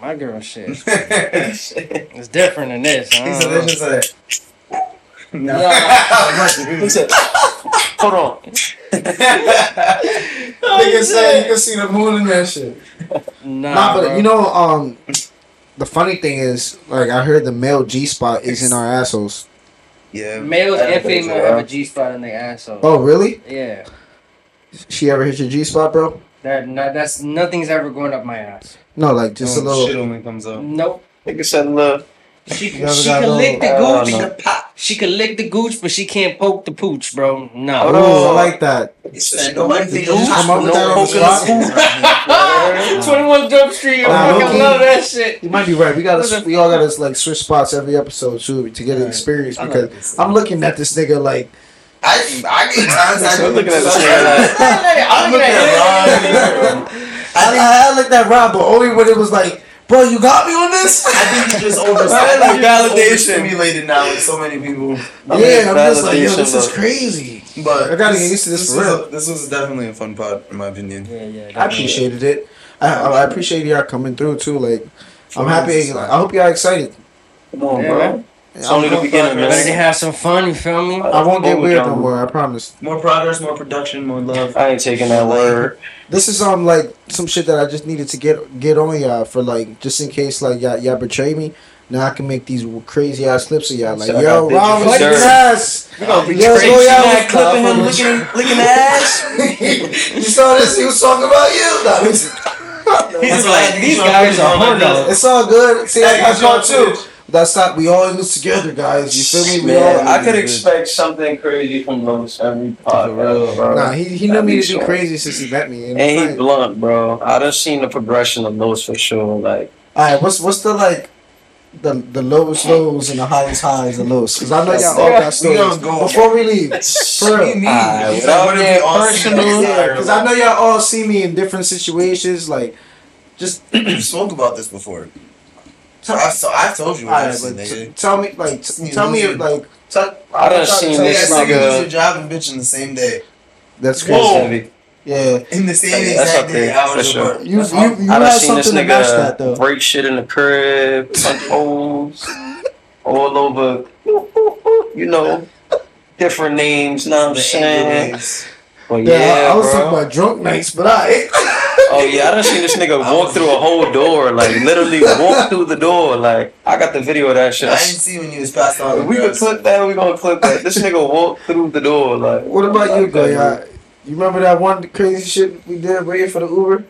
my girl shit. It's different than this. I don't know. "They just say." No. He said, hold on. Nigga said you can see the moon in that shit. Nah, Nah, but bro. you know, um, the funny thing is, like, I heard the male G spot is in our assholes. yeah. males and female have a G spot in their asshole. Oh, really? Yeah, She ever hit your G spot, bro? that, no, that's nothing's ever going up my ass. No, like just a Oh, little. shit only comes up. Nope. Nigga said, look. She, she can no- lick the gooch. no. She can lick the gooch, but she can't poke the pooch, bro. No. Hold Ooh, I like that. Said nobody Did you just come up with No that on the poking spot? Twenty One Jump Street. I Nah, fucking love that shit. You might be right. We gotta, we all gotta like switch spots every episode too to get an experience because I'm looking at this nigga like I I get times I I'm looking at this this nigga I'm looking at Ron. I, I looked at Rob, but only when it was like, bro, you got me on this. I think you just over I like validation. Stimulated now with so many people. I mean, yeah, I'm just like, yo, this is crazy. But I gotta get used to this for real. a- this was definitely a fun pod, in my opinion. Yeah, yeah. I appreciated it. I, I appreciate y'all coming through too. Like, I'm happy. Like, I hope y'all excited. Come on, Yeah, bro. man. It's only the beginning, man. Ready to have some fun? You feel me? I won't get weird no John. more. I promise. More progress, more production, more love. I ain't taking that word. This is um like some shit that I just needed to get get on y'all for like just in case like y'all y'all betray me. Now I can make these crazy ass clips of y'all like So yo got Ron pictures was for kicking sure. ass. We gonna be Yo, crazy. go y'all was clipping him, licking licking, licking ass. you saw this? He was talking about you. No, it's- He's like, these guys are hornos. it's all good. See, I got caught too. That's not. We all in this together, guys. You feel me? We Man, all. I could expect something crazy from Los every podcast, bro. Nah, he, he knew me be to be crazy since he met me. And he fine. blunt, bro. I done seen the progression of Los for sure. Like, All right, what's what's the like the the lowest lows and the highest highs and lows? Because I know y'all all got We stories. gonna go- Before we leave, for real. Alright, He's without like, personal, Yeah, because I know y'all all see me in different situations. Like, just We spoke about this before. So I, so I told you all right, this, but nigga. t- tell me, like, t- tell me, like, tell, I done I'm seen this guys Yeah, something. nigga, nigga- lose your job and bitch in the same day. That's crazy. Heavy. Yeah, In the same Yeah, that's exact up day, there, hours for sure. apart. you you, That's you all. I have done seen this something to match that nigga though. break shit in the crib, punch holes, all over, you know, different names, know what I'm saying? But Yeah, yeah, I, I was bro. talking about drunk nights, but I. Oh yeah, I done seen this nigga walk through a whole door, like literally walk through the door. Like I got the video of that shit. I didn't see when you was passed out. If we could clip that, we gonna clip that. This nigga walked through the door, like. What about you, Like that, Goya? You remember that one crazy shit we did waiting for the Uber?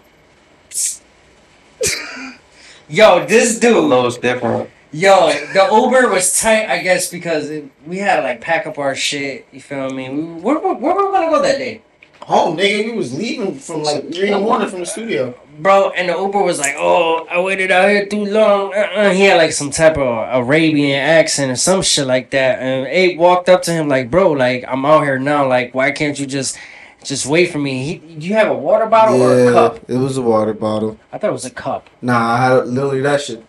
Yo, this dude. No, it's different. Yo, the Uber was tight, I guess, because it, we had to like pack up our shit. You feel me? We, where, where, where were we gonna go that day, Home, nigga. We was leaving from like three in the morning from the studio. bro? And the Uber was like, "Oh, I waited out here too long." Uh-uh. He had like some type of Arabian accent or some shit like that. And Ape walked up to him like, "Bro, like I'm out here now. Like, why can't you just just wait for me?" He, do you have a water bottle or a cup? it was a water bottle. I thought it was a cup. Nah, I had literally that shit.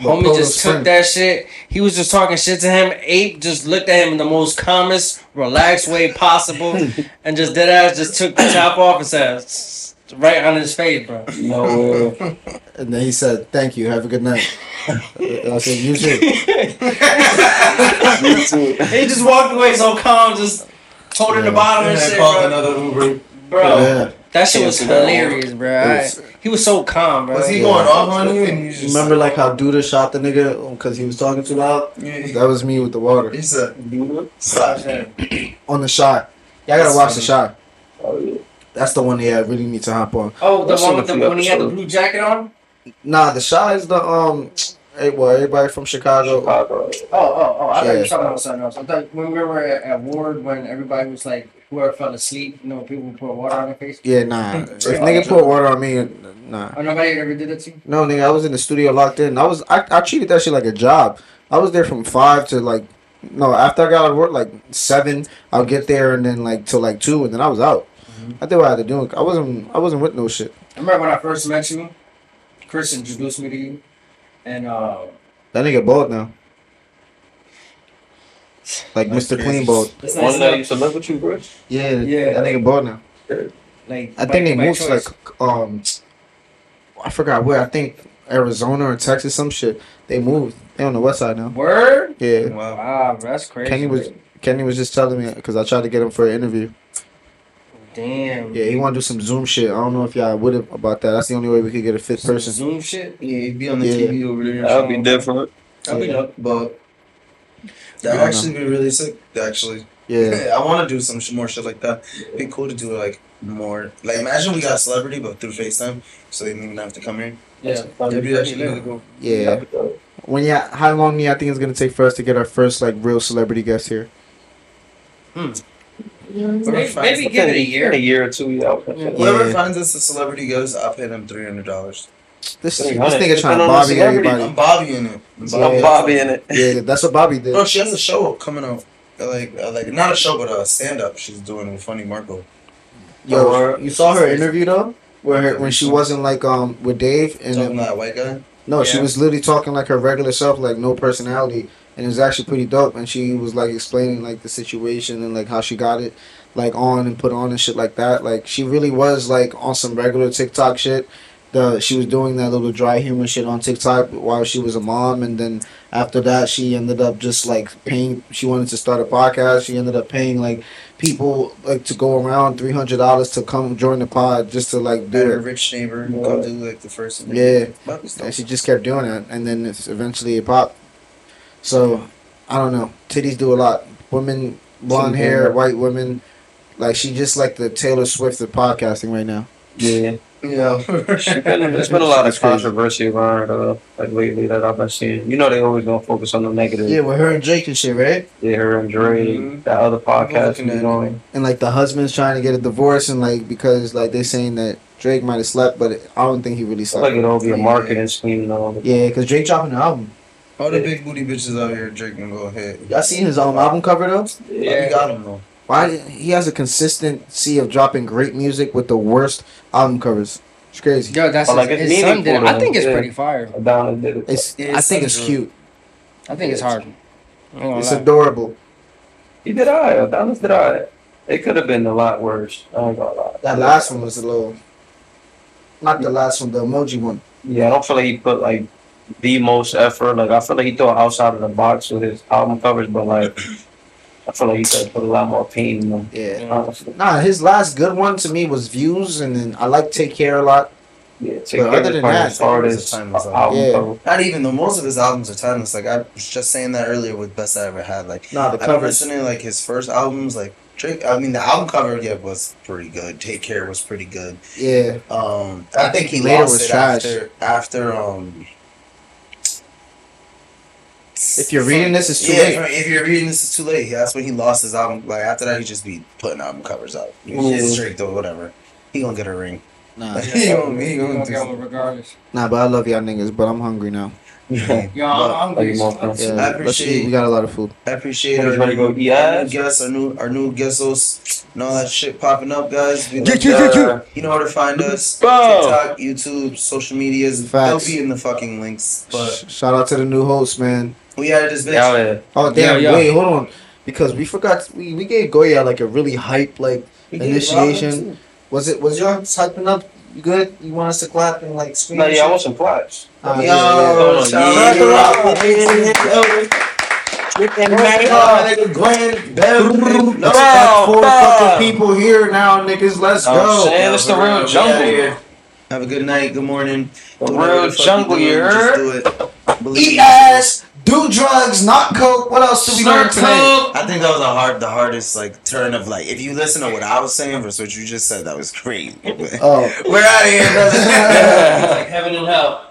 But Homie Polo just took Spring. that shit. He was just talking shit to him. Ape just looked at him in the most calmest, relaxed way possible, and just dead ass just took the top off and said right on his face, bro. No way. And then he said, "Thank you. Have a good night." I said, "You too." You too. he just walked away so calm, just holding the bottle and And I shit, bro. another Uber. bro Yeah. That shit was Cancel that one. hilarious, bro. It I- he was so calm, bro. Was he Yeah. going off on you? And you just Remember, like how Duda shot the nigga because he was talking too loud. Yeah. That was me with the water He said, Stop that. on the shot. Y'all gotta watch the shot. Oh, yeah. That's the one. Yeah, I really need to hop on. Oh, the That's one with a the when he had the blue jacket on. Nah, the shot is the um. Hey, well, everybody from Chicago. Chicago. Oh, oh, oh! I thought you were talking about something else. I thought when we were at, at Ward, when everybody was like, whoever fell asleep, you know, people would pour water on their face. Yeah, nah. If nigga put water on me, uh, nah. Oh, nobody ever did that to you. No, nigga, I was in the studio locked in. I was I, I treated that shit like a job. I was there from five to like no, after I got out of work like seven, I'll get there and then like till like two and then I was out. Mm-hmm. I did what I had to do. I wasn't I wasn't with no shit. I remember when I first met you, Chris introduced me to you, and uh, That nigga bald now. Like Mr. crazy. Clean bald. it's One nice that enough, used to live with you, Chris. Yeah, Yeah. That nigga bald now. like I by- think they moved to choice. like um I forgot where. I think Arizona or Texas, some shit. They moved. They on the west side now. word. Yeah. Wow. Wow, that's crazy. Kenny was Kenny was just telling me because I tried to get him for an interview. Damn. Yeah, he want to do some Zoom shit. I don't know if y'all would have about that. That's the only way we could get a fifth Some person. Zoom shit. Yeah, he'd be on the Yeah. TV over there. That would be different. That'd be up. But that don't actually be really sick. Actually, Yeah, I want to do some sh- more shit like that. It'd be cool to do like more. Like imagine we got a celebrity, but through FaceTime, so they didn't even have to come here. Yeah. That'd be actually really cool. yeah. When yeah, how long do you think it's gonna take for us to get our first like real celebrity guest here? Hmm. Maybe, maybe give it a year. In a year or two, yeah. Yeah. Whoever finds us a celebrity goes, I'll pay them three hundred dollars. This this 300. nigga trying to Bobbi celebrity. everybody. I'm Bobbi in it. I'm Yeah. I'm Bobbi in it. Yeah, that's what Bobbi did. Bro, she has a show coming out. Like, uh, like not a show, but a stand up. She's doing with Funny Marco. Yo, you saw her interview though, where her, when she wasn't like um with Dave and Talking to that white guy. No, she was literally talking like her regular self, like no personality, and it was actually pretty dope. And she was like explaining like the situation and like how she got it, like on and put on and shit like that. Like she really was like on some regular TikTok shit. The she was doing that little dry humor shit on TikTok while she was a mom, and then after that she ended up just like paying. She wanted to start a podcast. She ended up paying like people like to go around three hundred dollars to come join the pod just to like do her rich neighbor come do like the first. Yeah. And she just kept doing it, and then it's eventually it popped. So I don't know. Titties do a lot. Women, blonde She hair, do. white women. Like she just like the Taylor Swift of podcasting right now. Yeah. Yeah. She been, there's been a lot of controversy around her, uh, like lately that I've been seeing. You know, they always gonna focus on the negative. Yeah, with her and Drake and shit, right? Yeah, her and Drake, Mhm. that other podcast looking he's at it. doing. And like the husband's trying to get a divorce, and like because like they're saying that Drake might have slept, but I don't think he really I slept. like it'll be a Yeah. marketing scheme and all. Yeah, because Drake dropping an album. All the big booty bitches out here, Drake can go ahead. Y'all seen his um album cover though? Yeah, we got him though. Why he has a consistency of dropping great music with the worst album covers. It's crazy. Yo, that's But, like, his, it's his son did it. I think it's though. pretty fire. Down did it. It's Yeah, I think it's it's cute. I think it's hard. I ain't gonna It's lie. adorable. He did alright. Adonis did alright. It could have been a lot worse. I ain't gonna lie. That last one was a little. Not the last one, the emoji one. Yeah, I don't feel like he put like the most effort. Like I feel like he thought outside of the box with his album covers, but like I feel like he could put a lot more pain in them. Yeah. Honestly. Nah, his last good one to me was Views, and then I like Take Care a lot. Yeah, take But care other of than the that, hardest, hardest timeless album. album Yeah. cover. Not even though most of his albums are timeless. Like I was just saying that earlier with best I ever had. Like Nah, the I remember covers. listening like his first albums. Like Drake. I mean the album cover yeah was pretty good. Take Care was pretty good. Yeah. Um, I think he Later lost was it trash. after after um. If you're reading this, it's too yeah, late. If, if you're reading this, it's too late. That's when he lost his album. Like after that, he just be putting album covers out. It's Mhm. Drake though, whatever. He gonna get a ring. Nah, he gonna, he gonna gonna get something. one regardless. nah, but I love y'all niggas, but I'm hungry now. Yeah, But- I'm hungry. Like, as more fuck. fun. Yeah, I let's appreciate- We got a lot of food. I appreciate Niggas our ready to go eat our new ass? guests, our new our new guestos, and all that shit popping up, guys. We Yeah, love yeah, that. yeah, yeah. You know where to find us. Boom. TikTok, YouTube, social medias. Facts. They'll be in the fucking links. But Sh- Shout out to the new host, man. We added this bitch. Yeah, yeah. Oh damn! Yeah, yeah. Wait, hold on, because we forgot. We, we gave Goya like a really hype like We initiation. Was it? Was y'all hyping up? You good? You want us to clap and like scream? No, yeah, I want some plaques. Uh, Yo, yeah, yeah. shout yeah. out to Yeah. Robin. And man, nigga, Glenn, Bev, Bow, let's got four fucking people here now, niggas. Let's I'm go. saying it's the real jungle. outta. Have a good night, good morning. The real jungle, you you Just heard? do it. Eat ass, do drugs, not coke. What else do we learn Snark tonight? I think that was a hard, the hardest like turn of like. If you listen to what I was saying versus what you just said, that was crazy. Oh. We're out of here, brother. Like heaven and hell.